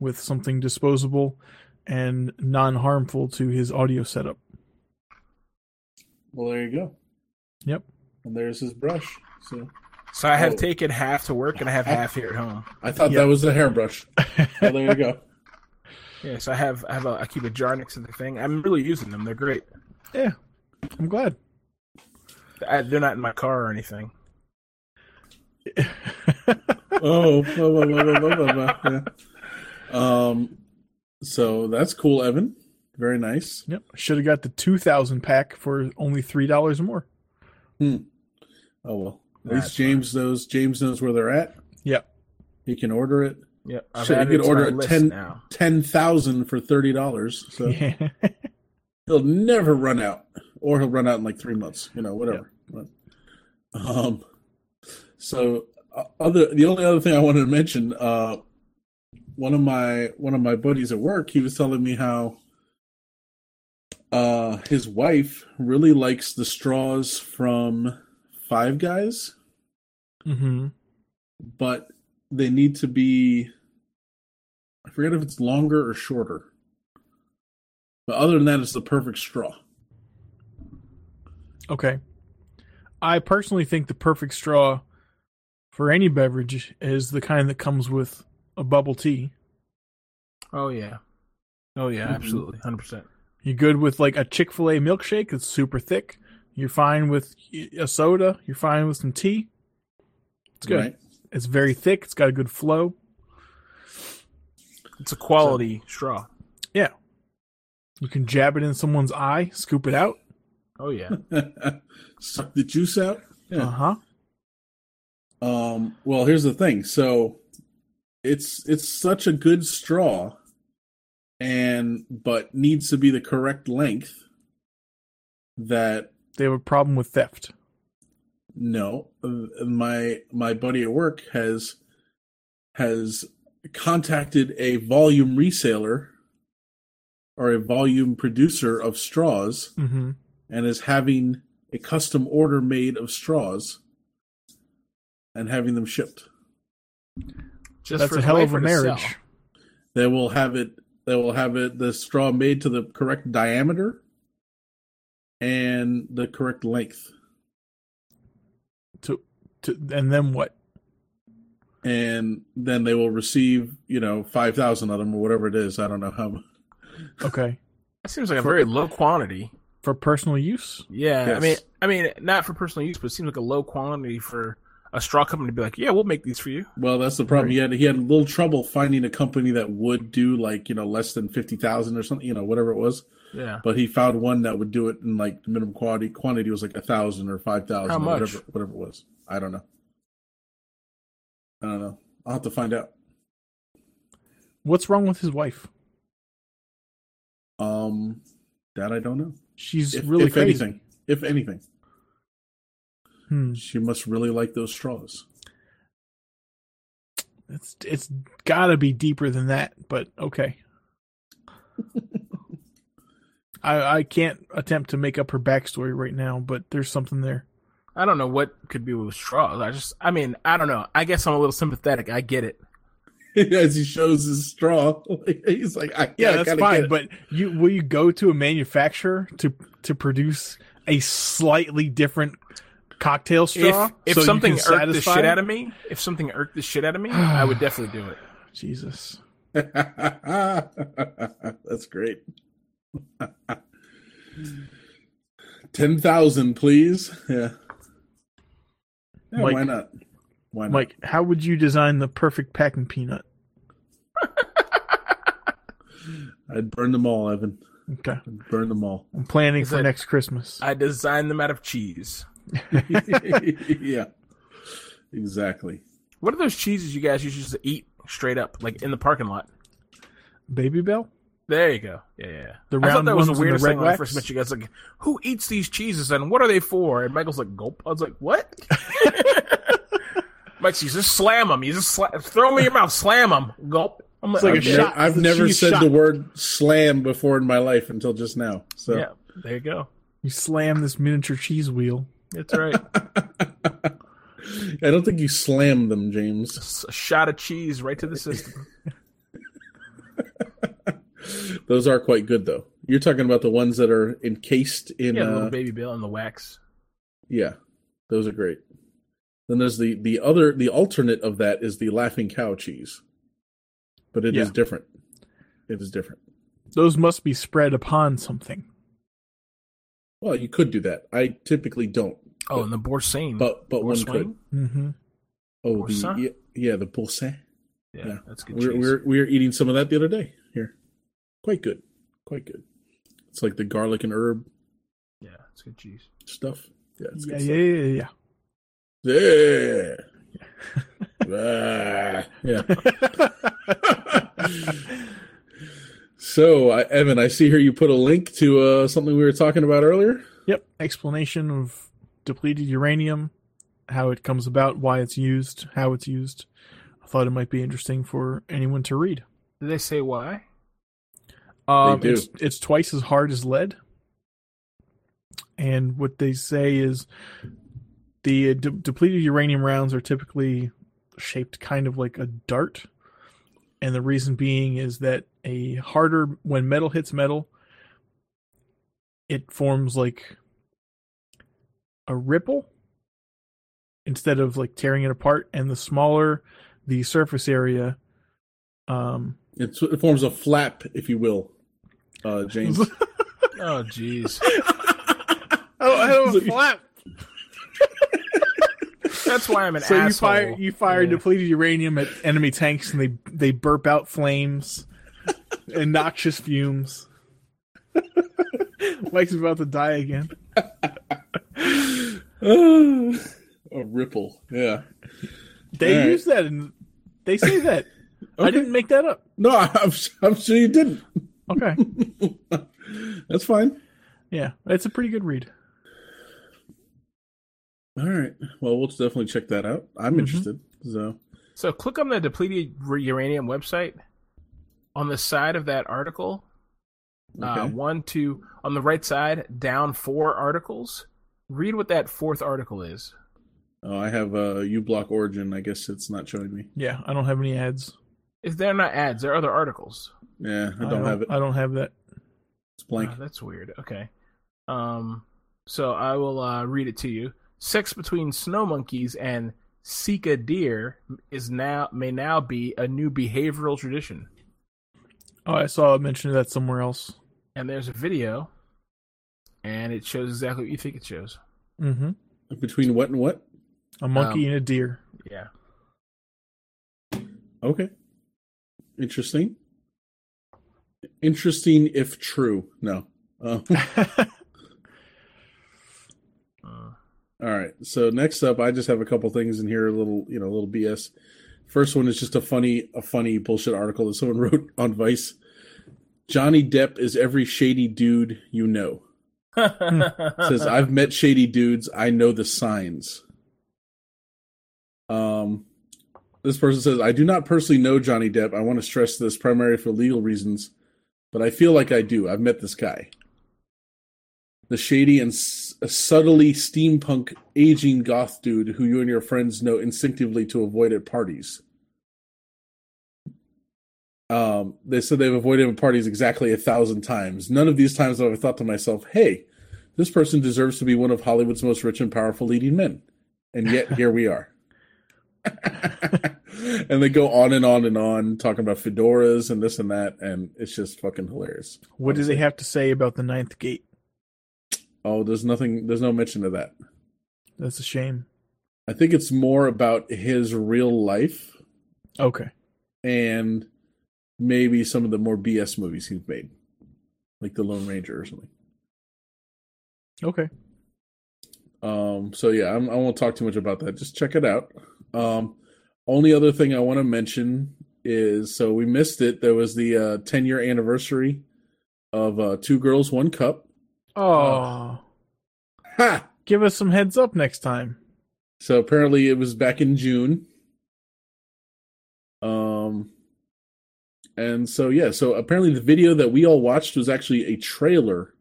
with something disposable and non-harmful to his audio setup. Well, there you go. Yep. And there's his brush. So so I have Oh. taken half to work and I have half here at home. I thought Yep. that was a hairbrush. Well, there you go. <laughs> Yeah, so I have I have a I keep a jar next to the thing. I'm really using them. They're great. Yeah, I'm glad. I, they're not in my car or anything. Oh, blah, blah, blah, blah, blah, blah, blah. <laughs> Yeah. Um, so that's cool, Evan. Very nice. yep. Should have got the 2000 pack for only $3 more. Oh well, at That's least James knows. James knows where they're at. Yep. He can order it. Yep, I've Shit, you could it to order my a list 10 now. For thirty dollars. So <laughs> Yeah. he'll never run out, or he'll run out in like three months. You know, whatever. But, um. So uh, other the only other thing I wanted to mention, uh, one of my one of my buddies at work, he was telling me how uh his wife really likes the straws from Five Guys, Mm-hmm. but they need to be I forget if it's longer or shorter. But other than that, it's the perfect straw. Okay. I personally think the perfect straw for any beverage is the kind that comes with a bubble tea. Oh yeah, oh yeah, Mhm. absolutely, hundred percent. You're good with like a Chick fil A milkshake it's super thick. You're fine with a soda. You're fine with some tea. It's good. Right? It's very thick. It's got a good flow. It's a quality straw. Yeah. You can jab it in someone's eye, scoop it out. Oh yeah, <laughs> Suck the juice out. Yeah. Uh huh. Um, well, here's the thing. So it's it's such a good straw, and but needs to be the correct length. that They have a problem with theft. no, my my buddy at work has has contacted a volume reseller or a volume producer of straws Mm-hmm. and is having a custom order made of straws and having them shipped. Just That's for a hell of a or to sell? marriage. They will have it. They will have it. The straw made to the correct diameter and the correct length, To, to, and then what? and then they will receive, you know, five thousand of them or whatever it is. I don't know how. Okay. That seems like a very low quantity. For personal use? Yeah, I mean, I mean, not for personal use, but it seems like a low quantity for a straw company to be like, "Yeah, we'll make these for you." Well, that's the problem. He had he had a little trouble finding a company that would do like you know less than fifty thousand or something, you know, whatever it was. Yeah, But he found one that would do it in like minimum quantity. Quantity was like a thousand or five thousand, How much? whatever, whatever it was. I don't know. I don't know. I'll have to find out. What's wrong with his wife? Um, that I don't know. She's If, really if crazy. anything, if anything, Hmm. she must really like those straws. It's it's got to be deeper than that, but okay. <laughs> I I can't attempt to make up her backstory right now, but there's something there. I don't know what could be with straws. I just, I mean, I don't know. I guess I'm a little sympathetic. I get it. <laughs> As he shows his straw, <laughs> he's like, I, Yeah, I that's fine. But you will you go to a manufacturer to to produce a slightly different cocktail straw? if if so you something can irked the satisfy- shit out of me, if something irked the shit out of me, <sighs> I would definitely do it. Jesus. <laughs> That's great. <laughs> Ten thousand, please. Yeah. Yeah, Mike- why not? Why not? Mike, how would you design the perfect packing peanut? <laughs> I'd burn them all, Evan. Okay. I'd burn them all. I'm planning Is for it- next Christmas. I designed them out of cheese. <laughs> yeah. Exactly. What are those cheeses you guys used to eat straight up, like in the parking lot? Babybel? There you go. Yeah, yeah. yeah. The I thought that was ones the and the weirdest red thing when I wax? first met you guys. Like, who eats these cheeses and what are they for? And Michael's like, gulp. I was like, what? <laughs> Mike says, just slam them. You just sla- throw them in your mouth, slam them, gulp. I'm like, like a I've, okay. shot. I've The never said shot. the word slam before in my life until just now. So Yeah, there you go. You slam this miniature cheese wheel. That's right. <laughs> I don't think you slam them, James. A shot of cheese right to the system. <laughs> Those are quite good, though. You're talking about the ones that are encased in. Yeah, the uh, Babybel and the wax. Yeah, those are great. Then there's the the other the alternate of that is the laughing cow cheese, but it is Yeah. different. It is different. Those must be spread upon something. Well, you could do that. I typically don't, Oh, and the boursin. but but one could. Mm-hmm. Oh, Boursin? the yeah, yeah the boursin. Yeah, Yeah. that's good We're cheese. we're we're eating some of that the other day here. Quite good, quite good. It's like the garlic and herb yeah, it's good cheese. stuff. Yeah, it's Yeah, good yeah, stuff. yeah, Yeah. <laughs> Ah, yeah. yeah. <laughs> So, uh, Evan, I see here you put a link to uh, something we were talking about earlier. yep. Explanation of depleted uranium, how it comes about, why it's used, how it's used. I thought it might be interesting for anyone to read. Did they say why? Um, do. It's, it's twice as hard as lead. And what they say is the uh, de- depleted uranium rounds are typically shaped kind of like a dart. And the reason being is that a harder, when metal hits metal, it forms like a ripple instead of like tearing it apart. And the smaller the surface area, um, It's, it forms a flap, if you will, uh, James. <laughs> Oh, jeez. Oh, I have a <laughs> flap. That's why I'm an So you fire you fire Yeah. depleted uranium at enemy tanks, and they they burp out flames and noxious fumes. <laughs> Mike's about to die again. A ripple. Yeah. They All right. use that, and they say that. I didn't make that up. No, <laughs> I'm, I'm sure you didn't. Okay. <laughs> That's fine. Yeah, it's a pretty good read. All right. Well, we'll definitely check that out. I'm Mhm. interested. So So click on the depleted uranium website. On the side of that article, uh, one, two, on the right side, down four articles. Read what that fourth article is. oh, I have uh, uBlock Origin. I guess it's not showing me. Yeah, I don't have any ads. If they're not ads, they're other articles. Yeah, I don't, have it. I don't have that. It's blank. Oh, that's weird. Okay. Um. So I will uh, read it to you. Sex between snow monkeys and Sika deer is now may now be a new behavioral tradition. Oh, I saw a mention of that somewhere else. And there's a video, and it shows exactly what you think it shows. Mm-hmm. Between what and what? A monkey Um, and a deer. Yeah. Okay. Interesting. Interesting if true. No. Uh, <laughs> Uh, all right. So next up, I just have a couple things in here, a little, you know, a little BS. First one is just a funny, a funny bullshit article that someone <laughs> wrote on Vice. Johnny Depp is every shady dude you know. Says I've met shady dudes. I know the signs. Um, this person says I do not personally know Johnny Depp. I want to stress this primarily for legal reasons, but I feel like I do. I've met this guy, the shady and s- subtly steampunk aging goth dude who you and your friends know instinctively to avoid at parties. Um, they said they've avoided parties exactly a thousand times. None of these times have I thought to myself, "Hey, this person deserves to be one of Hollywood's most rich and powerful leading men. And yet <laughs> here we are. <laughs> and they go on and on and on talking about fedoras and this and that, and it's just fucking hilarious. What do they have to say about the ninth gate? Oh, there's nothing there's no mention of that. That's a shame. I think it's more about his real life Okay. and maybe some of the more BS movies he's made. Like the Lone Ranger or something. Okay. Um, so yeah, I'm, I won't talk too much about that. Just check it out. Um, only other thing I want to mention is so we missed it. There was the uh, 10 year anniversary of uh, Two Girls One Cup. Oh, Ha! give us some heads up next time. So apparently it was back in June. Um, and so yeah, so apparently the video that we all watched was actually a trailer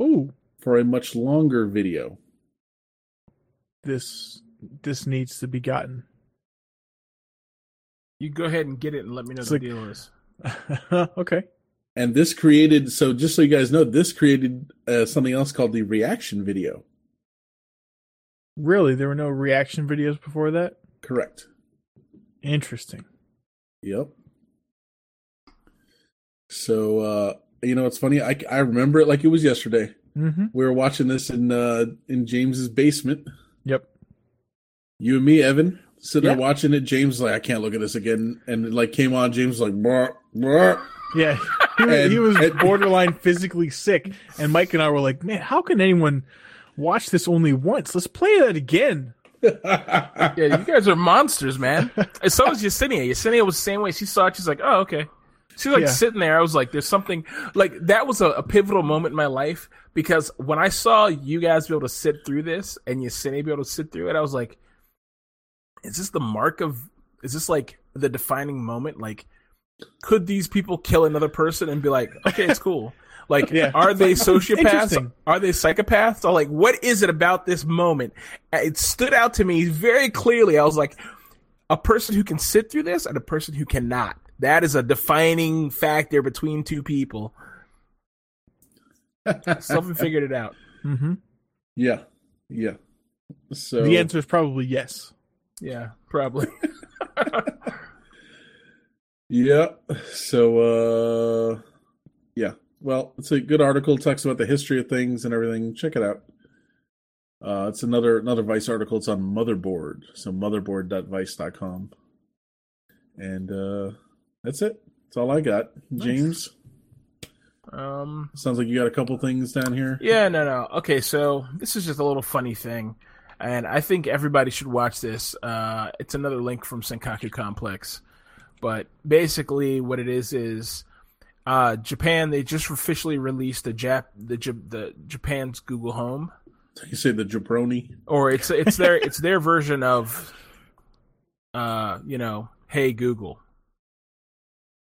Ooh, for a much longer video. this this needs to be gotten. you go ahead and get it and let me know It's the like- deal is. <laughs> okay. And this created so just so you guys know, this created uh, something else called the reaction video. Really, there were no reaction videos before that. Correct. Interesting. Yep. So uh you know it's funny I I remember it like it was yesterday. Mm-hmm. We were watching this in uh in James's basement. Yep. You and me, Evan, sitting there watching it. James like, I can't look at this again, and it like came on. James like, "Bruh, bruh." Yeah, he, was- he was and- borderline physically sick, and Mike and I were like, "Man, how can anyone watch this only once? Let's play that again." Yeah, you guys are monsters, man. <laughs> And so was Yesenia. Yesenia was the same way. She saw it. She's like, oh, okay. She's like Yeah. sitting there. I was like, there's something like that was a, a pivotal moment in my life because when I saw you guys be able to sit through this and Yesenia be able to sit through it, I was like, is this the mark of, is this like the defining moment? Like, could these people kill another person and be like, okay, it's cool? <laughs> Like, Yeah. are they <laughs> sociopaths? Are they psychopaths? Or like, what is it about this moment? It stood out to me very clearly. I was like, a person who can sit through this and a person who cannot. That is a defining factor between two people. Someone figured it out. Mm-hmm. yeah, yeah. So The answer is probably yes. Yeah, probably. <laughs> Yeah. So uh yeah. Well, it's a good article. It talks about the history of things and everything. Check it out. Uh it's another another Vice article. It's on Motherboard. So motherboard.vice.com. And uh that's it. That's all I got. James, Um, sounds like you got a couple things down here. yeah, no, no. Okay, so this is just a little funny thing, and I think everybody should watch this. Uh, it's another link from Sankaku Complex, but basically, what it is is uh, Japan they just officially released the Jap the the Japan's Google Home, You say the jabroni. or it's it's their it's their version of, uh, you know, Hey Google.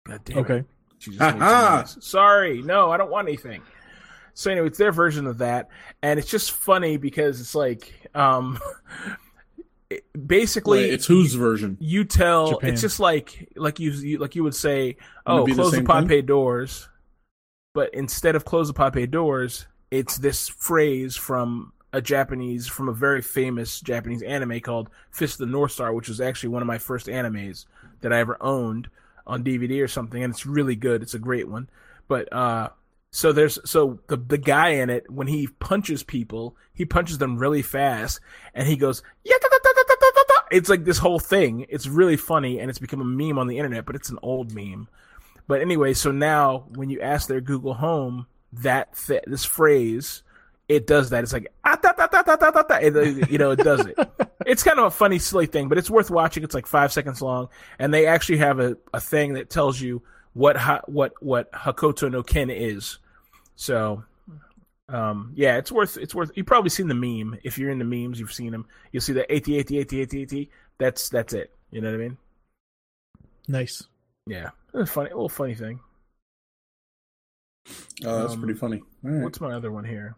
God damn it. Okay. She just made noise. <laughs> Sorry, no, I don't want anything. So anyway, it's their version of that, and it's just funny because it's like, um, <laughs> it- basically, Wait, it's whose version? you tell Japan. it's just like like you, you like you would say oh the close the, same Pompeii thing? doors but instead of close the pod bay doors it's this phrase from a Japanese from a very famous Japanese anime called Fist of the North Star which was actually one of my first animes that I ever owned on DVD or something and it's really good. It's a great one. But uh so there's so the the guy in it when he punches people he punches them really fast and he goes yeah da, da, da, da, da, da, da." it's like this whole thing. It's really funny and it's become a meme on the internet but it's an old meme. But anyway so now when you ask their Google Home that th- this phrase it does that it's like ah, da, da, da, da, da, da, da. It, you know it does it <laughs> it's kind of a funny silly thing but it's worth watching it's like five seconds long and they actually have a, a thing that tells you what ha- what what Hokuto no Ken is so, um, yeah, it's worth it's worth. You've probably seen the meme. If you're in the memes, you've seen them. You'll see the AT AT AT AT AT. That's that's it. You know what I mean? Nice. Yeah, it's funny. A little funny thing. Oh, that's Um, pretty funny. All right. What's my other one here?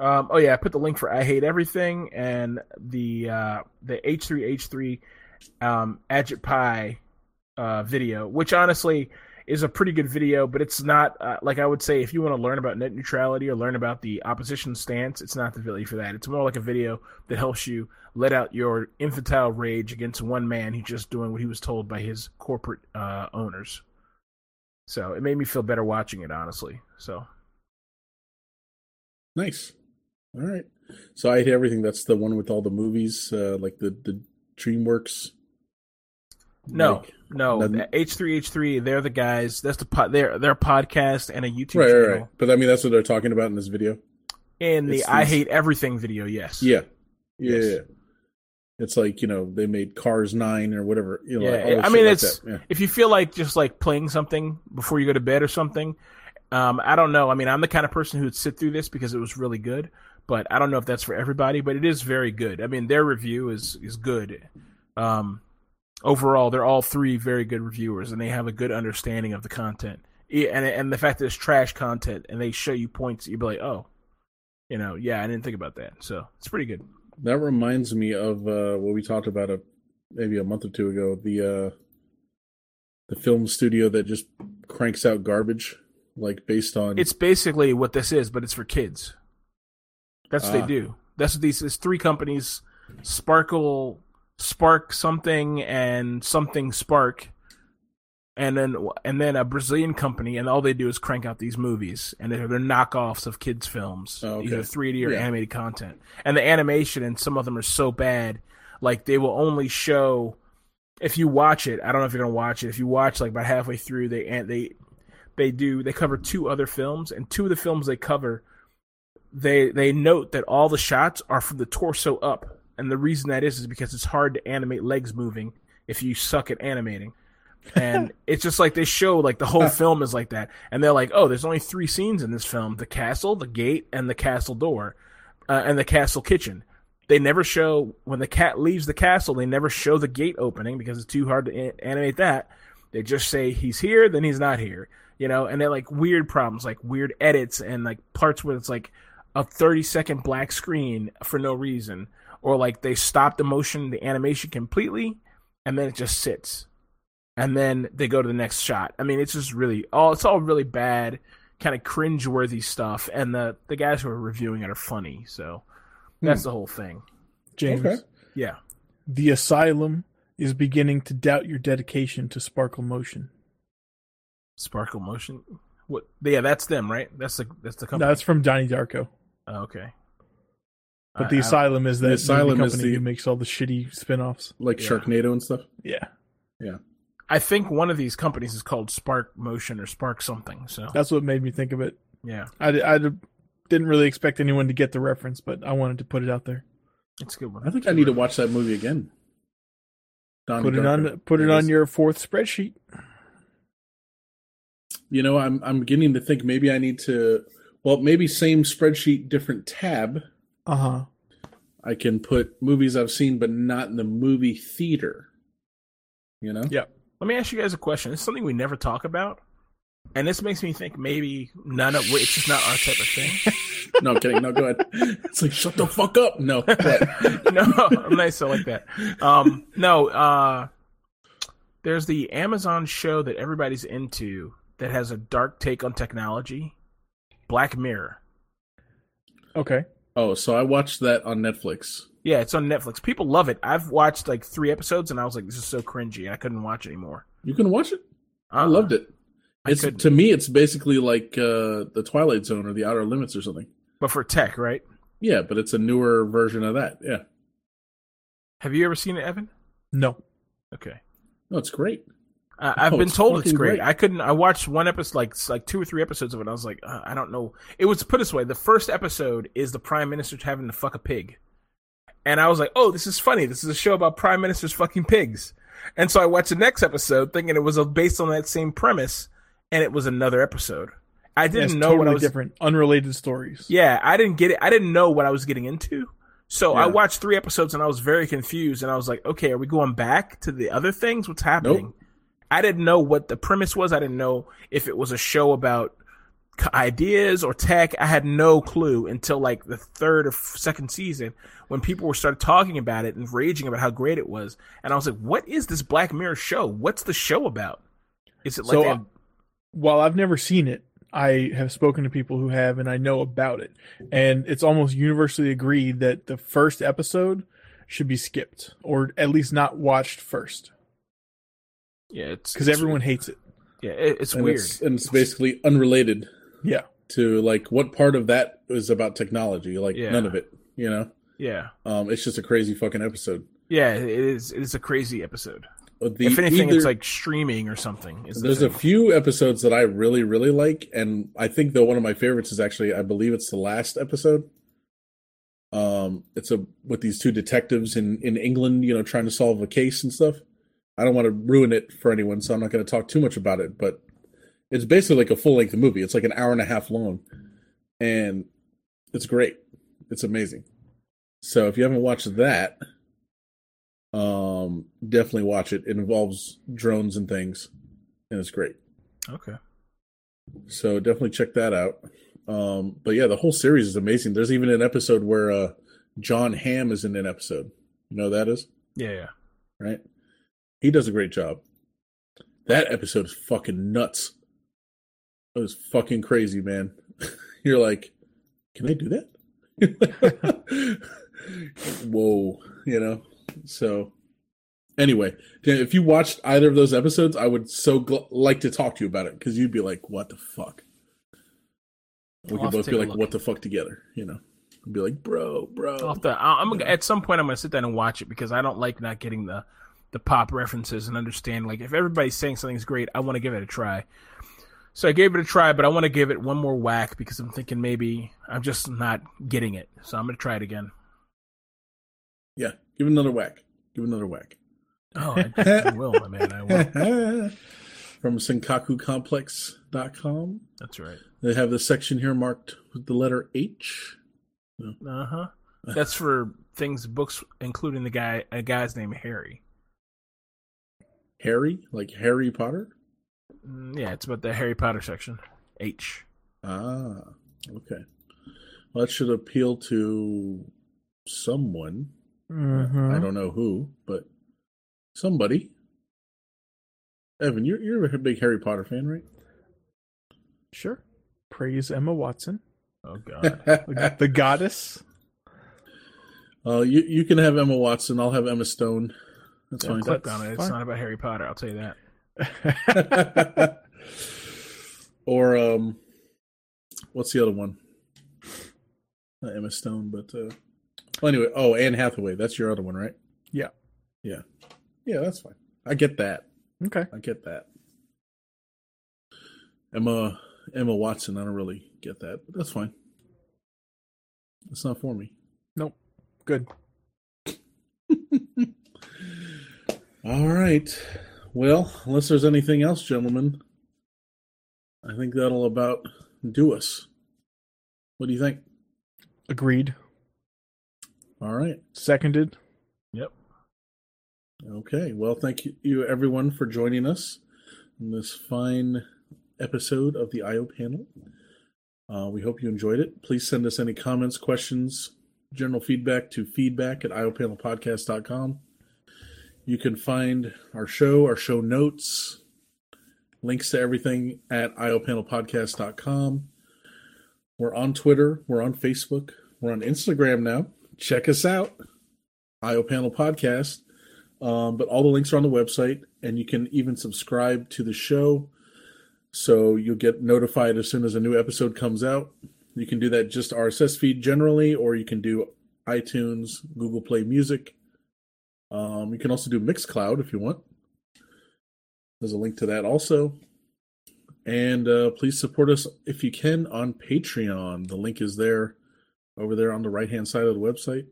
Um, oh yeah, I put the link for I hate everything and the uh, the H three H three um, Ajit Pai uh, video, which honestly is a pretty good video, but it's not uh, like I would say if you want to learn about net neutrality or learn about the opposition stance, it's not the video for that. It's more like a video that helps you let out your infantile rage against one man who's just doing what he was told by his corporate uh, owners. So it made me feel better watching it, honestly. So Nice. All right. So I hate everything. That's the one with all the movies, uh, like the the DreamWorks. No, Like- no. H three H three. They're the guys. That's the pod. They're their podcast and a YouTube right, channel. right, right. But I mean, that's what they're talking about in this video. In the It's I hate everything video. Yes. Yeah. Yeah. Yes. yeah. It's like you know they made Cars Nine or whatever. You know, Yeah, like, I mean, it's- yeah. If you feel like just like playing something before you go to bed or something, um, I don't know. I mean, I'm the kind of person who would sit through this because it was really good, but I don't know if that's for everybody. But it is very good. I mean, their review is is good. Um, overall, they're all three very good reviewers, and they have a good understanding of the content. And and the fact that it's trash content, and they show you points, you'd be like, oh, you know, yeah, I didn't think about that. So it's pretty good. That reminds me of uh, what we talked about a maybe a month or two ago. The uh, the film studio that just cranks out garbage, like based on It's basically what this is, but it's for kids. That's what Ah. they do. That's what these. There's three companies: Sparkle, Spark something, and something Spark, and then and then a Brazilian company, and all they do is crank out these movies, and they're, they're knockoffs of kids' films, Oh, okay. either 3D or Yeah. animated content. And the animation and some of them are so bad, like they will only show. If you watch it, I don't know if you're gonna watch it. If you watch like about halfway through, they and they they do they cover two other films and two of the films they cover they they note that all the shots are from the torso up. And the reason that is is because it's hard to animate legs moving if you suck at animating. And <laughs> it's just like they show like the whole film is like that. And they're like oh there's only three scenes in this film. The castle the gate and the castle door uh, and the castle kitchen. They never show when the cat leaves the castle they never show the gate opening because it's too hard to a- animate that. They just say he's here then he's not here you know? And they're like weird problems like weird edits and like parts where it's like a 30 second black screen for no reason. Or like they stop the motion the animation completely and then it just sits. And then they go to the next shot. I mean it's just really all it's all really bad kind of cringe-worthy stuff and the the guys who are reviewing it are funny so that's hmm. the whole thing. James, Okay. yeah. the asylum is beginning to doubt your dedication to Sparkle Motion. sparkle motion? What yeah that's them right? That's the that's the No, that's from Donnie Darko. Oh, okay But I- the I- asylum is that The movie Asylum is company the- who makes all the shitty spin-offs. like Yeah. Sharknado and stuff. Yeah, Yeah. I think one of these companies is called Spark Motion or Spark something. So that's what made me think of it. yeah, I, I didn't really expect anyone to get the reference, but I wanted to put it out there. it's a good one. I think I need to watch that movie again. Donnie Put it Darko. on. Put it There on your fourth spreadsheet. You know, I'm I'm beginning to think maybe I need to. Well, maybe same spreadsheet, different tab. Uh huh. I can put movies I've seen, but not in the movie theater. You know? Yeah. Let me ask you guys a question. It's something we never talk about, and this makes me think maybe none of it's just not our type of thing. <laughs> No, I'm kidding. No, go ahead. It's like shut the fuck up. No, <laughs> no, I'm nice. I like that. Um, no, uh, there's the Amazon show that everybody's into that has a dark take on technology, Black Mirror. Okay. Oh, so I watched that on Netflix. Yeah, it's on Netflix. People love it. I've watched like three episodes, and I was like, "This is so cringy." I couldn't watch anymore. You can watch it. I Uh-uh. loved it. It's to me, it's basically like uh, the Twilight Zone or the Outer Limits or something. But for tech, right? Yeah, but it's a newer version of that. Yeah, Have you ever seen it, Evan? No. Okay. no, it's great. Uh, <laughs> I've Oh, been told it's great. great. I couldn't. I watched one episode, like like two or three episodes of it. I was like, uh, I don't know. It was put this way: the first episode is the prime minister having to fuck a pig, and I was like, oh, this is funny. This is a show about prime ministers fucking pigs. And so I watched the next episode, thinking it was based on that same premise, and it was another episode. I didn't know totally what I was. different, unrelated stories. Yeah, I didn't get it. I didn't know what I was getting into. So I watched three episodes and I was very confused. And I was like, okay, are we going back to the other things? What's happening? Nope. I didn't know what the premise was. I didn't know if it was a show about ideas or tech. I had no clue until like the third or second season when people were started talking about it and raging about how great it was. And I was like, what is this Black Mirror show? What's the show about? Is it like So, a- uh, While I've never seen it, I have spoken to people who have, and I know about it. And it's almost universally agreed that the first episode should be skipped, or at least not watched first, yeah, it's because everyone hates it. yeah, it, it's and weird. It's, and it's basically unrelated Yeah. to like what part of that is about technology. Like Yeah. none of it. You know, yeah. um, it's just a crazy fucking episode. Yeah, it is. It is a crazy episode. Uh, The, if anything, either- it's like streaming or something. the There's a few episodes that I really, really like, and I think though one of my favorites is actually, I believe it's the last episode. Um, it's a with these two detectives in in England, you know, trying to solve a case and stuff. I don't want to ruin it for anyone, so I'm not going to talk too much about it. But it's basically like a full length movie. It's like an hour and a half long, and it's great. It's amazing. So if you haven't watched that, um, definitely watch it. It involves drones and things, and it's great. Okay. So definitely check that out. Um, but yeah, the whole series is amazing. There's even an episode where uh, Jon Hamm is in an episode. You know that is Yeah, yeah. right? He does a great job. That episode is fucking nuts. It was fucking crazy, man. <laughs> You're like, can I do that? <laughs> Whoa, you know. So, anyway, if you watched either of those episodes, I would so gl- like to talk to you about it because you'd be like, "What the fuck?" We I'll could both be like, "What the fuck?" together, you know. I'd be like, "Bro, bro." I'll have to, I'm gonna, at some point I'm gonna sit down and watch it because I don't like not getting the the pop references and understand like if everybody's saying something's great, I want to give it a try. So I gave it a try, but I want to give it one more whack because I'm thinking maybe I'm just not getting it. So I'm gonna try it again. Yeah, give another whack. Give another whack. Oh, I, I will, my man. I will. <laughs> From sankakucomplex.com. That's right. They have the section here marked with the letter H. Uh huh. That's for things, books, including the guy, a guy's name Harry. Harry, like Harry Potter? Mm, Yeah, it's about the Harry Potter section. H. Ah, okay. Well, that should appeal to someone. Mhm. I don't know who, but somebody. Evan, you're you're a big Harry Potter fan, right? Sure. Praise Emma Watson, Oh God. <laughs> the, the goddess. uh, you you can have Emma Watson. I'll have Emma Stone. That's Don't fine. click on it. It's fine. not about Harry Potter. I'll tell you that. <laughs> or um, what's the other one? Not Emma Stone, but uh, well, anyway. Oh, Anne Hathaway. That's your other one, right? Yeah. Yeah, yeah. That's fine. I get that. okay. I get that. Emma Emma Watson. I don't really get that, but that's fine. It's not for me. Nope. Good. All right. Well, unless there's anything else, gentlemen, I think that'll about do us. What do you think? Agreed. All right. Seconded. Yep. Okay. Well, thank you everyone for joining us in this fine episode of the IO panel. Uh, we hope you enjoyed it. Please send us any comments, questions, general feedback to feedback at iopanelpodcast.com. You can find our show, our show notes, links to everything at iopanelpodcast.com. We're on Twitter, we're on Facebook, we're on Instagram now. Check us out, IO Panel Podcast. Um, but all the links are on the website, and you can even subscribe to the show so you'll get notified as soon as a new episode comes out. You can do that just RSS feed generally, or you can do iTunes, Google Play Music. Um, you can also do Mixcloud if you want. There's a link to that also. And uh, please support us if you can on Patreon. The link is there over there on the right hand side of the website.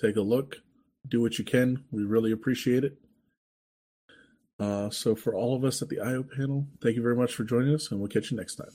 Take a look, do what you can. We really appreciate it. Uh, so, for all of us at the IO panel, thank you very much for joining us, and we'll catch you next time.